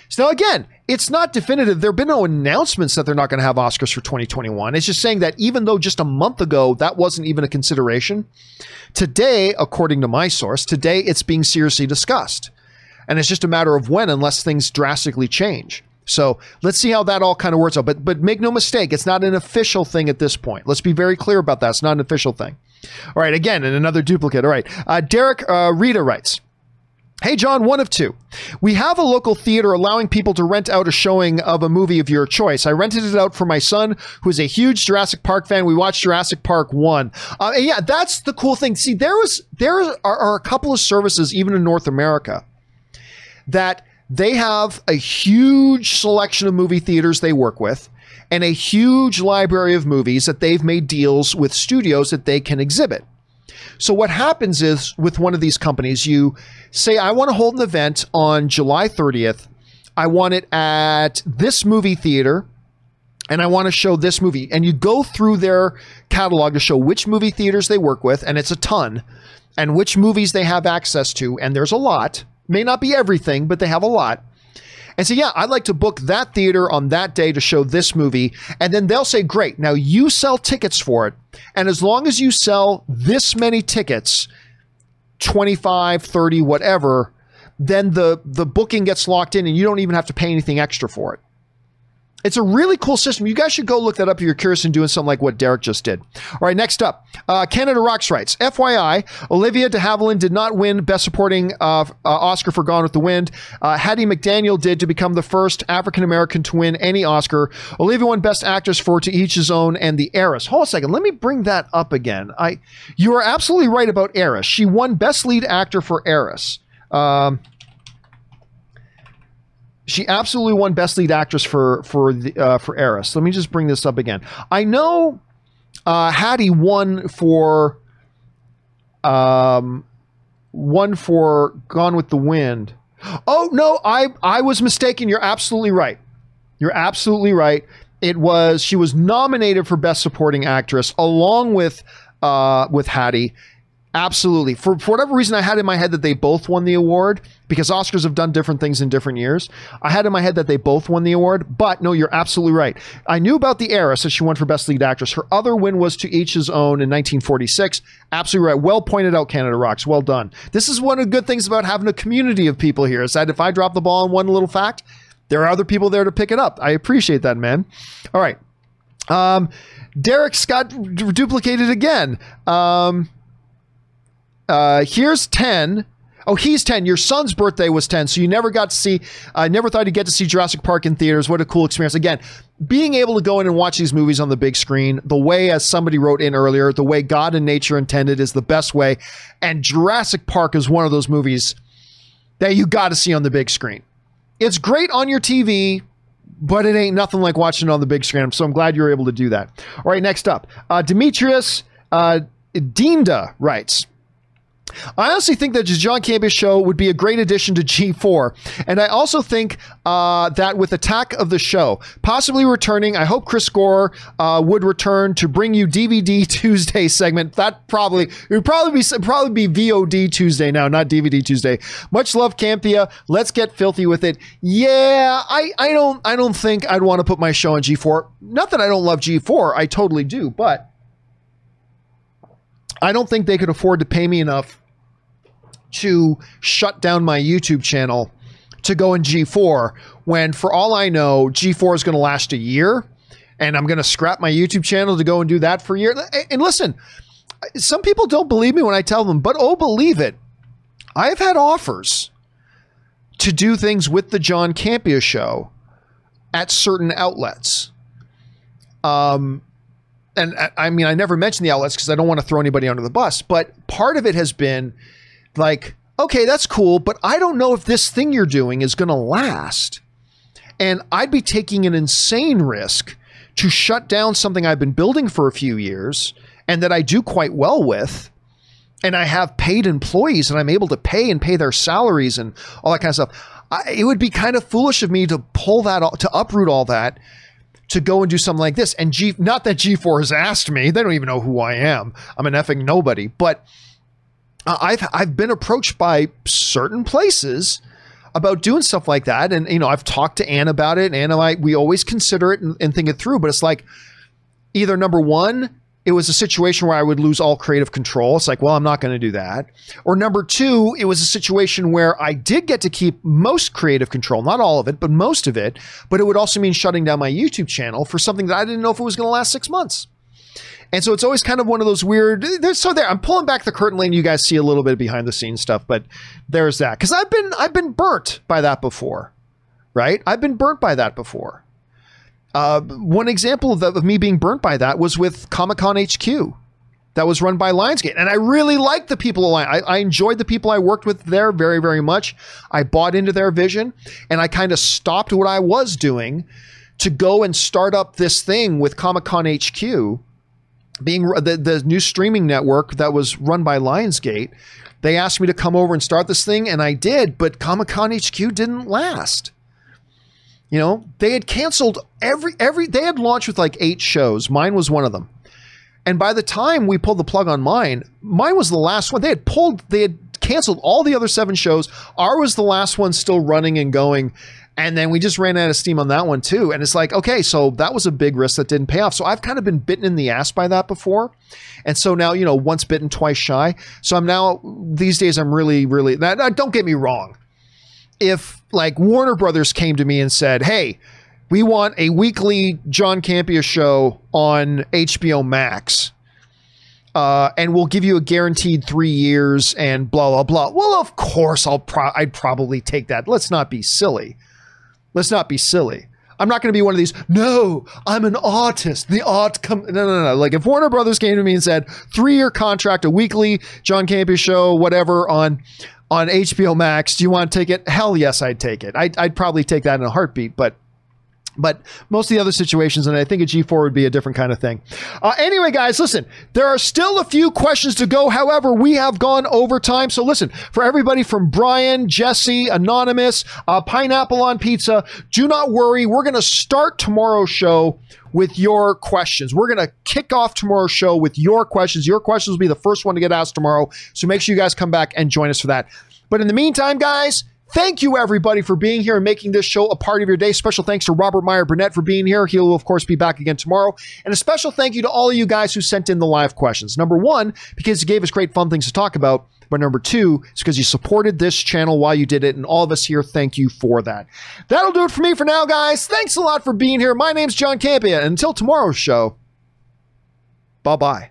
So now again, it's not definitive. There have been no announcements that they're not going to have Oscars for 2021. It's just saying that even though just a month ago that wasn't even a consideration, today, according to my source, today it's being seriously discussed. And it's just a matter of when, unless things drastically change. So let's see how that all kind of works out. But but make no mistake, it's not an official thing at this point. Let's be very clear about that. It's not an official thing. All right, again, and another duplicate. All right, uh, Derek uh, Rita writes. Hey, John, one of two. We have a local theater allowing people to rent out a showing of a movie of your choice. I rented it out for my son, who is a huge Jurassic Park fan. We watched Jurassic Park 1. Uh, yeah, that's the cool thing. See, there was there are, are a couple of services, even in North America, that they have a huge selection of movie theaters they work with and a huge library of movies that they've made deals with studios that they can exhibit. So what happens is with one of these companies, you say, I want to hold an event on July 30th. I want it at this movie theater and I want to show this movie. And you go through their catalog to show which movie theaters they work with, and it's a ton, and which movies they have access to, and there's a lot. May not be everything, but they have a lot. And say, yeah, I'd like to book that theater on that day to show this movie. And then they'll say, great, now you sell tickets for it. And as long as you sell this many tickets, 25, 30, whatever, then the, the booking gets locked in and you don't even have to pay anything extra for it. It's a really cool system. You guys should go look that up if you're curious in doing something like what Derek just did. All right, next up, uh, Canada Rocks writes FYI, Olivia de Havilland did not win Best Supporting uh, uh, Oscar for Gone with the Wind. Uh, Hattie McDaniel did to become the first African American to win any Oscar. Olivia won Best Actress for To Each His Own and The Heiress. Hold a second, let me bring that up again. I, you are absolutely right about Heiress. She won Best Lead Actor for Heiress. Um, she absolutely won Best Lead Actress for for the uh, for Heiress. Let me just bring this up again. I know uh, Hattie won for um one for Gone with the Wind. Oh no, I I was mistaken. You're absolutely right. You're absolutely right. It was she was nominated for Best Supporting Actress along with uh with Hattie Absolutely. For, for whatever reason, I had in my head that they both won the award because Oscars have done different things in different years. I had in my head that they both won the award, but no, you're absolutely right. I knew about the heiress that she won for Best Lead Actress. Her other win was to each his own in 1946. Absolutely right. Well pointed out, Canada Rocks. Well done. This is one of the good things about having a community of people here is that if I drop the ball on one little fact, there are other people there to pick it up. I appreciate that, man. All right. Um, Derek Scott duplicated again. Um, uh, here's 10. Oh, he's 10. Your son's birthday was 10, so you never got to see, I uh, never thought you'd get to see Jurassic Park in theaters. What a cool experience. Again, being able to go in and watch these movies on the big screen, the way, as somebody wrote in earlier, the way God and nature intended is the best way. And Jurassic Park is one of those movies that you got to see on the big screen. It's great on your TV, but it ain't nothing like watching it on the big screen. So I'm glad you were able to do that. All right, next up, uh, Demetrius uh, Dinda writes, I honestly think that the John Campea show would be a great addition to G4. And I also think uh, that with Attack of the Show, possibly returning, I hope Chris Gore uh, would return to bring you DVD <laughs> Tuesday segment. That probably, it would probably be, probably be VOD Tuesday now, not DVD Tuesday. Much love, Campea. Let's get filthy with it. Yeah, I, I don't, I don't think I'd want to put my show on G4. Not that I don't love G4. I totally do, but I don't think they could afford to pay me enough to shut down my YouTube channel to go in G4 when, for all I know, G4 is going to last a year and I'm going to scrap my YouTube channel to go and do that for a year. And listen, some people don't believe me when I tell them, but oh, believe it. I've had offers to do things with the John Campea show at certain outlets. Um, and I mean, I never mention the outlets because I don't want to throw anybody under the bus, but part of it has been like, okay, that's cool, but I don't know if this thing you're doing is going to last. And I'd be taking an insane risk to shut down something I've been building for a few years and that I do quite well with. And I have paid employees and I'm able to pay and pay their salaries and all that kind of stuff. I, it would be kind of foolish of me to pull that, to uproot all that to go and do something like this. And G, not that G4 has asked me, they don't even know who I am. I'm an effing nobody, but I've, I've been approached by certain places about doing stuff like that. And, you know, I've talked to Ann about it and Ann and I, we always consider it and, and think it through, but it's like either number one, it was a situation where I would lose all creative control. It's like, well, I'm not going to do that. Or number two, it was a situation where I did get to keep most creative control, not all of it, but most of it. But it would also mean shutting down my YouTube channel for something that I didn't know if it was going to last six months. And so it's always kind of one of those weird. So there, I'm pulling back the curtain, letting you guys see a little bit of behind the scenes stuff. But there's that because I've been I've been burnt by that before, right? I've been burnt by that before. Uh, one example of, of me being burnt by that was with Comic Con HQ that was run by Lionsgate. And I really liked the people I, I enjoyed the people I worked with there very, very much. I bought into their vision and I kind of stopped what I was doing to go and start up this thing with Comic Con HQ, being the, the new streaming network that was run by Lionsgate. They asked me to come over and start this thing, and I did, but Comic Con HQ didn't last. You know, they had canceled every every they had launched with like eight shows. Mine was one of them. And by the time we pulled the plug on mine, mine was the last one. They had pulled, they had canceled all the other seven shows. Our was the last one still running and going. And then we just ran out of steam on that one too. And it's like, okay, so that was a big risk that didn't pay off. So I've kind of been bitten in the ass by that before. And so now, you know, once bitten, twice shy. So I'm now, these days, I'm really, really, that, don't get me wrong. If like Warner Brothers came to me and said, hey, we want a weekly John Campea show on HBO Max. Uh, and we'll give you a guaranteed three years and blah blah blah. Well, of course, I'll pro- I'd probably take that. Let's not be silly. Let's not be silly. I'm not going to be one of these. No, I'm an artist. The art come. No, no, no. Like if Warner Brothers came to me and said three year contract, a weekly John Campea show, whatever on on HBO Max, do you want to take it? Hell yes, I'd take it. I'd, I'd probably take that in a heartbeat. But but most of the other situations, and I think a G4 would be a different kind of thing. Uh, anyway, guys, listen, there are still a few questions to go. However, we have gone over time. So listen, for everybody from Brian, Jesse, Anonymous, uh, Pineapple on Pizza, do not worry. We're going to start tomorrow's show with your questions. We're going to kick off tomorrow's show with your questions. Your questions will be the first one to get asked tomorrow. So make sure you guys come back and join us for that. But in the meantime, guys, Thank you, everybody, for being here and making this show a part of your day. Special thanks to Robert Meyer Burnett for being here. He'll, of course, be back again tomorrow. And a special thank you to all of you guys who sent in the live questions. Number one, because you gave us great fun things to talk about. But number two, it's because you supported this channel while you did it. And all of us here, thank you for that. That'll do it for me for now, guys. Thanks a lot for being here. My name's John Campea. And until tomorrow's show, bye bye.